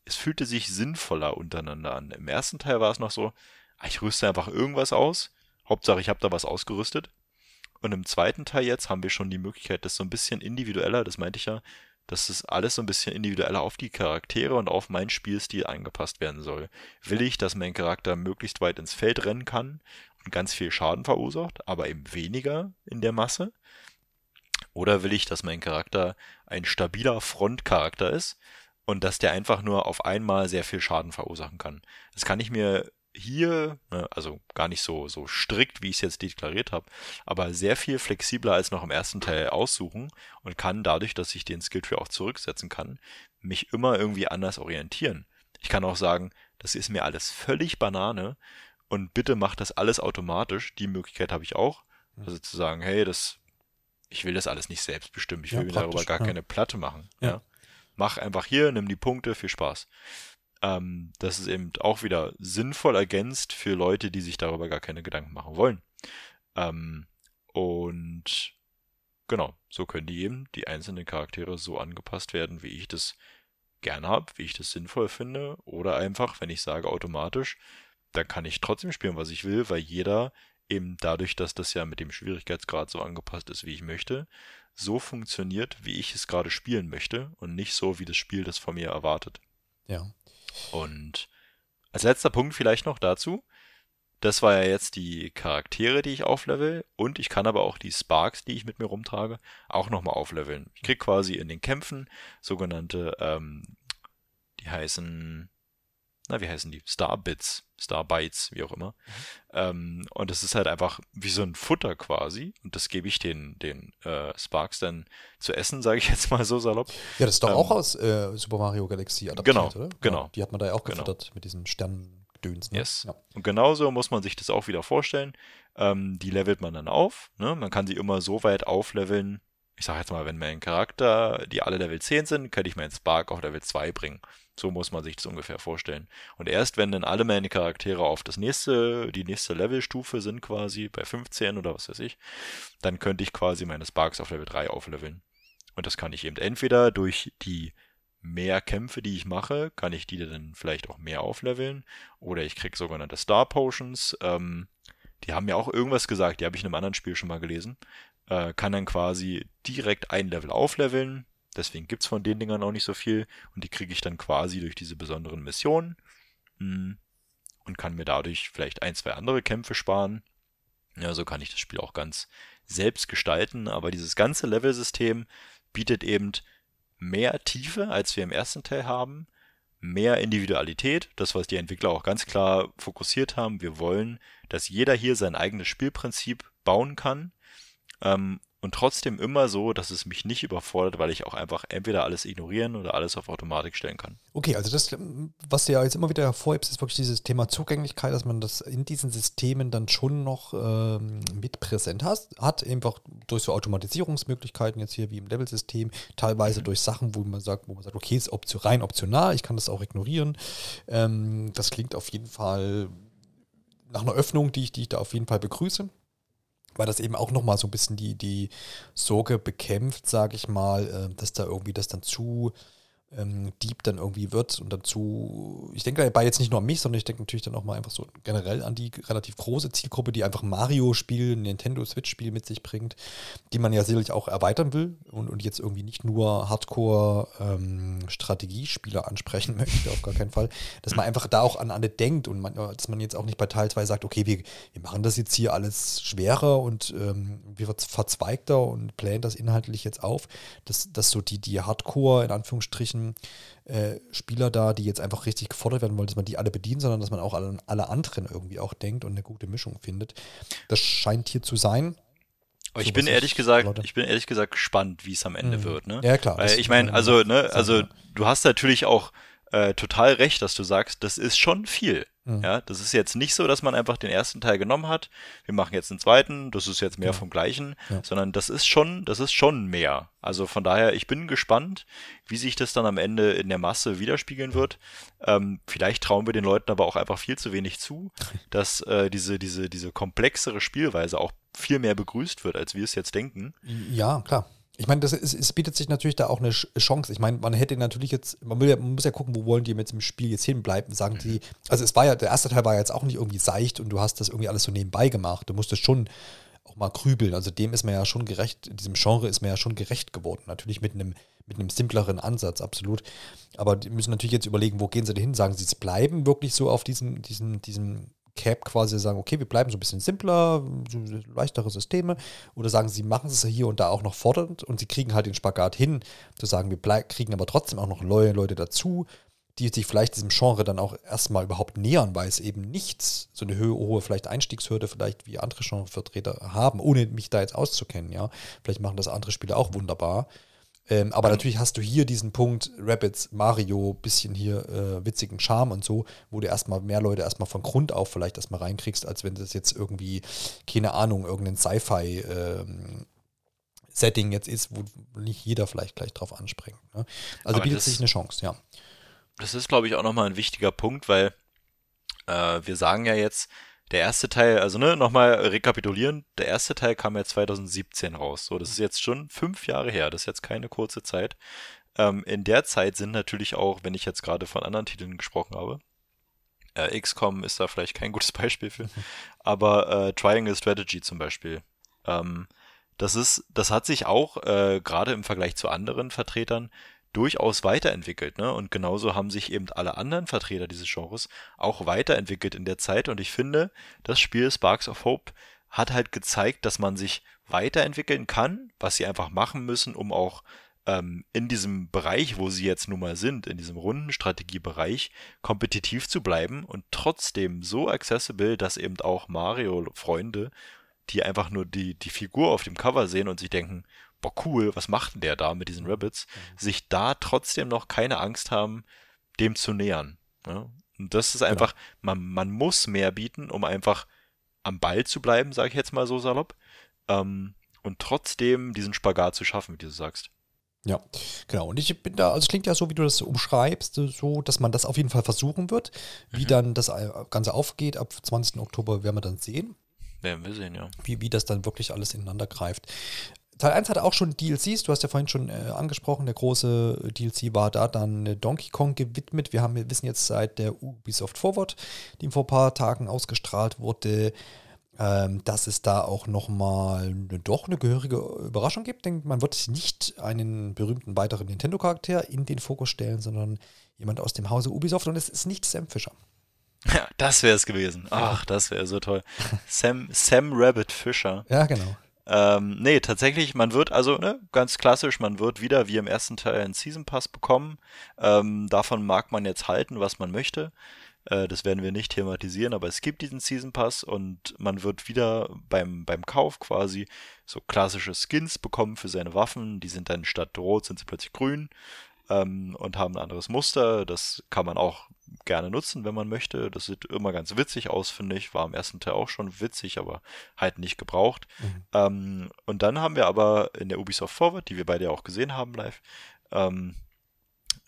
es fühlte sich sinnvoller untereinander an. Im ersten Teil war es noch so, Ah, ich rüste einfach irgendwas aus. Hauptsache, ich habe da was ausgerüstet. Und im zweiten Teil jetzt haben wir schon die Möglichkeit, das so ein bisschen individueller, das meinte ich ja, dass das alles so ein bisschen individueller auf die Charaktere und auf meinen Spielstil angepasst werden soll. Will ich, dass mein Charakter möglichst weit ins Feld rennen kann und ganz viel Schaden verursacht, aber eben weniger in der Masse? Oder will ich, dass mein Charakter ein stabiler Frontcharakter ist und dass der einfach nur auf einmal sehr viel Schaden verursachen kann? Das kann ich mir hier, ne, also gar nicht so, so strikt, wie ich es jetzt deklariert habe, aber sehr viel flexibler als noch im ersten Teil aussuchen und kann dadurch, dass ich den Skilltree auch zurücksetzen kann, mich immer irgendwie anders orientieren. Ich kann auch sagen, das ist mir alles völlig Banane und bitte macht das alles automatisch. Die Möglichkeit habe ich auch. Also zu sagen, hey, das, ich will das alles nicht selbst bestimmen. Ich will ja, mir darüber gar ja. keine Platte machen. Ja. Mach einfach hier, nimm die Punkte, viel Spaß ähm, das ist eben auch wieder sinnvoll ergänzt für Leute, die sich darüber gar keine Gedanken machen wollen. Ähm, und genau, so können die eben die einzelnen Charaktere so angepasst werden, wie ich das gerne habe, wie ich das sinnvoll finde. Oder einfach, wenn ich sage automatisch, dann kann ich trotzdem spielen, was ich will, weil jeder eben dadurch, dass das ja mit dem Schwierigkeitsgrad so angepasst ist, wie ich möchte, so funktioniert, wie ich es gerade spielen möchte und nicht so, wie das Spiel das von mir erwartet. Ja. Und als letzter Punkt vielleicht noch dazu. Das war ja jetzt die Charaktere, die ich auflevel. Und ich kann aber auch die Sparks, die ich mit mir rumtrage, auch nochmal aufleveln. Ich krieg quasi in den Kämpfen sogenannte, ähm, die heißen na, wie heißen die? Starbits, Starbytes, wie auch immer. Mhm. Ähm, und das ist halt einfach wie so ein Futter quasi. Und das gebe ich den, den äh, Sparks dann zu essen, sage ich jetzt mal so salopp. Ja, das ist doch ähm, auch aus äh, Super Mario Galaxy adaptiert, genau, oder? Genau. Ja, die hat man da ja auch genau. gefuttert mit diesen Sterndöns. Ne? Yes. Ja. Und genauso muss man sich das auch wieder vorstellen. Ähm, die levelt man dann auf. Ne? Man kann sie immer so weit aufleveln. Ich sage jetzt mal, wenn mein Charakter, die alle Level 10 sind, könnte ich meinen Spark auf Level 2 bringen. So muss man sich das ungefähr vorstellen. Und erst wenn dann alle meine Charaktere auf das nächste, die nächste Levelstufe sind quasi, bei 15 oder was weiß ich, dann könnte ich quasi meine Sparks auf Level 3 aufleveln. Und das kann ich eben entweder durch die mehr Kämpfe, die ich mache, kann ich die dann vielleicht auch mehr aufleveln. Oder ich kriege sogenannte Star Potions. Ähm, die haben ja auch irgendwas gesagt, die habe ich in einem anderen Spiel schon mal gelesen. Äh, kann dann quasi direkt ein Level aufleveln, Deswegen gibt es von den Dingern auch nicht so viel. Und die kriege ich dann quasi durch diese besonderen Missionen. Hm, und kann mir dadurch vielleicht ein, zwei andere Kämpfe sparen. Ja, so kann ich das Spiel auch ganz selbst gestalten, aber dieses ganze Level-System bietet eben mehr Tiefe, als wir im ersten Teil haben, mehr Individualität, das was die Entwickler auch ganz klar fokussiert haben. Wir wollen, dass jeder hier sein eigenes Spielprinzip bauen kann ähm, und trotzdem immer so, dass es mich nicht überfordert, weil ich auch einfach entweder alles ignorieren oder alles auf Automatik stellen kann. Okay, also das, was du ja jetzt immer wieder hervorhebst, ist wirklich dieses Thema Zugänglichkeit, dass man das in diesen Systemen dann schon noch ähm, mit präsent hast, hat, einfach durch so Automatisierungsmöglichkeiten jetzt hier wie im Level-System, teilweise mhm. durch Sachen, wo man sagt, wo man sagt, okay, ist option, rein optional, ich kann das auch ignorieren. Ähm, das klingt auf jeden Fall nach einer Öffnung, die ich, die ich da auf jeden Fall begrüße weil das eben auch nochmal so ein bisschen die, die Sorge bekämpft, sage ich mal, äh, dass da irgendwie das dann zu ähm, Dieb dann irgendwie wird und dazu, ich denke dabei jetzt nicht nur an mich, sondern ich denke natürlich dann auch mal einfach so generell an die relativ große Zielgruppe, die einfach Mario-Spiel, Nintendo Switch-Spiel mit sich bringt, die man ja sicherlich auch erweitern will und, und jetzt irgendwie nicht nur Hardcore-Strategiespieler ähm, ansprechen möchte, auf gar keinen Fall, dass man einfach da auch an alle denkt und man, dass man jetzt auch nicht bei Teil 2 sagt, okay, wir, wir machen das jetzt hier alles schwerer und ähm, wir verzweigter und planen das inhaltlich jetzt auf, dass, dass so die, die Hardcore in Anführungsstrichen irgendwelchen äh, Spieler da, die jetzt einfach richtig gefordert werden wollen, dass man die alle bedient, sondern dass man auch an alle anderen irgendwie auch denkt und eine gute Mischung findet. Das scheint hier zu sein. Aber ich bin ehrlich gesagt, ich bin ehrlich gesagt gespannt, wie es am Ende mhm. wird, ne? Ja, klar. Weil ich meine, also, ne, also du hast natürlich auch äh, total recht, dass du sagst, das ist schon viel. Mhm. Ja, das ist jetzt nicht so, dass man einfach den ersten Teil genommen hat, wir machen jetzt einen zweiten, das ist jetzt mehr ja. vom Gleichen, ja. sondern das ist schon, das ist schon mehr. Also von daher, ich bin gespannt, wie sich das dann am Ende in der Masse widerspiegeln wird. Ähm, vielleicht trauen wir den Leuten aber auch einfach viel zu wenig zu, dass äh, diese, diese, diese komplexere Spielweise auch viel mehr begrüßt wird, als wir es jetzt denken. Ja, klar. Ich meine, das ist, es bietet sich natürlich da auch eine Chance. Ich meine, man hätte natürlich jetzt, man, will ja, man muss ja gucken, wo wollen die mit dem Spiel jetzt hinbleiben. Sagen die, also es war ja, der erste Teil war ja jetzt auch nicht irgendwie seicht und du hast das irgendwie alles so nebenbei gemacht. Du musstest schon auch mal grübeln. Also dem ist man ja schon gerecht, diesem Genre ist man ja schon gerecht geworden. Natürlich mit einem, mit einem simpleren Ansatz, absolut. Aber die müssen natürlich jetzt überlegen, wo gehen sie denn hin? Sagen sie, es bleiben wirklich so auf diesem, diesem, diesem Cap quasi sagen, okay, wir bleiben so ein bisschen simpler, leichtere Systeme, oder sagen sie, machen es hier und da auch noch fordernd und sie kriegen halt den Spagat hin, zu sagen, wir kriegen aber trotzdem auch noch neue Leute dazu, die sich vielleicht diesem Genre dann auch erstmal überhaupt nähern, weil es eben nichts, so eine hohe, vielleicht Einstiegshürde vielleicht wie andere Genrevertreter haben, ohne mich da jetzt auszukennen, ja. Vielleicht machen das andere Spiele auch wunderbar. Ähm, aber natürlich hast du hier diesen Punkt, Rabbits, Mario, bisschen hier äh, witzigen Charme und so, wo du erstmal mehr Leute erstmal von Grund auf vielleicht erstmal reinkriegst, als wenn das jetzt irgendwie, keine Ahnung, irgendein Sci-Fi ähm, Setting jetzt ist, wo nicht jeder vielleicht gleich drauf anspringt. Ne? Also aber bietet sich eine Chance, ja. Das ist, glaube ich, auch nochmal ein wichtiger Punkt, weil äh, wir sagen ja jetzt, der erste Teil, also ne, nochmal rekapitulieren, der erste Teil kam ja 2017 raus. So, das ist jetzt schon fünf Jahre her, das ist jetzt keine kurze Zeit. Ähm, in der Zeit sind natürlich auch, wenn ich jetzt gerade von anderen Titeln gesprochen habe, äh, XCOM ist da vielleicht kein gutes Beispiel für, aber äh, Triangle Strategy zum Beispiel. Ähm, das ist, das hat sich auch äh, gerade im Vergleich zu anderen Vertretern durchaus weiterentwickelt. Ne? Und genauso haben sich eben alle anderen Vertreter dieses Genres auch weiterentwickelt in der Zeit. Und ich finde, das Spiel Sparks of Hope hat halt gezeigt, dass man sich weiterentwickeln kann, was sie einfach machen müssen, um auch ähm, in diesem Bereich, wo sie jetzt nun mal sind, in diesem Rundenstrategiebereich, kompetitiv zu bleiben und trotzdem so accessible, dass eben auch Mario-Freunde, die einfach nur die, die Figur auf dem Cover sehen und sich denken, boah, cool, was macht denn der da mit diesen Rabbits, mhm. sich da trotzdem noch keine Angst haben, dem zu nähern. Ja? Und das ist einfach, genau. man, man muss mehr bieten, um einfach am Ball zu bleiben, sage ich jetzt mal so salopp, ähm, und trotzdem diesen Spagat zu schaffen, wie du sagst. Ja, genau. Und ich bin da, also es klingt ja so, wie du das umschreibst, so, dass man das auf jeden Fall versuchen wird. Wie mhm. dann das Ganze aufgeht, ab 20. Oktober werden wir dann sehen. Werden wir sehen, ja. Wie, wie das dann wirklich alles ineinander greift. Teil 1 hatte auch schon DLCs, du hast ja vorhin schon äh, angesprochen, der große DLC war da dann Donkey Kong gewidmet. Wir, haben, wir wissen jetzt seit der Ubisoft Forward, die vor ein paar Tagen ausgestrahlt wurde, ähm, dass es da auch nochmal eine, doch eine gehörige Überraschung gibt. Denn man wird nicht einen berühmten weiteren Nintendo-Charakter in den Fokus stellen, sondern jemand aus dem Hause Ubisoft und es ist nicht Sam Fischer. Ja, das wäre es gewesen. Ach, das wäre so toll. Sam, Sam Rabbit Fischer. Ja, genau. Ähm, nee, tatsächlich, man wird also, ne, ganz klassisch, man wird wieder wie im ersten Teil einen Season Pass bekommen. Ähm, davon mag man jetzt halten, was man möchte. Äh, das werden wir nicht thematisieren, aber es gibt diesen Season Pass und man wird wieder beim, beim Kauf quasi so klassische Skins bekommen für seine Waffen. Die sind dann statt rot, sind sie plötzlich grün ähm, und haben ein anderes Muster. Das kann man auch gerne nutzen, wenn man möchte. Das sieht immer ganz witzig aus, finde ich. War im ersten Teil auch schon witzig, aber halt nicht gebraucht. Mhm. Ähm, und dann haben wir aber in der Ubisoft Forward, die wir beide ja auch gesehen haben live, ähm,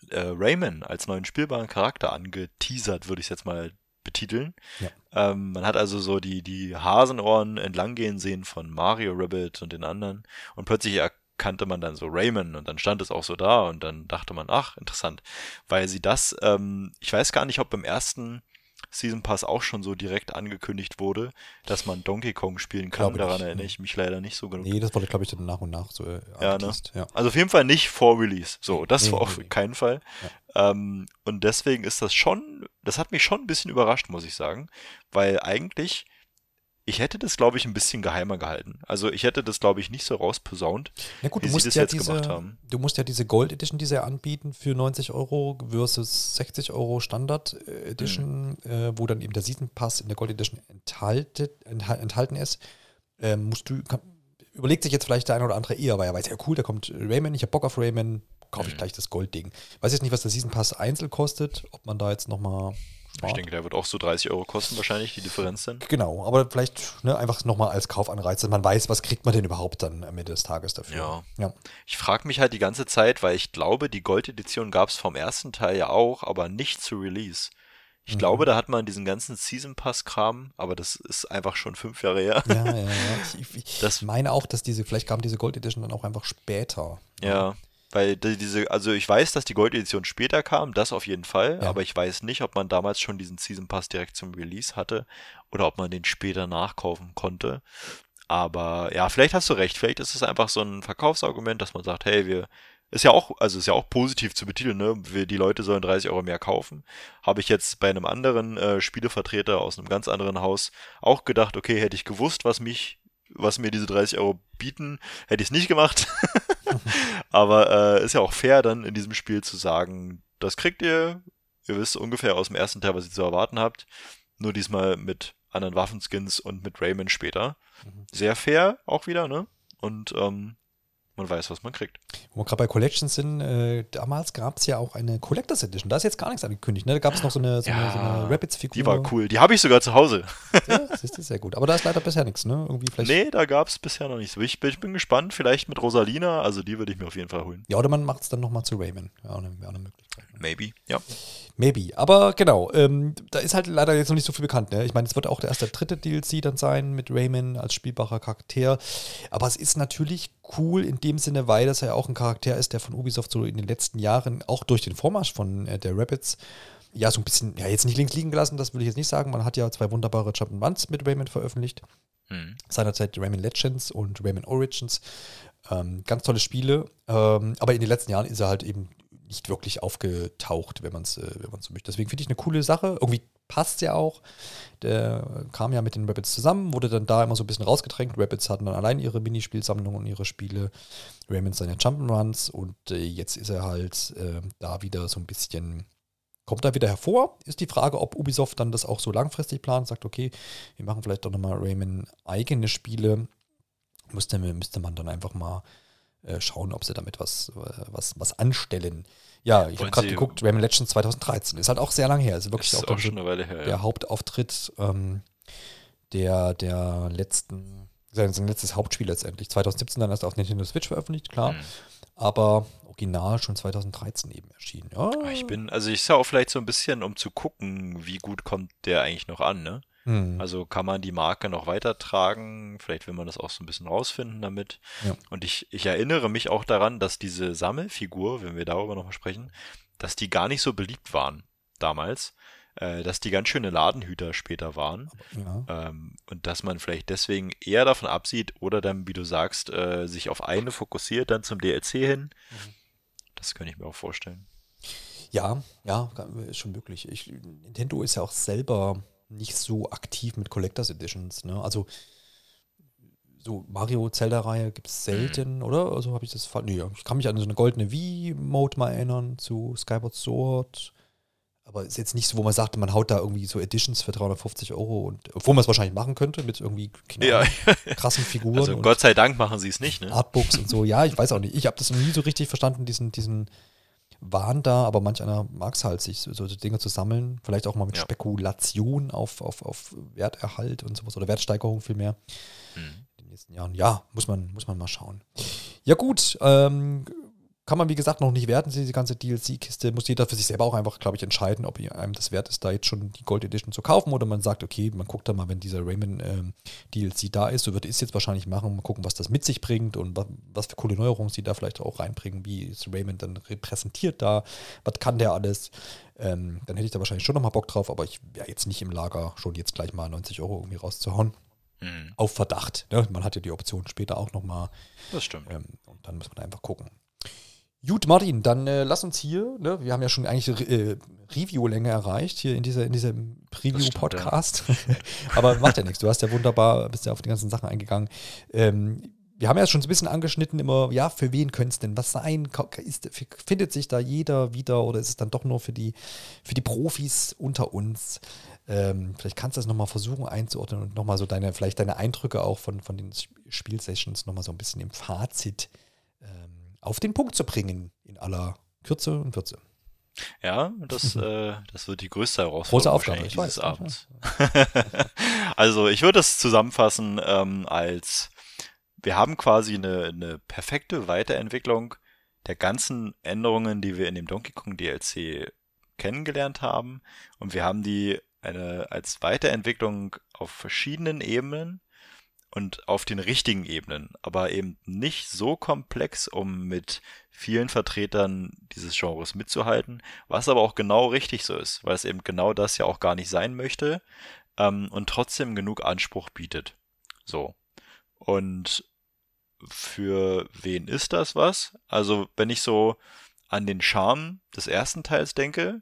äh, Rayman als neuen spielbaren Charakter angeteasert, würde ich es jetzt mal betiteln. Ja. Ähm, man hat also so die, die Hasenohren entlanggehen sehen von Mario Rabbit und den anderen und plötzlich kannte man dann so Raymond und dann stand es auch so da und dann dachte man, ach, interessant, weil sie das, ähm, ich weiß gar nicht, ob beim ersten Season Pass auch schon so direkt angekündigt wurde, dass man Donkey Kong spielen kann. Daran nicht, erinnere ich mich leider nicht so genau. Nee, das wurde, glaube ich, dann nach und nach so äh, ja, ne? ja, Also auf jeden Fall nicht vor Release. So, das nee, war auf nee, keinen Fall. Ja. Ähm, und deswegen ist das schon, das hat mich schon ein bisschen überrascht, muss ich sagen, weil eigentlich ich hätte das, glaube ich, ein bisschen geheimer gehalten. Also ich hätte das, glaube ich, nicht so rausposaunt, ja gut, wie sie das ja jetzt diese, gemacht haben. Du musst ja diese Gold Edition, die sie anbieten, für 90 Euro versus 60 Euro Standard Edition, mhm. äh, wo dann eben der Season Pass in der Gold Edition enthalten, enthalten ist, äh, musst du, kann, überlegt sich jetzt vielleicht der eine oder andere eher, weil er weiß, ja cool, da kommt Rayman, ich habe Bock auf Rayman, kaufe ich mhm. gleich das Goldding. Weiß jetzt nicht, was der Season Pass einzeln kostet, ob man da jetzt nochmal Ich denke, der wird auch so 30 Euro kosten, wahrscheinlich, die Differenz dann. Genau, aber vielleicht ne, einfach nochmal als Kaufanreiz, dass man weiß, was kriegt man denn überhaupt dann am Ende des Tages dafür. Ja. ja. Ich frage mich halt die ganze Zeit, weil ich glaube, die Gold-Edition gab es vom ersten Teil ja auch, aber nicht zu Release. Ich mhm. glaube, da hat man diesen ganzen Season Pass-Kram, aber das ist einfach schon fünf Jahre her. Ja, ja, ja. Ich, ich, das, meine auch, dass diese, vielleicht kam diese Gold Edition dann auch einfach später. Ja. Weil diese, also ich weiß, dass die Gold-Edition später kam, das auf jeden Fall, ja. aber ich weiß nicht, ob man damals schon diesen Season Pass direkt zum Release hatte oder ob man den später nachkaufen konnte. Aber ja, vielleicht hast du recht, vielleicht ist es einfach so ein Verkaufsargument, dass man sagt, hey, wir, ist ja auch, also ist ja auch positiv zu betiteln, ne? Wir, die Leute sollen 30 Euro mehr kaufen. Habe ich jetzt bei einem anderen äh, Spielevertreter aus einem ganz anderen Haus auch gedacht, okay, hätte ich gewusst, was mich, was mir diese 30 Euro bieten, hätte ich es nicht gemacht. Aber äh, ist ja auch fair, dann in diesem Spiel zu sagen, das kriegt ihr. Ihr wisst ungefähr aus dem ersten Teil, was ihr zu erwarten habt. Nur diesmal mit anderen Waffenskins und mit Raymond später. Mhm. Sehr fair auch wieder, ne? Und ähm, man weiß, was man kriegt. Wo wir gerade bei Collections sind, äh, damals gab es ja auch eine Collectors Edition. Da ist jetzt gar nichts angekündigt. Ne? Da gab es noch so eine, so ja, eine, so eine Rapids-Figur. Die war cool. Die habe ich sogar zu Hause. Ja, das ist sehr gut. Aber da ist leider bisher nichts, ne? Irgendwie vielleicht. Nee, da gab es bisher noch nichts. Ich, ich, bin gespannt, vielleicht mit Rosalina. Also die würde ich mir auf jeden Fall holen. Ja, oder man macht es dann nochmal zu Rayman. Ja, eine, eine Möglichkeit. Maybe, ja. Maybe. Aber genau, ähm, da ist halt leider jetzt noch nicht so viel bekannt. Ne? Ich meine, es wird auch der erste dritte DLC dann sein mit Rayman als spielbarer Charakter. Aber es ist natürlich cool in dem Sinne, weil das ja auch ein Charakter ist, der von Ubisoft so in den letzten Jahren auch durch den Vormarsch von äh, der Rabbits ja so ein bisschen, ja jetzt nicht links liegen gelassen, das will ich jetzt nicht sagen. Man hat ja zwei wunderbare Jump'n'Runs mit Rayman veröffentlicht. Mhm. Seinerzeit Rayman Legends und Rayman Origins. Ähm, ganz tolle Spiele. Ähm, aber in den letzten Jahren ist er halt eben nicht wirklich aufgetaucht, wenn man es äh, so möchte. Deswegen finde ich eine coole Sache. Irgendwie passt ja auch. Der kam ja mit den Rabbits zusammen, wurde dann da immer so ein bisschen rausgedrängt. Rabbits hatten dann allein ihre Minispielsammlung und ihre Spiele. Raymond seine Jump'n'Runs und äh, jetzt ist er halt äh, da wieder so ein bisschen kommt da wieder hervor. Ist die Frage, ob Ubisoft dann das auch so langfristig plant, sagt, okay, wir machen vielleicht doch nochmal Rayman eigene Spiele. Müsste, müsste man dann einfach mal äh, schauen, ob sie damit was, äh, was, was anstellen. Ja, ich habe gerade geguckt, Rayman Legends 2013. Ist halt auch sehr lang her. Also wirklich ist auch, auch schon eine Weile her, der ja. Hauptauftritt ähm, der, der letzten, sein, sein letztes Hauptspiel letztendlich. 2017 dann erst auf Nintendo Switch veröffentlicht, klar. Mhm. Aber original schon 2013 eben erschienen. Ja. Ich bin, also ich sah auch vielleicht so ein bisschen, um zu gucken, wie gut kommt der eigentlich noch an, ne? Mhm. Also kann man die Marke noch weitertragen? Vielleicht will man das auch so ein bisschen rausfinden damit. Ja. Und ich, ich erinnere mich auch daran, dass diese Sammelfigur, wenn wir darüber nochmal sprechen, dass die gar nicht so beliebt waren damals. Äh, dass die ganz schöne Ladenhüter später waren. Ja. Ähm, und dass man vielleicht deswegen eher davon absieht oder dann, wie du sagst, äh, sich auf eine fokussiert, dann zum DLC hin. Mhm. Das könnte ich mir auch vorstellen. Ja, ja, ist schon möglich. Ich, Nintendo ist ja auch selber nicht so aktiv mit Collectors Editions. Ne? Also so Mario Zelda-Reihe gibt es selten, mhm. oder? Also habe ich das. Nee, ich kann mich an so eine goldene Wii-Mode mal erinnern zu Skyward Sword. Aber ist jetzt nicht so, wo man sagt, man haut da irgendwie so Editions für 350 Euro und obwohl man es wahrscheinlich machen könnte mit irgendwie ja. krassen Figuren. Also Gott sei Dank machen sie es nicht, ne? Artbooks und so. Ja, ich weiß auch nicht. Ich habe das noch nie so richtig verstanden, diesen, diesen Wahn da, aber manch einer mag es halt, sich so, so, Dinge zu sammeln. Vielleicht auch mal mit ja. Spekulation auf, auf, auf Werterhalt und sowas oder Wertsteigerung vielmehr. Hm. In den nächsten Jahren. Ja, muss man, muss man mal schauen. Ja, gut. Ähm, kann man, wie gesagt, noch nicht werten, diese ganze DLC-Kiste. Muss jeder für sich selber auch einfach, glaube ich, entscheiden, ob einem das wert ist, da jetzt schon die Gold Edition zu kaufen oder man sagt, okay, man guckt da mal, wenn dieser Rayman ähm, DLC da ist, so wird es jetzt wahrscheinlich machen, mal gucken, was das mit sich bringt und was, was für coole Neuerungen sie da vielleicht auch reinbringen, wie ist Rayman dann repräsentiert da, was kann der alles. Ähm, dann hätte ich da wahrscheinlich schon nochmal Bock drauf, aber ich wäre jetzt nicht im Lager, schon jetzt gleich mal 90 Euro irgendwie rauszuhauen. Mhm. Auf Verdacht. Ne? Man hat ja die Option später auch nochmal. Das stimmt. Ähm, und dann muss man einfach gucken. Gut, Martin, dann äh, lass uns hier, ne, wir haben ja schon eigentlich äh, Review-Länge erreicht, hier in, dieser, in diesem Preview-Podcast. Ja. Aber macht ja nichts, du hast ja wunderbar, bist ja auf die ganzen Sachen eingegangen. Ähm, wir haben ja schon so ein bisschen angeschnitten, immer, ja, für wen könnte es denn was sein? Ist, findet sich da jeder wieder oder ist es dann doch nur für die, für die Profis unter uns? Ähm, vielleicht kannst du das nochmal versuchen einzuordnen und nochmal so deine, vielleicht deine Eindrücke auch von, von den Spielsessions nochmal so ein bisschen im Fazit ähm, auf den Punkt zu bringen in aller Kürze und Würze. Ja, das, äh, das wird die größte Herausforderung Große Aufgabe, dieses weiß, Abends. also ich würde das zusammenfassen ähm, als wir haben quasi eine, eine perfekte Weiterentwicklung der ganzen Änderungen, die wir in dem Donkey Kong DLC kennengelernt haben. Und wir haben die eine, als Weiterentwicklung auf verschiedenen Ebenen und auf den richtigen Ebenen, aber eben nicht so komplex, um mit vielen Vertretern dieses Genres mitzuhalten, was aber auch genau richtig so ist, weil es eben genau das ja auch gar nicht sein möchte ähm, und trotzdem genug Anspruch bietet. So. Und für wen ist das was? Also, wenn ich so an den Charme des ersten Teils denke,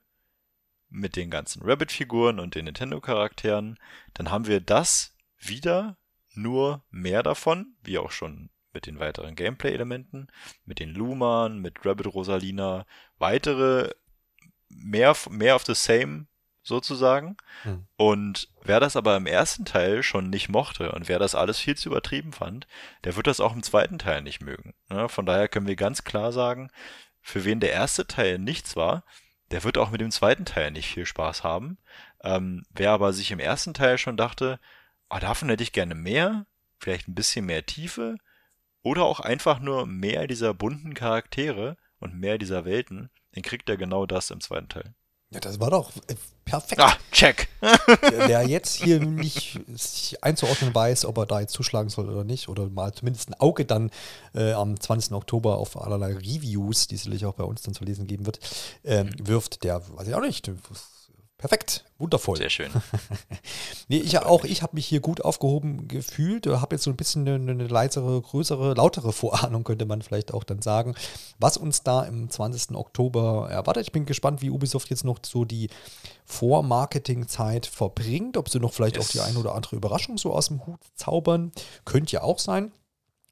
mit den ganzen Rabbit-Figuren und den Nintendo-Charakteren, dann haben wir das wieder nur mehr davon, wie auch schon mit den weiteren Gameplay-Elementen, mit den Luman, mit Rabbit Rosalina, weitere mehr, mehr of the same sozusagen. Hm. Und wer das aber im ersten Teil schon nicht mochte und wer das alles viel zu übertrieben fand, der wird das auch im zweiten Teil nicht mögen. Ne? Von daher können wir ganz klar sagen, für wen der erste Teil nichts war, der wird auch mit dem zweiten Teil nicht viel Spaß haben. Ähm, wer aber sich im ersten Teil schon dachte, oh, davon hätte ich gerne mehr, vielleicht ein bisschen mehr Tiefe oder auch einfach nur mehr dieser bunten Charaktere und mehr dieser Welten, dann kriegt er genau das im zweiten Teil. Ja, das war doch äh, perfekt. Ah, check. Wer jetzt hier nicht sich einzuordnen weiß, ob er da jetzt zuschlagen soll oder nicht, oder mal zumindest ein Auge dann äh, am 20. Oktober auf allerlei Reviews, die es sicherlich auch bei uns dann zu lesen geben wird, äh, wirft, der weiß ich auch nicht. Perfekt, wundervoll. Sehr schön. nee, ich auch, ich habe mich hier gut aufgehoben gefühlt, habe jetzt so ein bisschen eine, eine leisere, größere, lautere Vorahnung, könnte man vielleicht auch dann sagen, was uns da im 20. Oktober erwartet. Ich bin gespannt, wie Ubisoft jetzt noch so die Vormarketing-Zeit verbringt, ob sie noch vielleicht yes. auch die eine oder andere Überraschung so aus dem Hut zaubern. Könnte ja auch sein,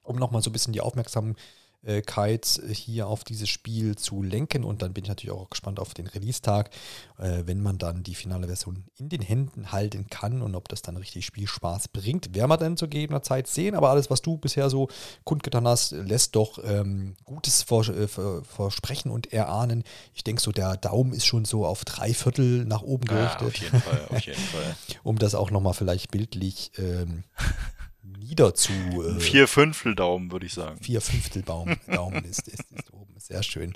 um nochmal so ein bisschen die Aufmerksamkeit äh, Kite hier auf dieses Spiel zu lenken. Und dann bin ich natürlich auch gespannt auf den Release-Tag, äh, wenn man dann die finale Version in den Händen halten kann und ob das dann richtig Spielspaß bringt. Werden wir dann zu gegebener Zeit sehen. Aber alles, was du bisher so kundgetan hast, lässt doch ähm, Gutes vor, äh, versprechen und erahnen. Ich denke so, der Daumen ist schon so auf drei Viertel nach oben gerichtet. Ja, auf jeden Fall, auf jeden Fall. um das auch nochmal vielleicht bildlich ähm, nieder zu. Äh, vier Fünftel Daumen, würde ich sagen. Vier Fünftel Daumen, Daumen ist, ist, ist oben. Sehr schön.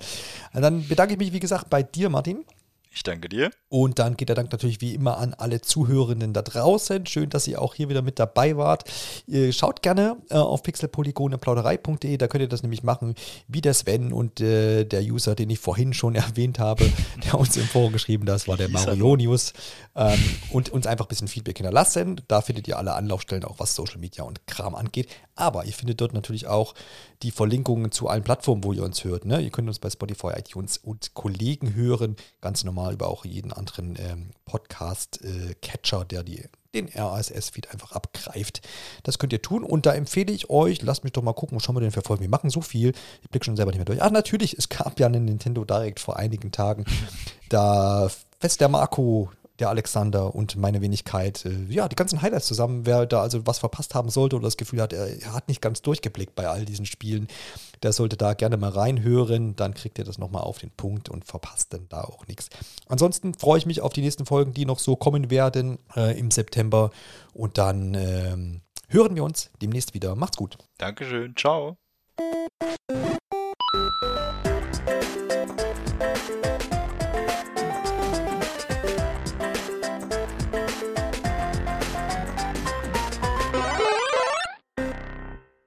Und dann bedanke ich mich, wie gesagt, bei dir, Martin. Ich danke dir. Und dann geht der Dank natürlich wie immer an alle Zuhörenden da draußen. Schön, dass ihr auch hier wieder mit dabei wart. Ihr schaut gerne äh, auf pixelpolygoneplauderei.de, da könnt ihr das nämlich machen, wie der Sven und äh, der User, den ich vorhin schon erwähnt habe, der uns im Forum geschrieben hat, das war der Marionius. Ähm, und uns einfach ein bisschen Feedback hinterlassen. Da findet ihr alle Anlaufstellen, auch was Social Media und Kram angeht. Aber ihr findet dort natürlich auch die Verlinkungen zu allen Plattformen, wo ihr uns hört. Ne? Ihr könnt uns bei Spotify, iTunes und Kollegen hören, ganz normal über auch jeden anderen ähm, Podcast-Catcher, äh, der die, den RSS-Feed einfach abgreift. Das könnt ihr tun und da empfehle ich euch, lasst mich doch mal gucken, schauen wir den verfolgen. Wir machen so viel, ich blicke schon selber nicht mehr durch. Ah, natürlich, es gab ja einen Nintendo Direct vor einigen Tagen. Da fest der Marco der Alexander und meine Wenigkeit, äh, ja, die ganzen Highlights zusammen. Wer da also was verpasst haben sollte oder das Gefühl hat, er, hat nicht ganz durchgeblickt bei all diesen Spielen, der sollte da gerne mal reinhören. Dann kriegt ihr das nochmal auf den Punkt und verpasst dann da auch nichts. Ansonsten freue ich mich auf die nächsten Folgen, die noch so kommen werden äh, im September. Und dann ähm, hören wir uns demnächst wieder. Macht's gut. Dankeschön. Ciao.